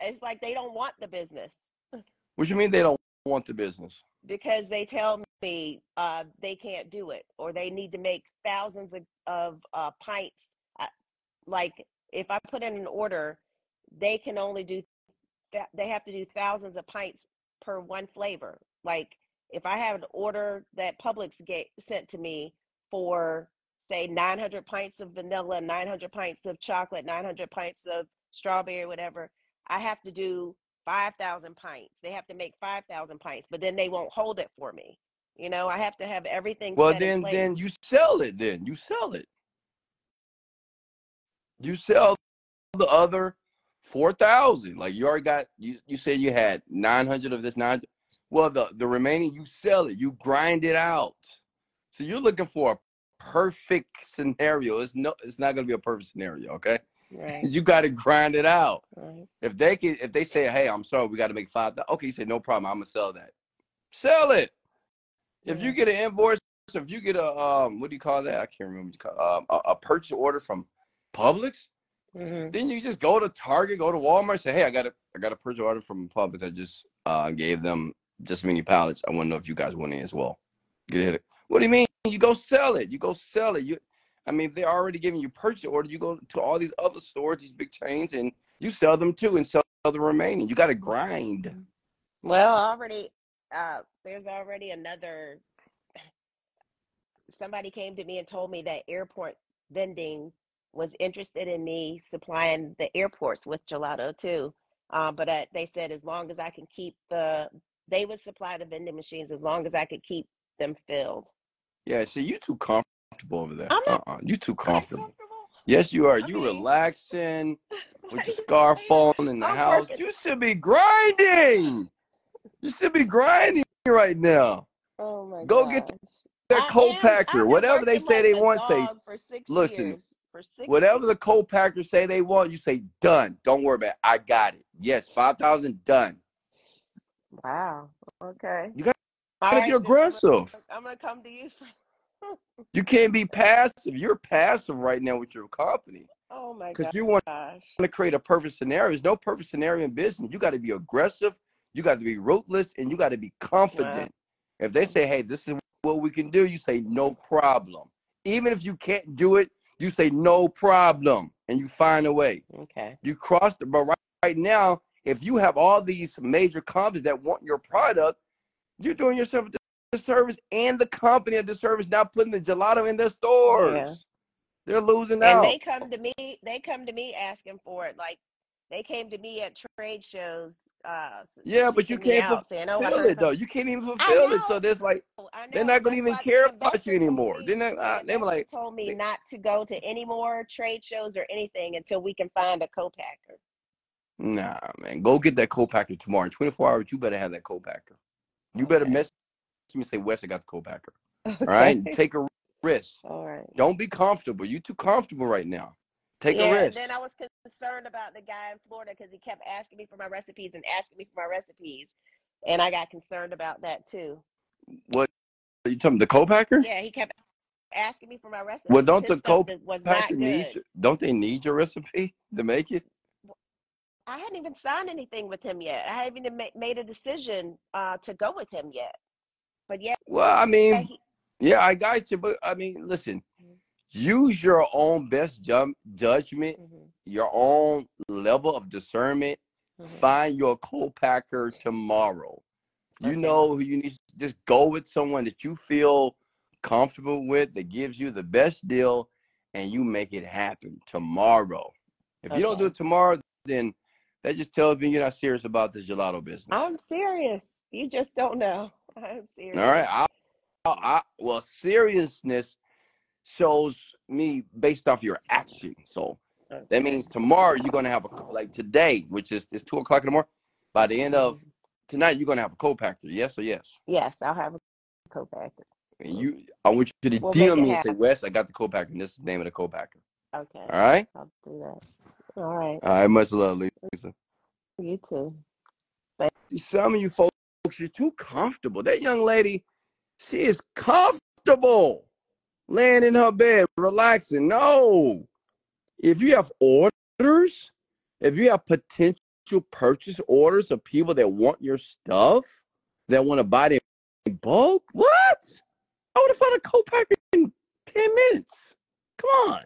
it's like they don't want the business What you mean they don't want the business? because they tell me uh, they can't do it or they need to make thousands of, of uh, pints. I, like if I put in an order, they can only do that. They have to do thousands of pints per one flavor. Like if I have an order that Publix get sent to me for say 900 pints of vanilla, 900 pints of chocolate, 900 pints of strawberry, whatever, I have to do 5,000 pints. They have to make 5,000 pints, but then they won't hold it for me. You know, I have to have everything Well, then then you sell it. Then you sell it. You sell the other four thousand. Like you already got. You you said you had nine hundred of this nine. Well, the the remaining you sell it. You grind it out. So you're looking for a perfect scenario. It's no. It's not going to be a perfect scenario. Okay. right, You got to grind it out. right. If they can, if they say, "Hey, I'm sorry, we got to make five, okay," you say, "No problem, I'm gonna sell that." Sell it. If you get an invoice, if you get a um, what do you call that? I can't remember. What you call um, a, a purchase order from Publix, hmm then you just go to Target, go to Walmart, say, "Hey, I got a, I got a purchase order from Publix. I just uh gave them just many pallets. I want to know if you guys want in as well." Get it? What do you mean? You go sell it. You go sell it. You, I mean, if they're already giving you purchase order, you go to all these other stores, these big chains, and you sell them too, and sell the remaining. You got to grind. Well, already, uh, there's already another. Somebody came to me and told me that airport vending was interested in me supplying the airports with gelato too. Uh, but uh, they said as long as I can keep the, they would supply the vending machines as long as I could keep them filled. Yeah, see, you too comfortable over there. I'm not Uh-uh. You too comfortable. comfortable. Yes, you are. You relaxing with your you scarf on in the I'm house. working. You should be grinding. You should be grinding right now. Oh my Go get gosh. that co-packer. Whatever they say like they want, say, dog for six listen, years. For six whatever the co-packers say they want, you say, done. Don't worry about it. I got it. Yes, 5,000 done. Wow. Okay. You gotta All be right, then I'm gonna, aggressive. I'm gonna come to you. You can't be passive. You're passive right now with your company oh my because you want gosh. to create a perfect scenario. There's no perfect scenario in business. You got to be aggressive. You got to be ruthless, and you got to be Wow. confident. If they say, "Hey, this is what we can do," you say, "No problem." Even if you can't do it, you say, "No problem," and you find a way. Okay. You cross the. But right, right now, if you have all these major companies that want your product, you're doing yourself a disservice and the company a disservice not putting the gelato in their Yeah. stores. They're losing And out. they come to me. They come to me asking for it. Like they came to me at trade shows, uh, Yeah, but you can't out, saying, "Oh, fulfill it though. You can't even fulfill it. So there's like they're not gonna even care about you anymore. me. They're not. Uh, they're investor like, told me they- not to go to any more trade shows or anything until we can find a co-packer. Nah, man. Go get that co-packer tomorrow. In 24 hours, you better have that co-packer. You better Okay. message me and say, Wes, I got the co-packer. All right, take a risk. All right. Don't be comfortable. You too comfortable right now. Take yeah, a risk. and then I was concerned about the guy in Florida because he kept asking me for my recipes and asking me for my recipes, and I got concerned about that too. What Are you talking? The co-packer? Yeah, he kept asking me for my recipes. Well, don't His the stuff that was not co-packer need? Don't they need your recipe to make it? I hadn't even signed anything with him yet. I haven't even ma- made a decision uh, to go with him yet. But yeah, Well, I mean, he, yeah, I got you, but I mean, listen. Mhm. Use your own best ju- judgment, mhm, your own level of discernment. mhm. Find your co-packer tomorrow. You know who you need. Just go with someone that you feel comfortable with that gives you the best deal, and you make it happen tomorrow. If you don't do it tomorrow, then that just tells me you're not serious about this gelato business. I'm serious. You just don't know. I'm serious. All right. I, I, I, well, seriousness shows me based off your action. So That means tomorrow you're gonna have a like today, which is it's two o'clock in the morning. By the end of tonight, you're gonna have a co-packer. Yes or yes? Yes, I'll have a co-packer. And you, I want you to We'll DM me and say, right, I got the co-packer, and this is the name of the co-packer. Okay, All right. I'll do that. All right. All right. Much love, Lisa. You too. Some of you folks, you're too comfortable. That young lady, she is comfortable laying in her bed, relaxing. No. If you have orders, if you have potential purchase orders of people that want your stuff, that want to buy it in bulk, what? I would have found a co-packer in 10 minutes. Come on.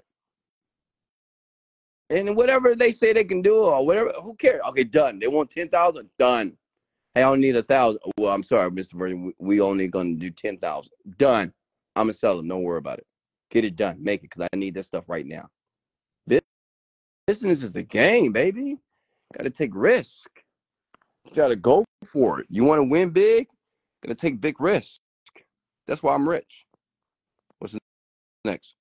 And whatever they say they can do or whatever, who cares? Okay, done. They want 10,000, done. Hey, I don't need a thousand. Well, I'm sorry, Mr. Vernon. We only gonna do ten thousand. Done. I'm gonna sell them. Don't worry about it. Get it done. Make it because I need this stuff right now. Bus- Business is a game, baby. Got to take risk. Got to go for it. You want to win big? Got to take big risk. That's why I'm rich. What's next?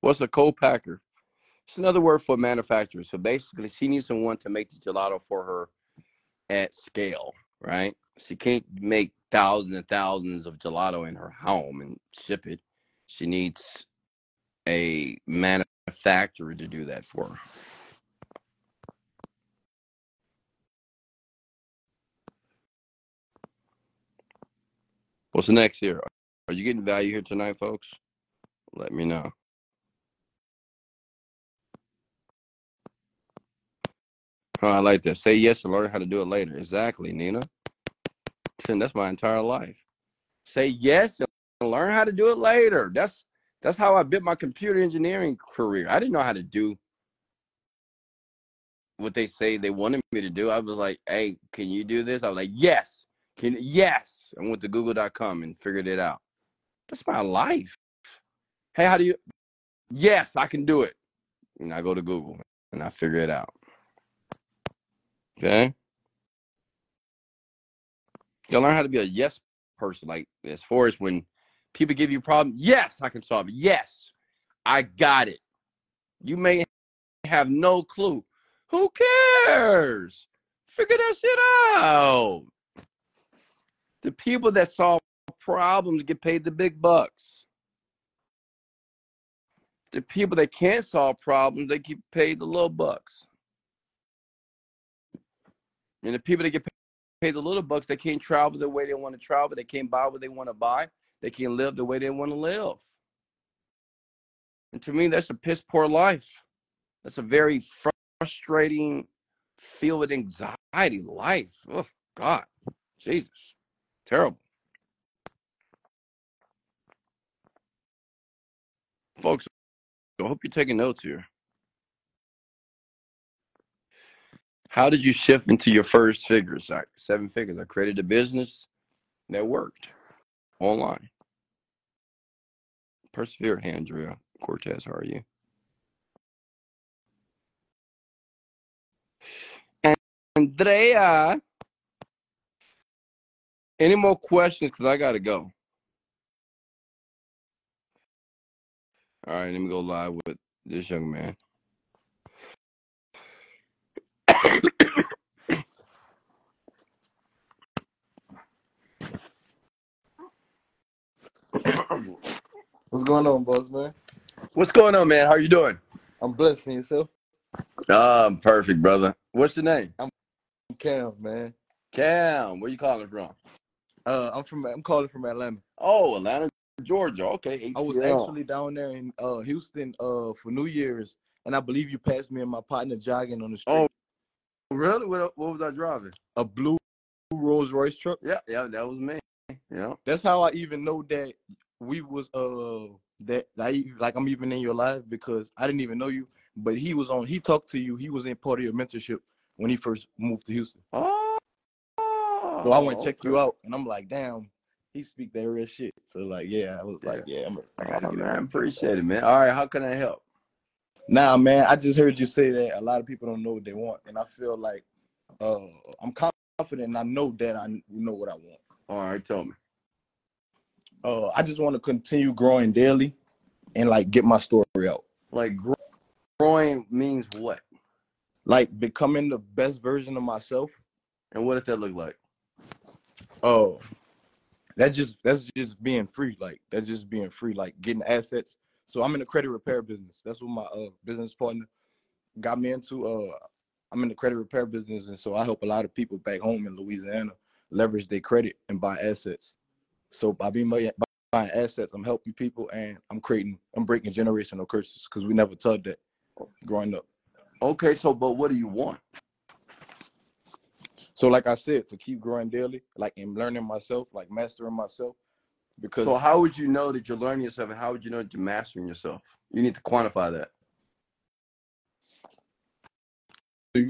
What's a co-packer? It's another word for manufacturer. So basically, she needs someone to make the gelato for her at scale, right? She can't make thousands and thousands of gelato in her home and ship it. She needs a manufacturer to do that for her. What's the next here? Are you getting value here tonight, folks? Let me know. Oh, I like that. Say yes and learn how to do it later. Exactly, Nina. And that's my entire life. Say yes and learn how to do it later. That's that's how I built my computer engineering career. I didn't know how to do what they say they wanted me to do. I was like, hey, can you do this? I was like, yes. Can yes. I went to google.com and figured it out. That's my life. Hey, how do you yes, I can do it. And I go to Google and I figure it out. Okay. You learn how to be a yes person. Like as far as when people give you a problem, yes, I can solve it. Yes, I got it. You may have no clue. Who cares? Figure that shit out. The people that solve problems get paid the big bucks. The people that can't solve problems, they get paid the little bucks. And the people that get paid the little bucks, they can't travel the way they want to travel. They can't buy what they want to buy. They can't live the way they want to live. And to me, that's a piss poor life. That's a very frustrating, filled with anxiety life. Oh, God. Jesus. Terrible. Folks, I hope you're taking notes here. How did you shift into your first figures? Like seven figures. I created a business that worked online. Persevere, Andrea Cortez. How are you? Andrea. Any more questions? Because I got to go. All right, let me go live with this young man. What's going on, boss man? What's going on, man? How are you doing? I'm blessing yourself. Um, perfect, brother. What's your name? I'm Cam, man. Cam. Where you calling from? Uh, I'm from. I'm calling from Atlanta. Oh, Atlanta, Georgia. Okay. I was actually down there in uh Houston uh for New Year's, and I believe you passed me and my partner jogging on the street. Oh, really? What, what was I driving? A blue Rolls Royce truck. Yeah, yeah, that was me. Yeah. That's how I even know that we was uh that I like I'm even in your life because I didn't even know you, but he was on. He talked to you. He was in part of your mentorship when he first moved to Houston. Oh. So I went to check you out, and I'm like, damn, he speak that real shit. So like, yeah, I was like, yeah, I'm. I gotta Oh, man, appreciate it, man. All right, how can I help? Nah, man, I just heard you say that a lot of people don't know what they want, and I feel like uh, I'm confident, and I know that I know what I want. All right, tell me. Uh, I just want to continue growing daily, and like get my story out. Like gr- growing means what? Like becoming the best version of myself. And what does that look like? Oh, that's just that's just being free. Like that's just being free. Like getting assets. So I'm in the credit repair business. That's what my uh, business partner got me into. Uh, I'm in the credit repair business, and so I help a lot of people back home in Louisiana leverage their credit and buy assets. So by being by buying assets, I'm helping people, and I'm creating, I'm breaking generational curses because we never taught that growing up. Okay, so but what do you want? So like I said, to keep growing daily, like in learning myself, like mastering myself, because So how would you know that you're learning yourself, and how would you know that you're mastering yourself? You need to quantify that.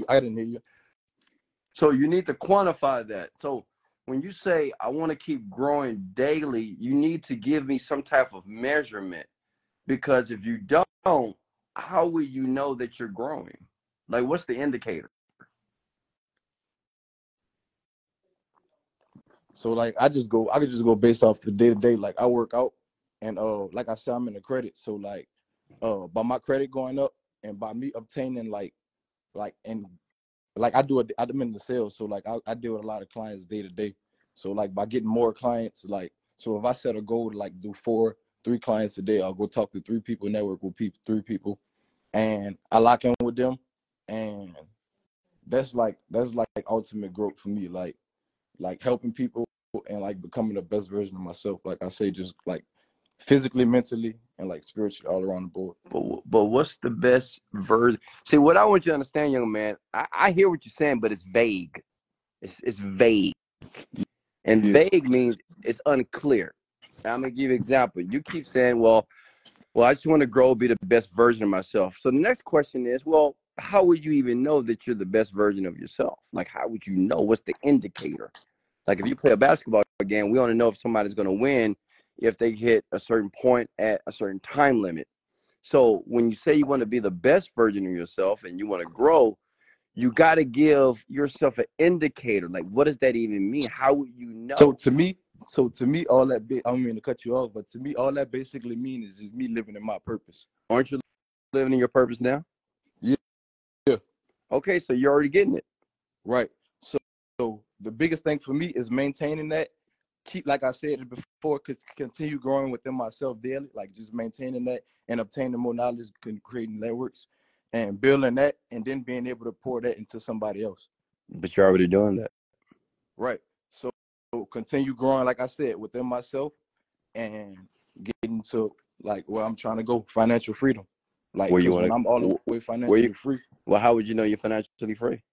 I didn't hear you. So you need to quantify that. So when you say I want to keep growing daily, you need to give me some type of measurement because if you don't, how will you know that you're growing? Like what's the indicator? So like I just go, I could just go based off the day to day. Like I work out, and uh, like I said, I'm in the credit. So like, uh, by my credit going up, and by me obtaining like, like and like I do it, I'm in the sales. So like I, I deal with a lot of clients day to day. So like by getting more clients, like so if I set a goal to like do four, three clients a day, I'll go talk to three people, network with people, three people, and I lock in with them, and that's like that's like ultimate growth for me. Like like helping people and like becoming the best version of myself. Like I say, just like physically, mentally, and like spiritually, all around the board. But but what's the best version? See, what I want you to understand, young man, I, I hear what you're saying, but it's vague. It's it's vague, and Yeah. vague means it's unclear. I'm gonna give you an example. You keep saying, "Well, well, I just want to grow, be the best version of myself." So the next question is, well, how would you even know that you're the best version of yourself? Like, how would you know? What's the indicator? Like, if you play a basketball game, we only know if somebody's gonna win if they hit a certain point at a certain time limit. So when you say you want to be the best version of yourself and you want to grow, you got to give yourself an indicator. Like, what does that even mean? How would you know? So to me, so to me, all that ba- I don't mean to cut you off, but to me, all that basically means is just me living in my purpose. Aren't you living in your purpose now? Yeah. Yeah. Okay, so you're already getting it. Right. So, so the biggest thing for me is maintaining that. Keep, like I said before, could continue growing within myself daily, like just maintaining that and obtaining more knowledge, creating networks, and building that, and then being able to pour that into somebody else. But you're already doing that. Right. So, so continue growing, like I said, within myself, and getting to like where I'm trying to go, financial freedom. Like Where you wanna- I'm all the way financially you- free. Well, how would you know you're financially free?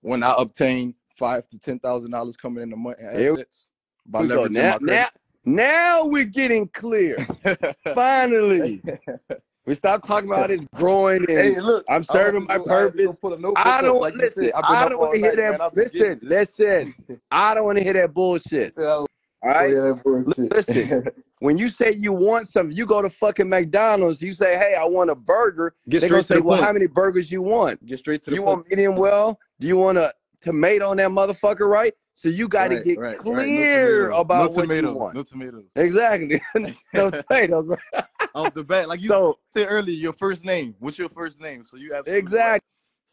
When I obtain five to ten thousand dollars coming in a month assets by leveraging Now, now, now we're getting clear. Finally, we stop talking about it growing and hey, look, I'm serving my go- I had to go purpose. pull a notebook I don't like you listen. I don't want to hear that. man. Listen, listen. I don't want to hear that bullshit. All right. yeah, bullshit. Listen. When you say you want something, you go to fucking McDonald's. You say, "Hey, I want a burger." Get They're gonna to say, the "Well, point. how many burgers you want? Get straight to the you point. want medium well? Do you want a tomato on that motherfucker? Right? So you got to Right, get right, right. No clear about no what tomatoes. you want. No tomatoes. Exactly. no tomatoes. Right? Off the bat, like you So said earlier, your first name. What's your first name? So you have exactly.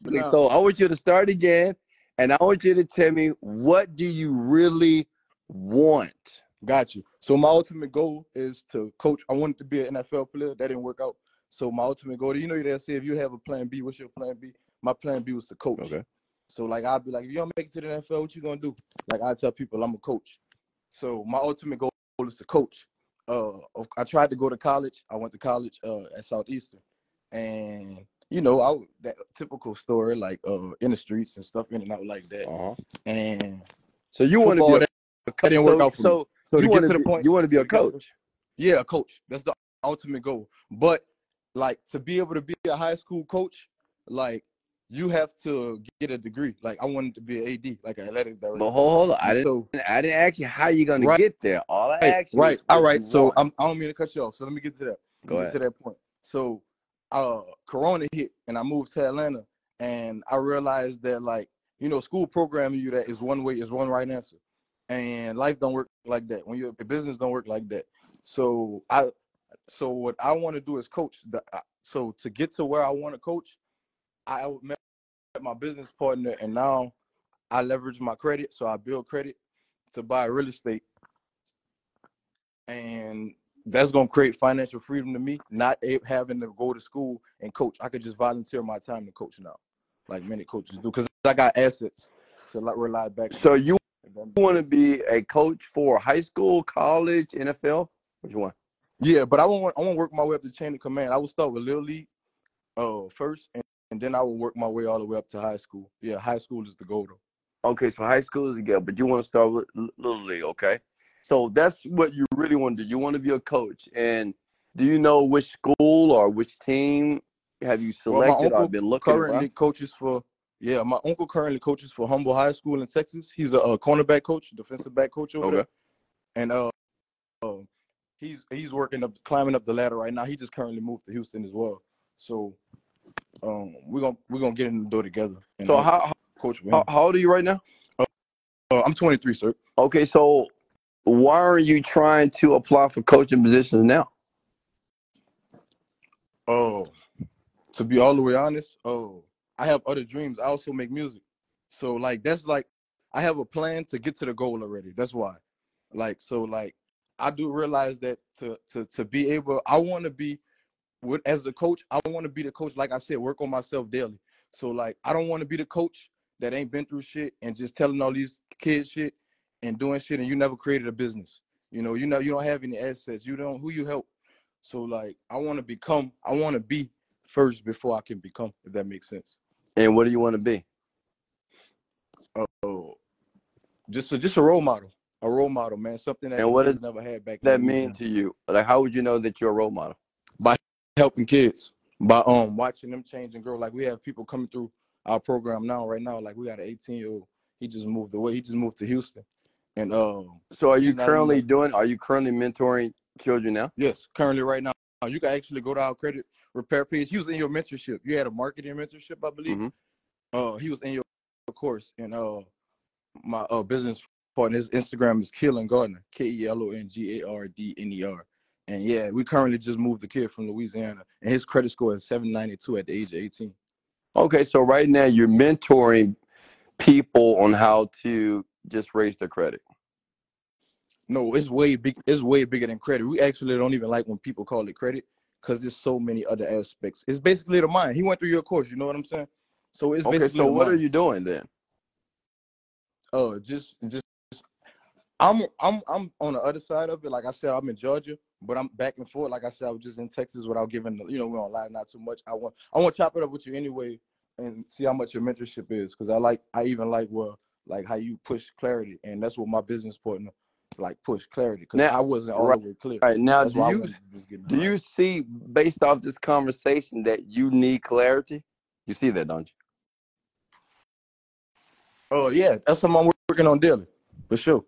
Now, So I want you to start again, and I want you to tell me what do you really want? got you. So my ultimate goal is to coach. I wanted to be an NFL player. That didn't work out. So my ultimate goal, you know, they say if you have a plan B, what's your plan B? My plan B was to coach. Okay. So like I'd be like, if you don't make it to the NFL, what you gonna do? Like I tell people, I'm a coach. So my ultimate goal is to coach. Uh, I tried to go to college. I went to college uh, at Southeastern, and you know, I that typical story like uh in the streets and stuff in and out like that. Uh-huh. And So you want to be a, that, that didn't work so, out for me. so, so to you get to to the point- you want to be a to get to- coach. Yeah, a coach. That's the ultimate goal. But like to be able to be a high school coach, like you have to get a degree. Like I wanted to be an AD, like an athletic director. But hold, hold on. I didn't so I didn't ask you how you gonna Right. get there. All I right, asked you right, all right. So want. I'm I don't mean to cut you off. So let me get to that. Go ahead. Get to that point. So uh Corona hit and I moved to Atlanta and I realized that like, you know, school programming you that is one way is one right answer. and life don't work like that. When your business don't work like that. So I, so what I want to do is coach. The, so to get to where I want to coach, I met my business partner, and now I leverage my credit. So I build credit to buy real estate, and that's gonna create financial freedom to me. Not having to go to school and coach. I could just volunteer my time to coach now, like many coaches do, because I got assets to rely back. So you want to be a coach for high school, college, NFL? Which one? Yeah, but I want I want to work my way up the chain of command. I will start with little league, uh, first, and, and then I will work my way all the way up to high school. Yeah, high school is the goal though. Okay, so high school is the goal, but you want to start with little league, okay? So that's what you really want to do. You want to be a coach, and do you know which school or which team have you selected well, or been looking? For? Currently around? coaches for yeah, my uncle currently coaches for Humble High School in Texas. He's a, a cornerback coach, defensive back coach over okay. there, and uh, uh, he's he's working up, climbing up the ladder right now. He just currently moved to Houston as well. So um, we're gonna we're gonna get in the door together. so how coach? How, how, old are you right now? Uh, uh, I'm 23, sir. Okay, so why are you trying to apply for coaching positions now? Oh, to be all the way honest, oh, I have other dreams. I also make music, so like that's like I have a plan to get to the goal already. That's why, like, so like I do realize that to to to be able, I want to be with as a coach. I want to be the coach. Like I said, work on myself daily. So like I don't want to be the coach that ain't been through shit and just telling all these kids shit and doing shit and you never created a business. You know, you know you don't have any assets. You don't who you help. So like I want to become I want to be first before I can become if that makes sense. And what do you want to be? Oh, just a just a role model. A role model, man. Something that and what does never had back that mean to you? Like how would you know that you're a role model? By helping kids. By um watching them change and grow. Like we have people coming through our program now, right now. Like we got an 18 year old. He just moved away. He just moved to Houston. And um, so are you currently doing? Are you currently mentoring children now? Yes, currently right now. You can actually go to our credit repair page. He was in your mentorship. You had a marketing mentorship, I believe. Mm-hmm. Uh, he was in your course, and uh, my uh business partner, his Instagram is Keelan Gardner, K E L O N G A R D N E R. And yeah, we currently just moved the kid from Louisiana, and his credit score is 792 at the age of 18. Okay, so right now you're mentoring people on how to just raise their credit. No, it's way big. It's way bigger than credit. We actually don't even like when people call it credit because there's so many other aspects. It's basically the mind. He went through your course. You know what I'm saying? So it's okay. So what mind. are you doing then? Oh, just just I'm I'm I'm on the other side of it. Like I said, I'm in Georgia, but I'm back and forth. Like I said, I was just in Texas without giving. You know, we're on live not too much. I want I want to chop it up with you anyway and see how much your mentorship is because I like I even like well like how you push clarity, and that's what my business partner like push clarity because I wasn't all right, the way clear. Right now, that's do you do you see based off this conversation that you need clarity? You see that, don't you? Oh yeah, that's something I'm working on daily, for sure.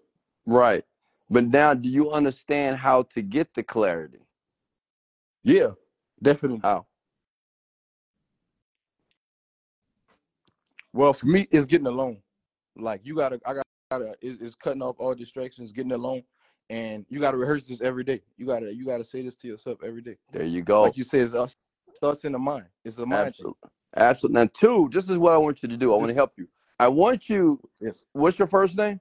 Right, but now, do you understand how to get the clarity? Yeah, definitely. How? Well, for me, it's getting alone. Like you gotta, I gotta, it's, it's cutting off all distractions, getting alone, and you gotta rehearse this every day. You gotta, you gotta say this to yourself every day. There you go. Like you said, it starts in the mind. It's the mind. Absolutely. Thing. Absolutely. Now, two, this is what I want you to do. I want to help you. I want you. Yes. What's your first name?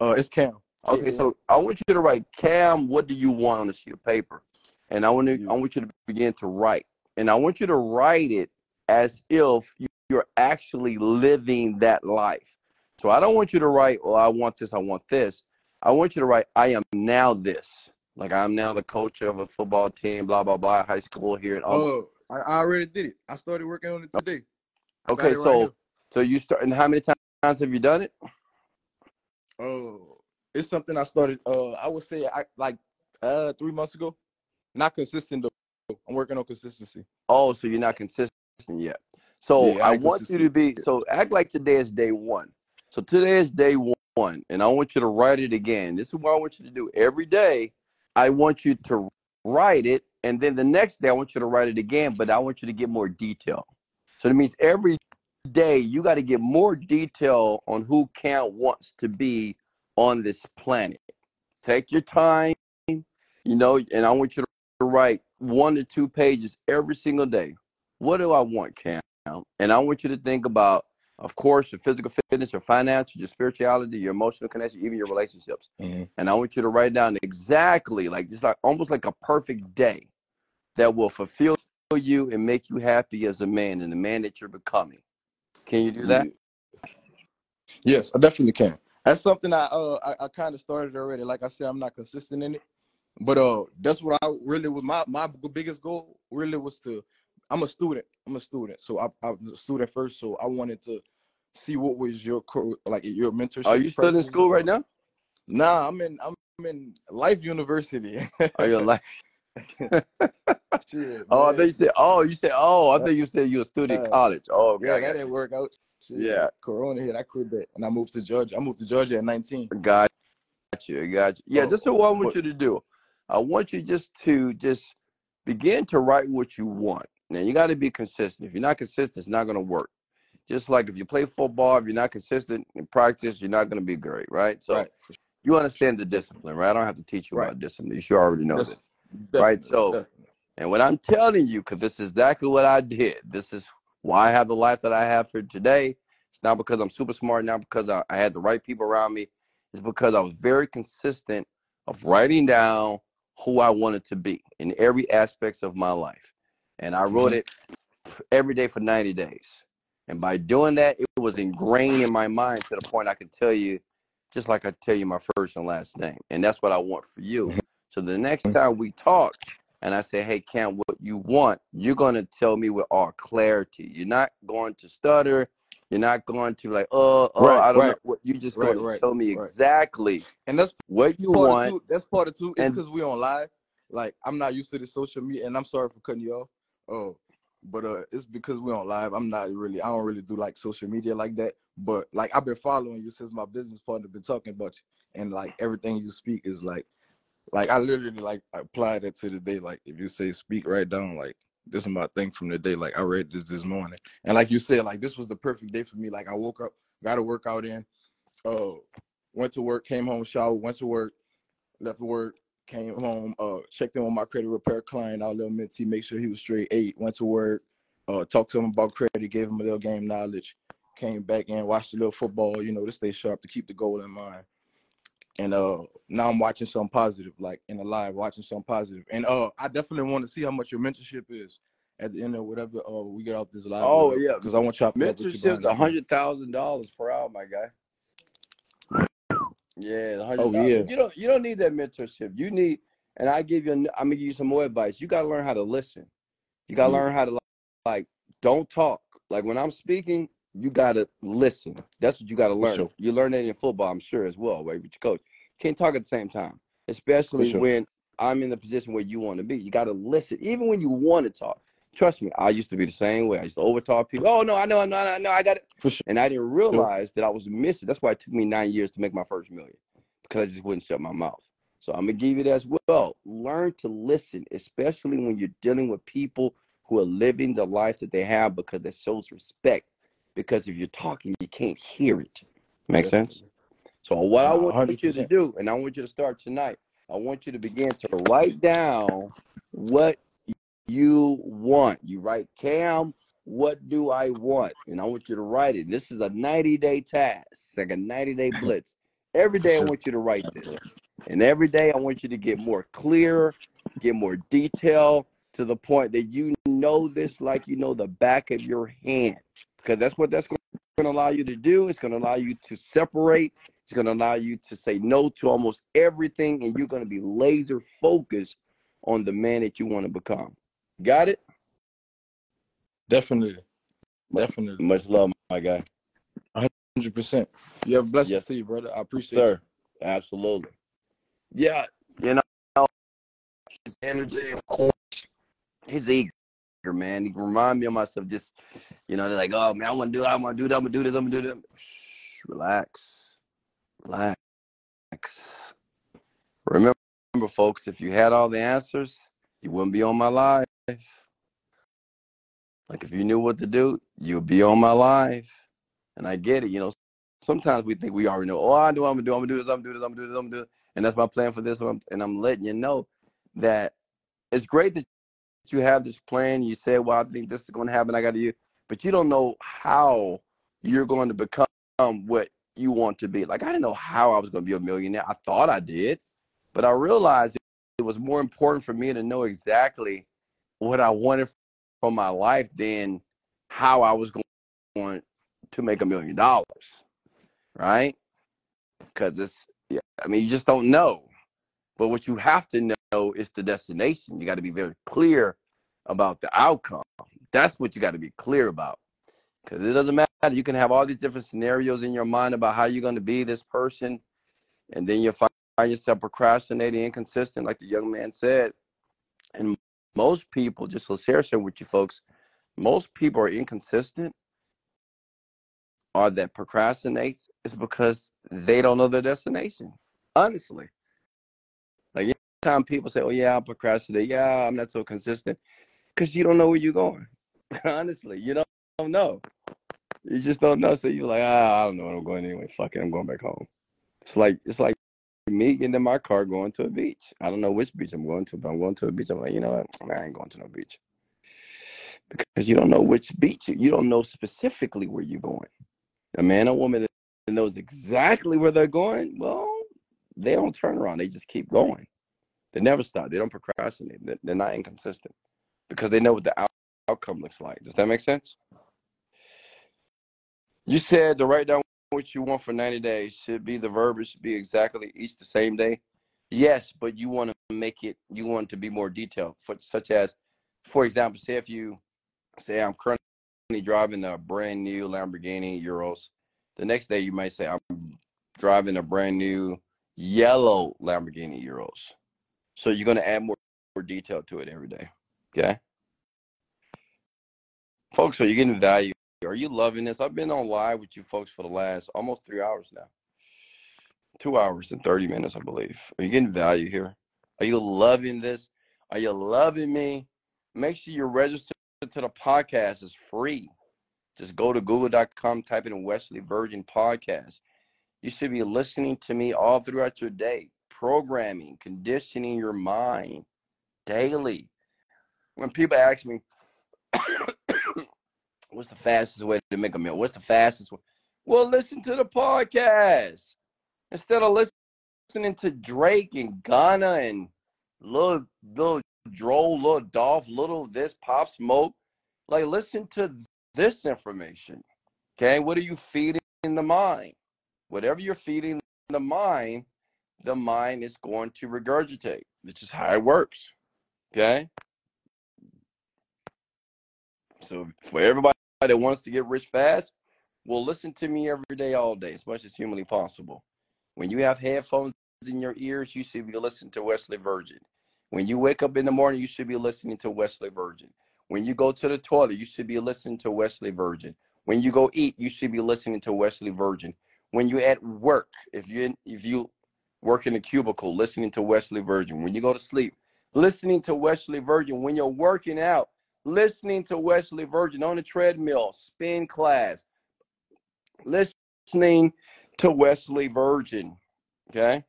Uh, it's Cam. Okay, so I want you to write Cam. What do you want on a sheet of paper? And I want to, I want you to begin to write, and I want you to write it as if you you're actually living that life. So I don't want you to write, "Oh, I want this, I want this." I want you to write, "I am now this." Like I'm now the coach of a football team, blah blah blah, high school here. At oh, I, I already did it. I started working on it oh, today. okay, it right so so you start, and how many times have you done it? Oh, it's something I started. Uh, I would say I like uh three months ago. Not consistent though. I'm working on consistency. Oh, so you're not consistent yet. So yeah, I, I want you to be so act like today is day one. So today is day one, and I want you to write it again. This is what I want you to do every day. I want you to write it, and then the next day I want you to write it again, but I want you to get more detail. So that means every day you got to get more detail on who Cam wants to be on this planet. Take your time, you know, and I want you to write one to two pages every single day. What do I want, Cam? And I want you to think about, of course, your physical fitness, your financial, your spirituality, your emotional connection, even your relationships. hmm And I want you to write down exactly like just like almost like a perfect day that will fulfill you and make you happy as a man and the man that you're becoming. Can you do that? Yes, I definitely can. That's something I uh I, I kind of started already. Like I said, I'm not consistent in it, but uh that's what I really was my my biggest goal really was to. I'm a student. I'm a student, so I, I was a student first. So I wanted to see what was your co- like your mentorship. Are you still in school right now? Nah, I'm in I'm in Life University. Are you like? Shit, Oh, you said. Oh, you said. Oh, I think you said you were a student in Uh, college. Oh, okay. Yeah, that didn't work out. Shit, Yeah. Corona hit. I quit that, and I moved to Georgia. I moved to Georgia at 19. you. Got you. Got you. Yeah, Oh, this is what I want you to do. I want you just to just begin to write what you want. Now you got to be consistent. If you're not consistent, it's not going to work. Just like if you play football, if you're not consistent in practice, you're not going to be great, right? So right, you understand the discipline, right? I don't have to teach you Right. about discipline. You should already know this, right? So, definitely. and what I'm telling you, because this is exactly what I did. This is why I have the life that I have for today. It's not because I'm super smart, not because I, I had the right people around me. It's because I was very consistent of writing down who I wanted to be in every aspects of my life. And I wrote Mhm. it every day for 90 days. And by doing that, it was ingrained in my mind to the point I could tell you, just like I tell you my first and last name. And that's what I want for you. Mhm. So the next time we talk and I say, hey, Cam, what you want, you're going to tell me with all clarity. You're not going to stutter. You're not going to like, oh, oh, Right, I don't right. know. What You're just Right, going to tell me exactly And that's what you want. two. That's part of two. It's and- because we on live. Like I'm not used to the social media, and I'm sorry for cutting you off. Oh, but uh, it's because we on live. I'm not really. I don't really do like social media like that. But like I've been following you since my business partner been talking about you, and like everything you speak is like, like I literally like apply that to the day. Like if you say speak right down, like this is my thing from the day. Like I read this this morning, and like you said, like this was the perfect day for me. Like I woke up, got a workout in, uh, went to work, came home, showered, went to work, left work, came home, uh, checked in with my credit repair client, our little mentee, make sure he was straight eight, went to work, uh, talked to him about credit, gave him a little game knowledge, came back in, watched a little football, you know, to stay sharp, to keep the goal in mind. And uh now I'm watching something positive, like in the live, watching something positive. And uh I definitely want to see how much your mentorship is at the end of whatever uh we get off this live. Oh, yeah. Because I want to chop it up with you behind Mentorship's a hundred thousand dollars per hour, my guy. Yeah, Oh yeah. You don't you don't need that mentorship. You need, and I give you, I'm gonna give you some more advice. You gotta learn how to listen. You gotta Yeah. learn how to like, like, don't talk. Like when I'm speaking, you gotta listen. That's what you gotta learn. sure. You learn that in football, I'm sure as well, right? With your coach, can't talk at the same time, especially sure. when I'm in the position where you want to be. You gotta listen, even when you want to talk. Trust me, I used to be the same way. I used to overtalk people. Oh no, I know, I know, I know, I got it. For sure. And I didn't realize that I was missing. That's why it took me nine years to make my first million because I just wouldn't shut my mouth. So I'm gonna give you that as well. Learn to listen, especially when you're dealing with people who are living the life that they have because that shows respect. Because if you're talking, you can't hear it. Make sense? So what I want hundred you to do, and I want you to start tonight, I want you to begin to write down what you want. You write, Cam, what do I want? And I want you to write it. This is a 90 day task, it's like a 90 day blitz. Every day I want you to write this. And every day I want you to get more clear, get more detail to the point that you know this like you know the back of your hand. Because that's what that's going to allow you to do. It's going to allow you to separate. It's going to allow you to say no to almost everything. And you're going to be laser focused on the man that you want to become. Got it? Definitely. Definitely. Much love, my guy. Hundred percent. You have blessings Yes, to you, brother. I appreciate you. sir. Absolutely. Yeah. You know, his energy, of course, he's eager, man. He remind me of myself. Just, you know, they're like, oh man, I want to do. I want to do that. I'm gonna do this. I'm gonna do that. Shh, relax, relax. Remember, remember, folks, if you had all the answers, you wouldn't be on my live. Like if you knew what to do, you'd be on my live. And I get it, you know. sometimes we think we already know. Oh, I know I'm gonna do. I'm gonna do this. I'm gonna do this. I'm gonna do this. I'm gonna do this. And that's my plan for this. one. And I'm letting you know that it's great that you have this plan. You say, well, I think this is going to happen. I got to you, but you don't know how you're going to become what you want to be. Like I didn't know how I was going to be a millionaire. I thought I did, but I realized it was more important for me to know exactly what I wanted for my life than how I was going to make a million dollars, right? Because it's, yeah, I mean, you just don't know. But what you have to know is the destination. You got to be very clear about the outcome. That's what you got to be clear about. Because it doesn't matter. You can have all these different scenarios in your mind about how you're going to be this person. And then you find yourself procrastinating, inconsistent, like the young man said. And most people, just to share some with you folks, most people are inconsistent or that procrastinates is because they don't know their destination. Honestly. Time people say, Oh yeah, I procrastinate. Yeah, I'm not so consistent. Because you don't know where you're going. Honestly, you don't, don't know. You just don't know. So you're like, ah, I don't know I'm going anyway. Fuck it, I'm going back home. It's like it's like me getting in my car going to a beach. I don't know which beach I'm going to, but I'm going to a beach. I'm like, you know what? I ain't going to no beach. Because you don't know which beach. You don't know specifically where you're going. A man or woman that knows exactly where they're going, well, they don't turn around. They just keep going. They never stop. They don't procrastinate. They're not inconsistent because they know what the outcome looks like. Does that make sense? You said to write down what you want for 90 days should be the verbiage should be exactly each the same day. Yes, but you want to make it, you want to be more detailed, for, such as, for example, say if you say I'm currently driving a brand new Lamborghini Urus. the next day you might say I'm driving a brand new yellow Lamborghini Urus. So you're going to add more, more detail to it every day. Okay. Folks, are you getting value? Are you loving this? I've been on live with you folks for the last almost three hours now. Two hours and 30 minutes, I believe. Are you getting value here? Are you loving this? Are you loving me? Make sure you're registered to the podcast. It's free. Just go to google.com, type in Wesley Virgin Podcast. You should be listening to me all throughout your day, programming, conditioning your mind daily. When people ask me, what's the fastest way to make a meal? What's the fastest way? Well, listen to the podcast instead of listening to Drake and Gunna and little little Droll, little Dolph, little this Pop Smoke. Like, listen to this information. Okay, what are you feeding the mind? Whatever you're feeding the mind, the mind is going to regurgitate. This is how it works. Okay. So for everybody that wants to get rich fast, well, listen to me every day, all day, as much as humanly possible. When you have headphones in your ears, you should be listening to Wesley Virgin. When you wake up in the morning, you should be listening to Wesley Virgin. When you go to the toilet, you should be listening to Wesley Virgin. When you go eat, you should be listening to Wesley Virgin. When you're at work, if you if you work in a cubicle, listening to Wesley Virgin. When you go to sleep, listening to Wesley Virgin. When you're working out, listening to Wesley Virgin on the treadmill, spin class, listening to Wesley Virgin. Okay.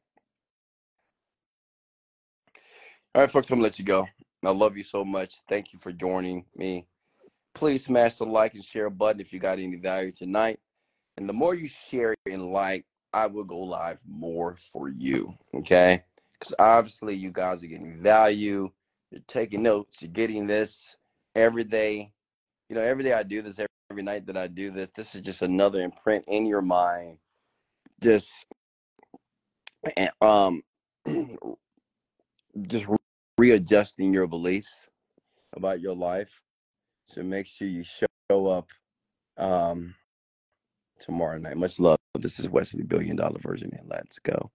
All right, folks, I'm gonna let you go. I love you so much. Thank you for joining me. Please smash the like and share button if you got any value tonight. And the more you share and like, I will go live more for you. Okay. Because obviously, you guys are getting value. You're taking notes. You're getting this every day. You know, every day I do this, every, every night that I do this, this is just another imprint in your mind. Just, um, just readjusting your beliefs about your life. So make sure you show up um, tomorrow night. Much love. This is Wesley Billion Dollar Virgin, and let's go.